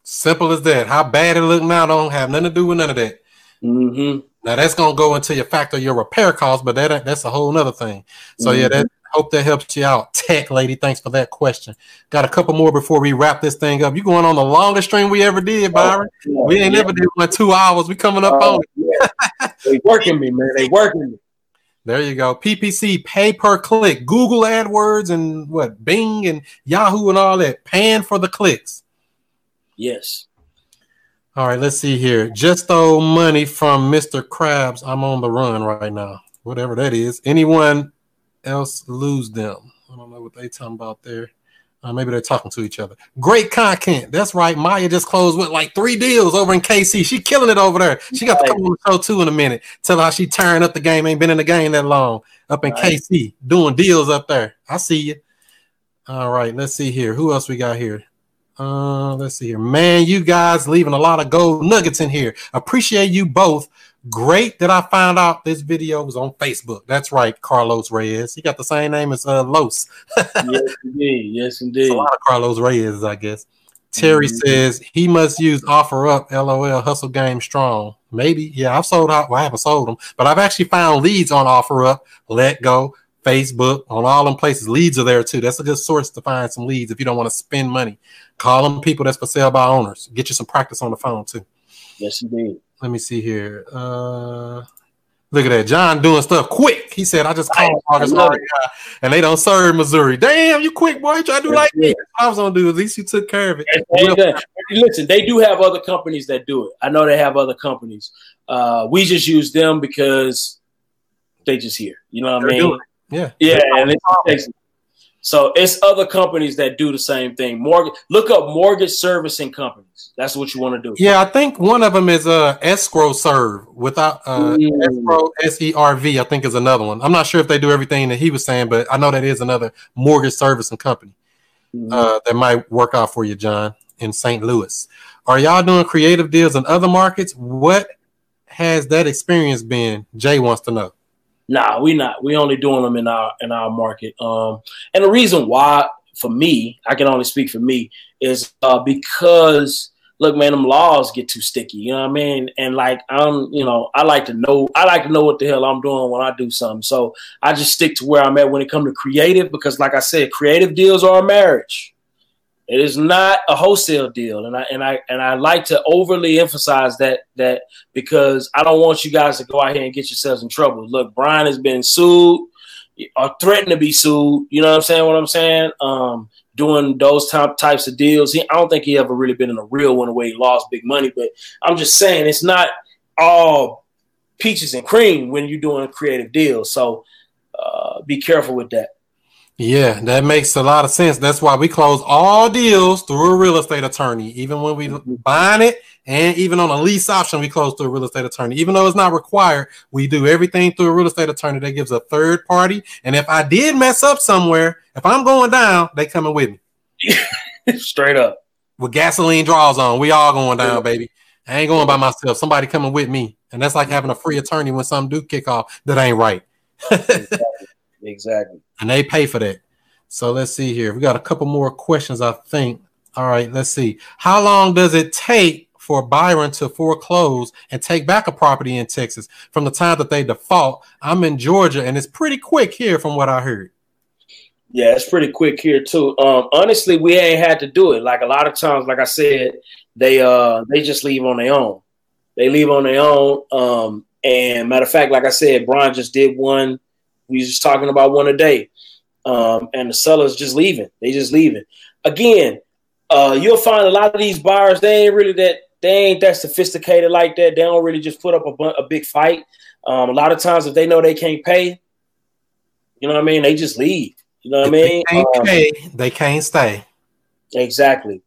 Simple as that. How bad it look now don't have nothing to do with none of that. Mm-hmm. Now that's gonna go into your factor your repair costs, but that that's a whole other thing. So yeah, Mm-hmm. that hope that helps you out. [LAUGHS] Tech lady, thanks for that question. Got a couple more before we wrap this thing up. You going on the longest stream we ever did, oh, Byron. we ain't never did one two hours. We coming up oh, on it. yeah. they working me, man. They working me. There you go. PPC pay per click. Google AdWords and what Bing and Yahoo and all that. Paying for the clicks. Yes. All right, let's see here. Just owe money from Mr. Krabs. I'm on the run right now. whatever that is. Anyone else lose them? I don't know what they talking about there. Uh, maybe they're talking to each other. Great content. That's right. Maya just closed with like three deals over in KC. She killing it over there. She got to come on the show too in a minute. Tell how she turned up the game. Ain't been in the game that long. Up in right. KC doing deals up there. I see you. All right. Let's see here. Who else we got here? Uh, let's see here. Man, you guys leaving a lot of gold nuggets in here. Appreciate you both. Great that I found out this video was on Facebook. That's right, Carlos Reyes. He got the same name as uh, Los. [LAUGHS] yes, indeed. Yes, indeed. It's a lot of Carlos Reyes, I guess. Terry mm-hmm. says he must use OfferUp. LOL. Hustle game strong. Maybe. Yeah, I've sold out. Well, I haven't sold them, but I've actually found leads on OfferUp. Let go. Facebook, on all them places. Leads are there too. That's a good source to find some leads if you don't want to spend money. Call them people that's for sale by owners. Get you some practice on the phone too. Yes, indeed. Let me see here. Uh, look at that. John doing stuff quick. He said, I just called August and they don't serve Missouri. Damn, you quick, boy. Try to do like me. I was gonna do. At least you took care of it. Listen, they do have other companies that do it. I know they have other companies. Uh, we just use them because they just here. You know what I mean? Yeah. Yeah, and it's, so it's other companies that do the same thing. Mortgage, look up mortgage servicing companies. That's what you want to do. Yeah, I think one of them is uh, Escrow Serve without uh, mm. Escrow S E R V. I think is another one. I'm not sure if they do everything that he was saying, but I know that is another mortgage servicing company mm. uh, that might work out for you, John, in St. Louis. Are y'all doing creative deals in other markets? What has that experience been? Jay wants to know. Nah, we not. We only doing them in our in our market. Um, and the reason why, for me, I can only speak for me, is uh, because look, man, them laws get too sticky. You know what I mean? And like I'm, you know, I like to know. I like to know what the hell I'm doing when I do something. So I just stick to where I'm at when it comes to creative, because like I said, creative deals are a marriage. It is not a wholesale deal, and I and I and I like to overly emphasize that that because I don't want you guys to go out here and get yourselves in trouble. Look, Brian has been sued or threatened to be sued. You know what I'm saying? What I'm saying? Um, doing those type types of deals. He, I don't think he ever really been in a real one where he lost big money. But I'm just saying it's not all peaches and cream when you're doing a creative deals. So uh, be careful with that. Yeah, that makes a lot of sense. That's why we close all deals through a real estate attorney, even when we buying it and even on a lease option, we close through a real estate attorney. Even though it's not required, we do everything through a real estate attorney that gives a third party. And if I did mess up somewhere, if I'm going down, they coming with me. [LAUGHS] Straight up. With gasoline draws on. We all going down, baby. I ain't going by myself. Somebody coming with me. And that's like having a free attorney when some do kick off that ain't right. [LAUGHS] exactly. and they pay for that. So let's see here. We got a couple more questions, I think. All right, let's see. How long does it take for Byron to foreclose and take back a property in Texas from the time that they default? I'm in Georgia, and it's pretty quick here, from what I heard. Yeah, it's pretty quick here too. Um, honestly, we ain't had to do it. Like a lot of times, like I said, they uh they just leave on their own. They leave on their own. Um, and matter of fact, like I said, Brian just did one we just talking about one a day, um, and the sellers just leaving. They just leaving. Again, uh, you'll find a lot of these buyers. They ain't really that. They ain't that sophisticated like that. They don't really just put up a, a big fight. Um, a lot of times, if they know they can't pay, you know what I mean, they just leave. You know what I mean? They can't um, pay, they can't stay. Exactly.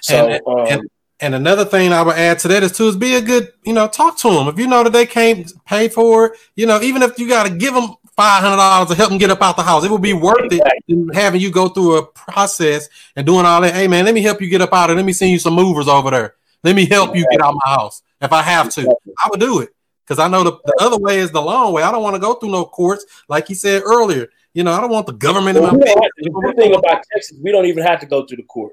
So. And, um, and, and another thing I would add to that is too is be a good, you know, talk to them. If you know that they can't pay for it, you know, even if you got to give them five hundred dollars to help them get up out the house. It would be worth it having you go through a process and doing all that. Hey man, let me help you get up out of. Let me send you some movers over there. Let me help you get out of my house if I have to. I would do it because I know the, the other way is the long way. I don't want to go through no courts like he said earlier. You know, I don't want the government. Well, the good thing about Texas, we don't even have to go through the court.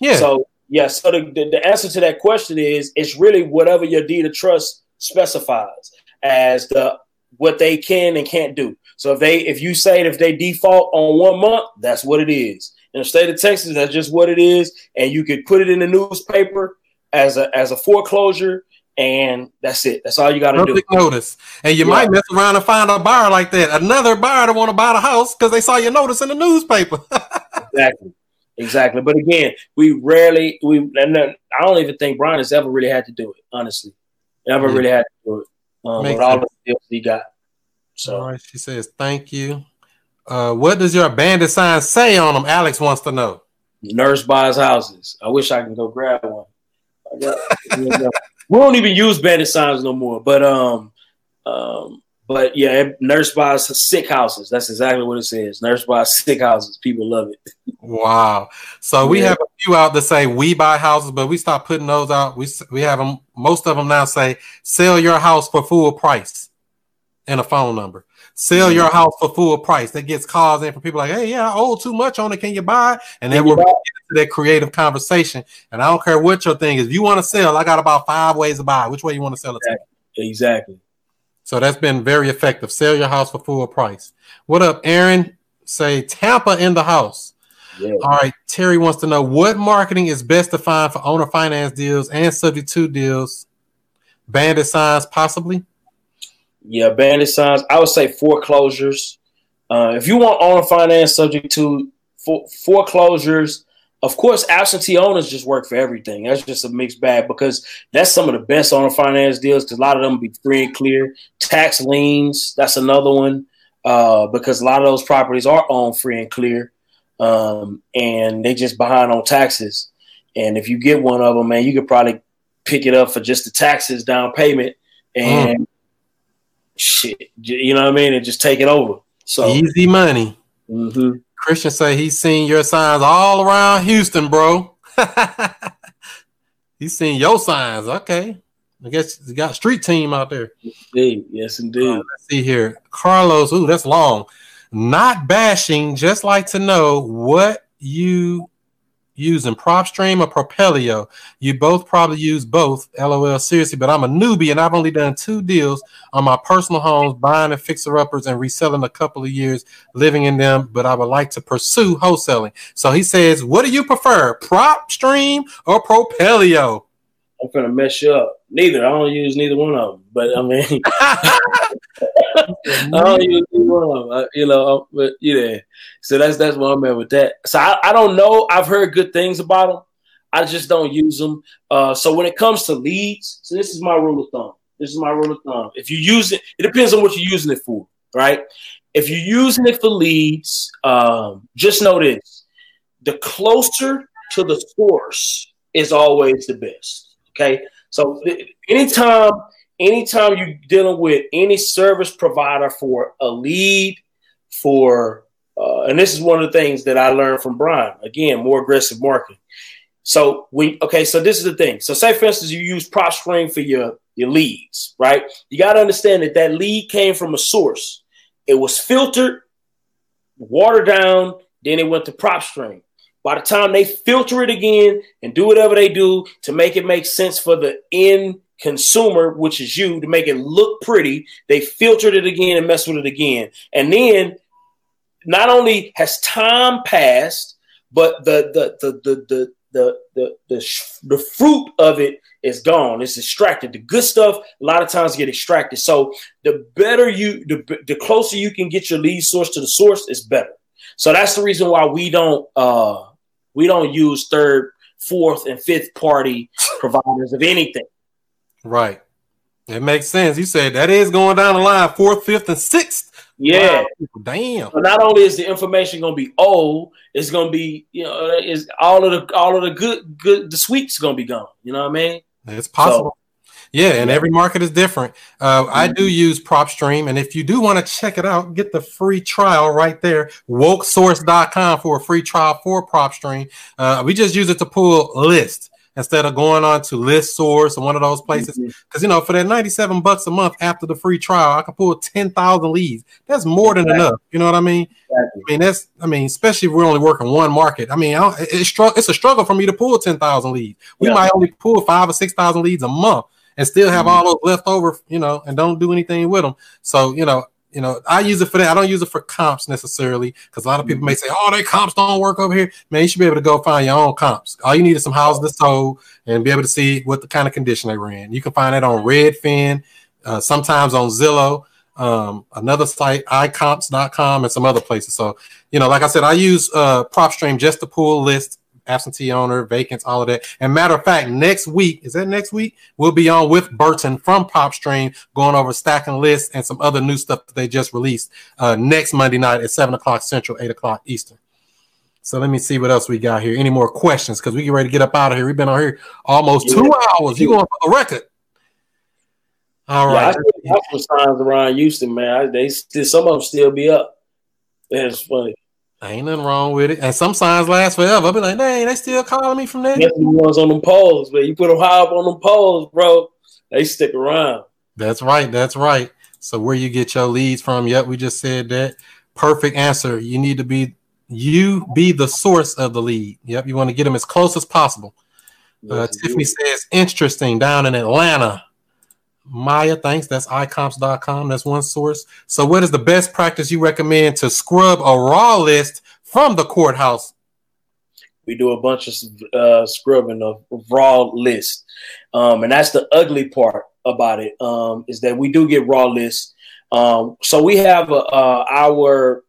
Yeah. So yeah. So the, the, the answer to that question is it's really whatever your deed of trust specifies as the what they can and can't do. So if they if you say if they default on one month, that's what it is. In the state of Texas, that's just what it is, and you could put it in the newspaper as a as a foreclosure, and that's it. That's all you got to do. Notice, and you yeah. might mess around and find a buyer like that, another buyer to want to buy the house because they saw your notice in the newspaper. [LAUGHS] exactly, exactly. But again, we rarely we and I don't even think Brian has ever really had to do it. Honestly, never yeah. really had to do it. Um, with all the deals he got. So All right. She says, thank you. Uh, what does your bandit sign say on them? Alex wants to know. nurse buys houses. I wish I can go grab one. Got- [LAUGHS] we don't even use bandit signs no more. But um, um, but yeah, nurse buys sick houses. That's exactly what it says. Nurse buys sick houses. People love it. Wow. So we Yeah. have a few out that say we buy houses, but we stop putting those out. We we have them. Most of them now say sell your house for full price, and a phone number. Sell Mm-hmm. your house for full price. That gets calls in from people like, "Hey, yeah, I owe too much on it. Can you buy?" it?" And then we're into that creative conversation. And I don't care what your thing is. If you want to sell, I got about five ways to buy. Which way you want to sell it? To? Exactly. So that's been very effective. Sell your house for full price. What up, Aaron? Say Tampa in the house. Yeah. All right. Terry wants to know what marketing is best to find for owner finance deals and subject to deals. Bandit signs, possibly. Yeah, bandit signs. I would say foreclosures. Uh, if you want owner finance subject to for, foreclosures, of course, absentee owners just work for everything. That's just a mixed bag because that's some of the best owner finance deals because a lot of them be free and clear. Tax liens, that's another one uh, because a lot of those properties are owned free and clear um, and they just behind on taxes. And if you get one of them, man, you could probably pick it up for just the taxes down payment and shit, you know what I mean, and just take it over. So, Easy money. mhm. Christian say he's seen your signs all around Houston, bro. [LAUGHS] he's seen your signs. Okay. I guess you got a street team out there. indeed, yes, indeed. Uh, let's see here. Carlos, ooh, that's long. Not bashing, just like to know what you using PropStream or Propelio. You both probably use both. LOL, seriously, but I'm a newbie and I've only done two deals on my personal homes, buying and fixer uppers and reselling a couple of years living in them, but I would like to pursue wholesaling. So he says, What do you prefer, PropStream or Propelio? I'm gonna mess you up. Neither. I don't use neither one of them. But I mean, [LAUGHS] [LAUGHS] I don't use neither one of them. I- you know, but yeah. So that's that's what I'm at with that. So I, I don't know. I've heard good things about them. I just don't use them. Uh, so when it comes to leads, so this is my rule of thumb. This is my rule of thumb. If you use it, it depends on what you're using it for, right? If you're using it for leads, um, just know this: the closer to the source is always the best. Okay, so anytime, anytime you're dealing with any service provider for a lead, for uh, and this is one of the things that I learned from Brian. Again, more aggressive marketing. So we okay. So this is the thing. So say for instance, you use PropStream for your your leads, right? You got to understand that that lead came from a source. It was filtered, watered down, then it went to PropStream. By the time they filter it again and do whatever they do to make it make sense for the end consumer, which is you, to make it look pretty, they filtered it again and messed with it again. And then not only has time passed, but the the the the the the the, the, the fruit of it is gone. It's extracted. The good stuff a lot of times get extracted. So the better you, the, the closer you can get your lead source to the source, is better. So that's the reason why we don't uh, we don't use third, fourth, and fifth party [LAUGHS] providers of anything. Right. It makes sense. You said that is going down the line, fourth, fifth, and sixth. Yeah. Wow. Damn. So not only is the information going to be old, it's going to be you know is all of the all of the good good the sweets going to be gone. You know what I mean? It's possible. Yeah, and every market is different. Uh, I do use PropStream, and if you do want to check it out, get the free trial right there, wokesource.com for a free trial for PropStream. Uh, we just use it to pull lists instead of going on to list source or one of those places. Because you know, for that 97 bucks a month after the free trial, I can pull 10,000 leads. That's more than Exactly. enough. You know what I mean? Exactly. I mean, that's, I mean, especially if we're only working one market. I mean, I don't- it's, it's a struggle for me to pull 10,000 leads. We Yeah. might only pull five or 6,000 leads a month and still have Mhm. all those left over, you know, and don't do anything with them. So, you know, you know, I use it for that. I don't use it for comps necessarily because a lot of people may say, "Oh, they comps don't work over here." Man, you should be able to go find your own comps. All you need is some houses that sold and be able to see what the kind of condition they were in. You can find that on Redfin, uh, sometimes on Zillow, um, another site, icomps.com, and some other places. So, you know, like I said, I use uh, PropStream just to pull lists absentee owner, vacants, all of that. And matter of fact, next week is that next week? We'll be on with Burton from PropStream, going over stacking lists and some other new stuff that they just released uh, next Monday night at seven o'clock Central, eight o'clock Eastern. So let me see what else we got here. Any more questions? Because we get ready to get up out of here. We've been on here almost yeah. two hours. You going for the record? All right. Yeah, I see signs around Houston, man. They still some of them still be up. That's funny. Ain't nothing wrong with it. And some signs last forever. I'll be like, dang, they still calling me from there. That's the ones on them poles, but you put them high up on them poles, bro. They stick around. That's right. That's right. So where you get your leads from? Yep, we just said that. Perfect answer. You need to be you be the source of the lead. Yep, you want to get them as close as possible. Uh, Tiffany says, interesting down in Atlanta. Maya, thanks. That's icomps.com. That's one source. So, what is the best practice you recommend to scrub a raw list from the courthouse? We do a bunch of uh, scrubbing of raw lists. Um, and that's the ugly part about it um, is that we do get raw lists. Um, so, we have uh, our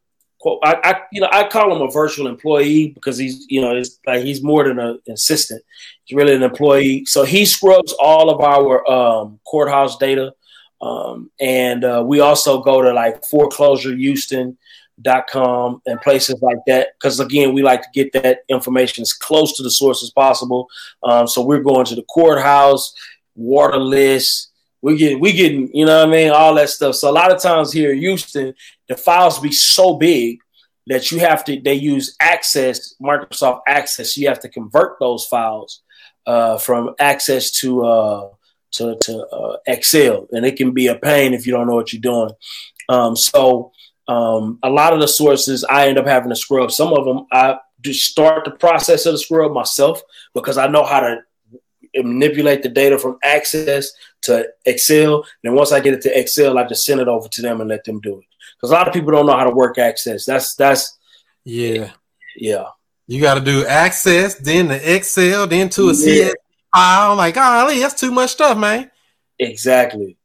I, I, you know I call him a virtual employee because he's you know it's like he's more than an assistant. He's really an employee. So he scrubs all of our um, courthouse data, um, and uh, we also go to like foreclosurehouston.com and places like that because again we like to get that information as close to the source as possible. Um, so we're going to the courthouse, water list we get we getting you know what I mean all that stuff. So a lot of times here in Houston, the files be so big that you have to they use Access Microsoft Access. You have to convert those files uh, from Access to uh, to, to uh, Excel, and it can be a pain if you don't know what you're doing. Um, so um, a lot of the sources I end up having to scrub. Some of them I just start the process of the scrub myself because I know how to manipulate the data from Access to Excel. And once I get it to Excel, I just send it over to them and let them do it. Because a lot of people don't know how to work Access. That's that's yeah, yeah. You got to do Access, then the Excel, then to a yeah. CS file. Like, golly, that's too much stuff, man. Exactly.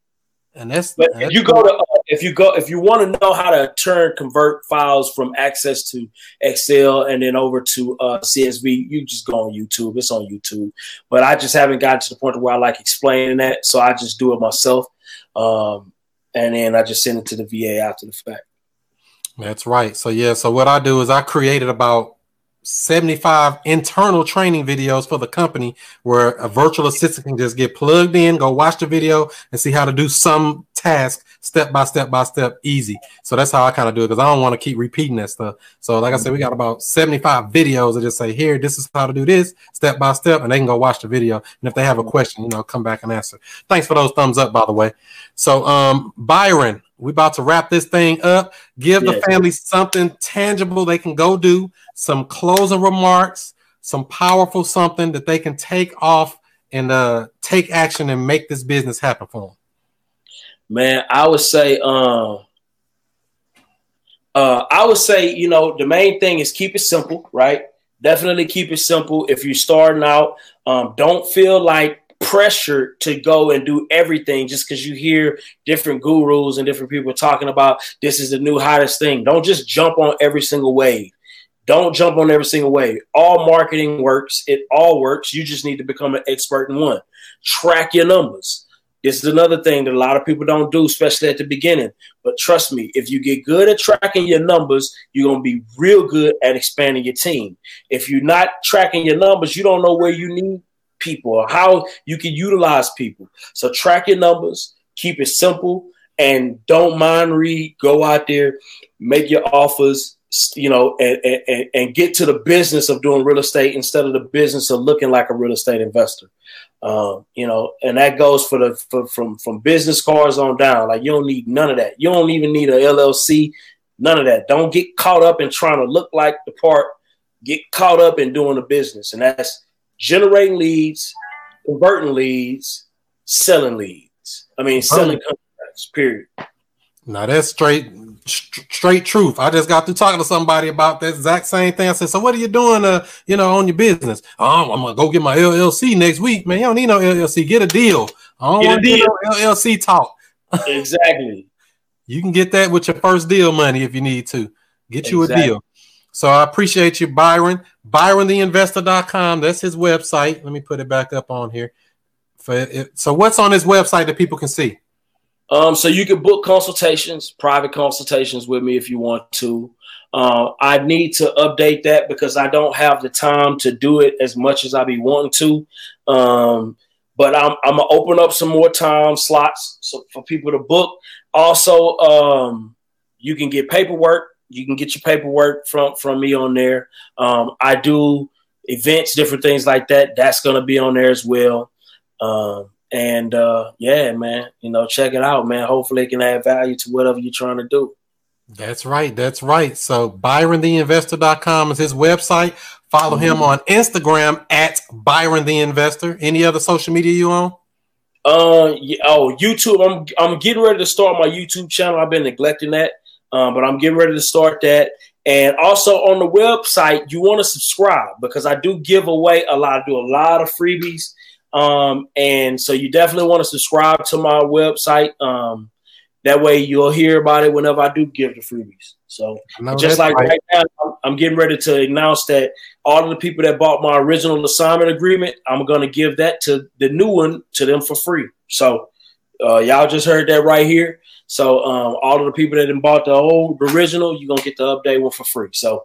And that's but that's if you go to uh, if you go if you want to know how to turn convert files from access to Excel and then over to uh, CSV, you just go on YouTube. It's on YouTube. But I just haven't gotten to the point where I like explaining that, so I just do it myself, um, and then I just send it to the VA after the fact. That's right. So yeah. So what I do is I created about 75 internal training videos for the company where a virtual assistant can just get plugged in, go watch the video, and see how to do some task step by step by step easy. So that's how I kind of do it because I don't want to keep repeating that stuff. So, like I said, we got about 75 videos that just say, here, this is how to do this step by step, and they can go watch the video. And if they have a question, you know, come back and answer. Thanks for those thumbs up, by the way. So, um, Byron, we about to wrap this thing up. Give yeah. the family something tangible they can go do, some closing remarks, some powerful something that they can take off and uh, take action and make this business happen for them. Man, I would say, um, uh, I would say, you know, the main thing is keep it simple, right? Definitely keep it simple. If you're starting out, um, don't feel like pressure to go and do everything just because you hear different gurus and different people talking about this is the new hottest thing. Don't just jump on every single wave. Don't jump on every single wave. All marketing works. It all works. You just need to become an expert in one. Track your numbers. This is another thing that a lot of people don't do, especially at the beginning. But trust me, if you get good at tracking your numbers, you're going to be real good at expanding your team. If you're not tracking your numbers, you don't know where you need people or how you can utilize people. So track your numbers, keep it simple, and don't mind read. Go out there, make your offers, you know, and, and, and get to the business of doing real estate instead of the business of looking like a real estate investor. Um, you know, and that goes for the for, from from business cards on down. Like you don't need none of that. You don't even need a LLC. None of that. Don't get caught up in trying to look like the part. Get caught up in doing the business, and that's generating leads, converting leads, selling leads. I mean, selling contracts. Period. Now that's straight straight truth. I just got through talking to somebody about that exact same thing. I said, "So what are you doing? Uh, you know, on your business? Oh, I'm gonna go get my LLC next week, man. You don't need no LLC. Get a deal. I don't want deal. No LLC talk. [LAUGHS] exactly. you can get that with your first deal money if you need to. Get you exactly. a deal. So I appreciate you, Byron. ByronTheInvestor.com. That's his website. Let me put it back up on here. So what's on his website that people can see? Um, so you can book consultations, private consultations with me if you want to. Uh, I need to update that because I don't have the time to do it as much as I be wanting to. Um, but I'm, I'm gonna open up some more time slots so, for people to book. Also, um, you can get paperwork. You can get your paperwork from from me on there. Um, I do events, different things like that. That's gonna be on there as well. Um, and uh, yeah, man, you know, check it out, man. Hopefully, it can add value to whatever you're trying to do. That's right. That's right. So ByronTheInvestor.com is his website. Follow mm-hmm. him on Instagram at Byron the Investor. Any other social media you on? Uh, yeah, oh, YouTube. I'm I'm getting ready to start my YouTube channel. I've been neglecting that, um, but I'm getting ready to start that. And also on the website, you want to subscribe because I do give away a lot. I do a lot of freebies, um, and so you definitely want to subscribe to my website. Um, that way you'll hear about it whenever I do give the freebies. So just like right. right now, I'm getting ready to announce that all of the people that bought my original assignment agreement, I'm going to give that to the new one to them for free. So uh, y'all just heard that right here. So um, all of the people that bought the old original, you're gonna get the update one for free. So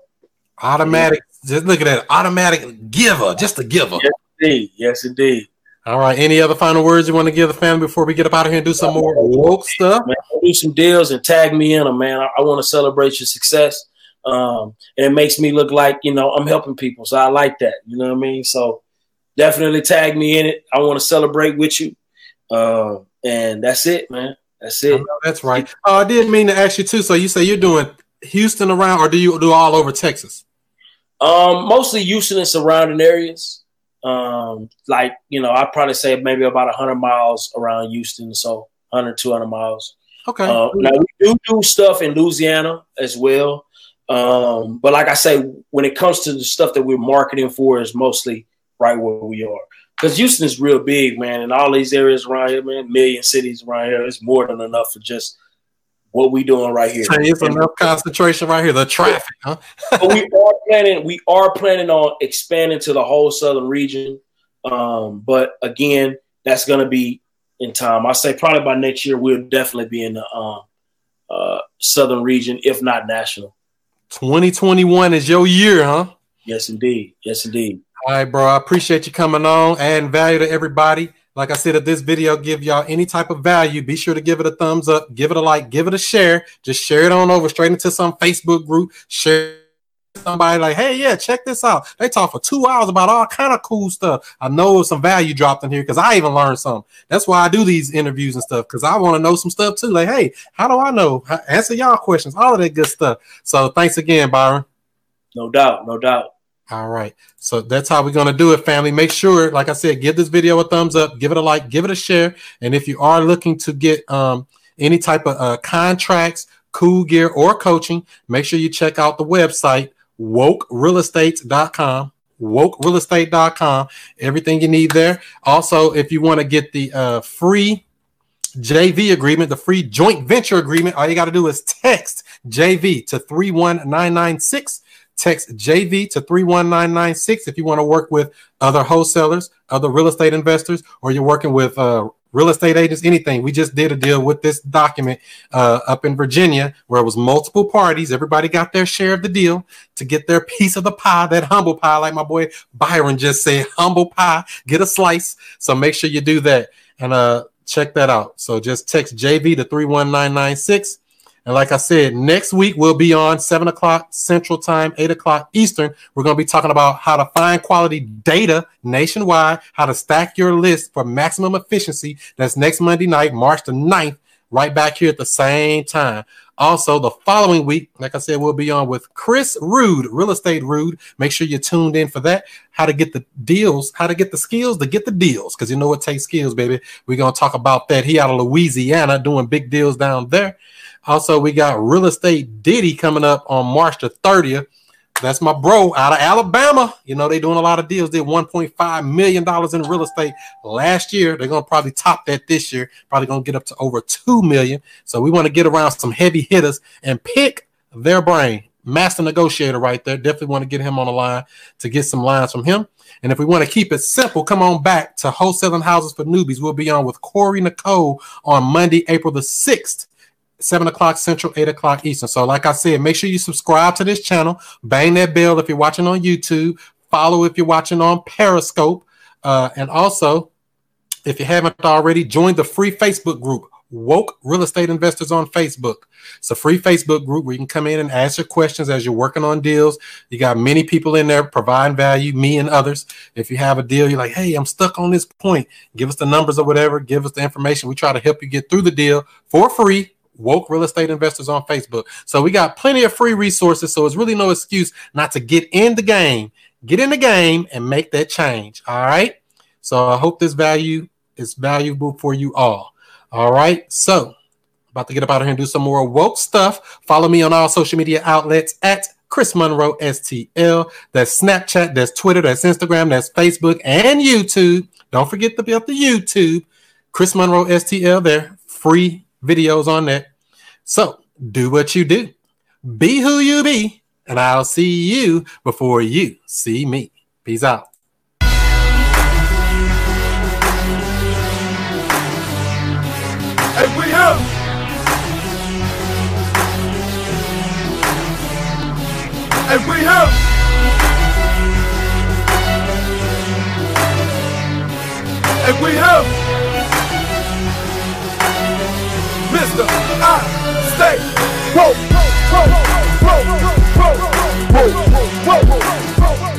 automatic, just look at that automatic giver, just a giver. Yes, indeed. Yes, indeed. All right. Any other final words you want to give the family before we get up out of here and do some more woke stuff? Man, do some deals and tag me in them, man. I, I want to celebrate your success. Um, and it makes me look like, you know, I'm helping people. So I like that. You know what I mean? So definitely tag me in it. I want to celebrate with you. Uh, and that's it, man. That's it. that's right. Oh, I didn't mean to ask you too. So you say you're doing Houston around, or do you do all over Texas? Um, mostly Houston and surrounding areas. Um, like, you know, I'd probably say maybe about 100 miles around Houston. So 100, 200 miles. Okay. Uh, now, we do do stuff in Louisiana as well. Um, but like I say, when it comes to the stuff that we're marketing for, is mostly right where we are. Because Houston is real big, man, and all these areas around here, man, million cities around here, it's more than enough for just what we doing right here. It's enough concentration right here. The traffic, huh? but we [LAUGHS] are planning. We are planning on expanding to the whole southern region. Um, but again, that's going to be in time. I say probably by next year we'll definitely be in the um, uh, southern region, if not national. 2021 is your year, huh? Yes, indeed. Yes, indeed. All right, bro. I appreciate you coming on, adding value to everybody. Like I said, if this video give y'all any type of value, be sure to give it a thumbs up, give it a like, give it a share. Just share it on over straight into some Facebook group. Share somebody like, hey, yeah, check this out. They talk for two hours about all kind of cool stuff. I know some value dropped in here because I even learned some. That's why I do these interviews and stuff because I want to know some stuff too. Like, hey, how do I know? Answer y'all questions, all of that good stuff. So thanks again, Byron. No doubt, no doubt. All right. So that's how we're going to do it, family. Make sure, like I said, give this video a thumbs up, give it a like, give it a share. And if you are looking to get um, any type of uh, contracts, cool gear, or coaching, make sure you check out the website, wokerealestate.com. WokeRealestate.com. Everything you need there. Also, if you want to get the uh, free JV agreement, the free joint venture agreement, all you got to do is text JV to 31996 Text JV to 31996 if you want to work with other wholesalers, other real estate investors, or you're working with uh, real estate agents, anything. We just did a deal with this document uh, up in Virginia where it was multiple parties. Everybody got their share of the deal to get their piece of the pie, that humble pie, like my boy Byron just said, [LAUGHS] humble pie, get a slice. So make sure you do that and uh, check that out. So just text JV to 31996 and like I said, next week we'll be on seven o'clock Central Time, eight o'clock Eastern. We're going to be talking about how to find quality data nationwide, how to stack your list for maximum efficiency. That's next Monday night, March the 9th, right back here at the same time. Also, the following week, like I said, we'll be on with Chris Rude, Real Estate Rude. Make sure you're tuned in for that. How to get the deals, how to get the skills to get the deals, because you know it takes skills, baby. We're gonna talk about that. He out of Louisiana doing big deals down there. Also, we got Real Estate Diddy coming up on March the 30th. That's my bro out of Alabama. You know, they doing a lot of deals. Did $1.5 million in real estate last year. They're gonna probably top that this year, probably gonna get up to over two million. So we want to get around some heavy hitters and pick their brain. master negotiator right there. Definitely want to get him on the line to get some lines from him. And if we want to keep it simple, come on back to wholesaling houses for newbies. We'll be on with Corey Nicole on Monday, April the 6th. 7 o'clock Central, 8 o'clock Eastern. So, like I said, make sure you subscribe to this channel, bang that bell if you're watching on YouTube, follow if you're watching on Periscope, uh, and also, if you haven't already, join the free Facebook group, Woke Real Estate Investors on Facebook. It's a free Facebook group where you can come in and ask your questions as you're working on deals. You got many people in there providing value, me and others. If you have a deal, you're like, hey, I'm stuck on this point. Give us the numbers or whatever. Give us the information. We try to help you get through the deal for free. Woke Real Estate Investors on Facebook. So we got plenty of free resources. So it's really no excuse not to get in the game. Get in the game and make that change. All right. So I hope this value is valuable for you all. All right. So about to get up out of here and do some more woke stuff. Follow me on all social media outlets at Chris Monroe STL. That's Snapchat, that's Twitter, that's Instagram, that's Facebook, and YouTube. Don't forget to be up the YouTube. Chris Monroe STL there. Free videos on that. So do what you do. Be who you be. And I'll see you before you see me. Peace out. And we have And we have And we have gangster. I stay woke, woke, woke, woke, woke, woke, woke. broke, broke.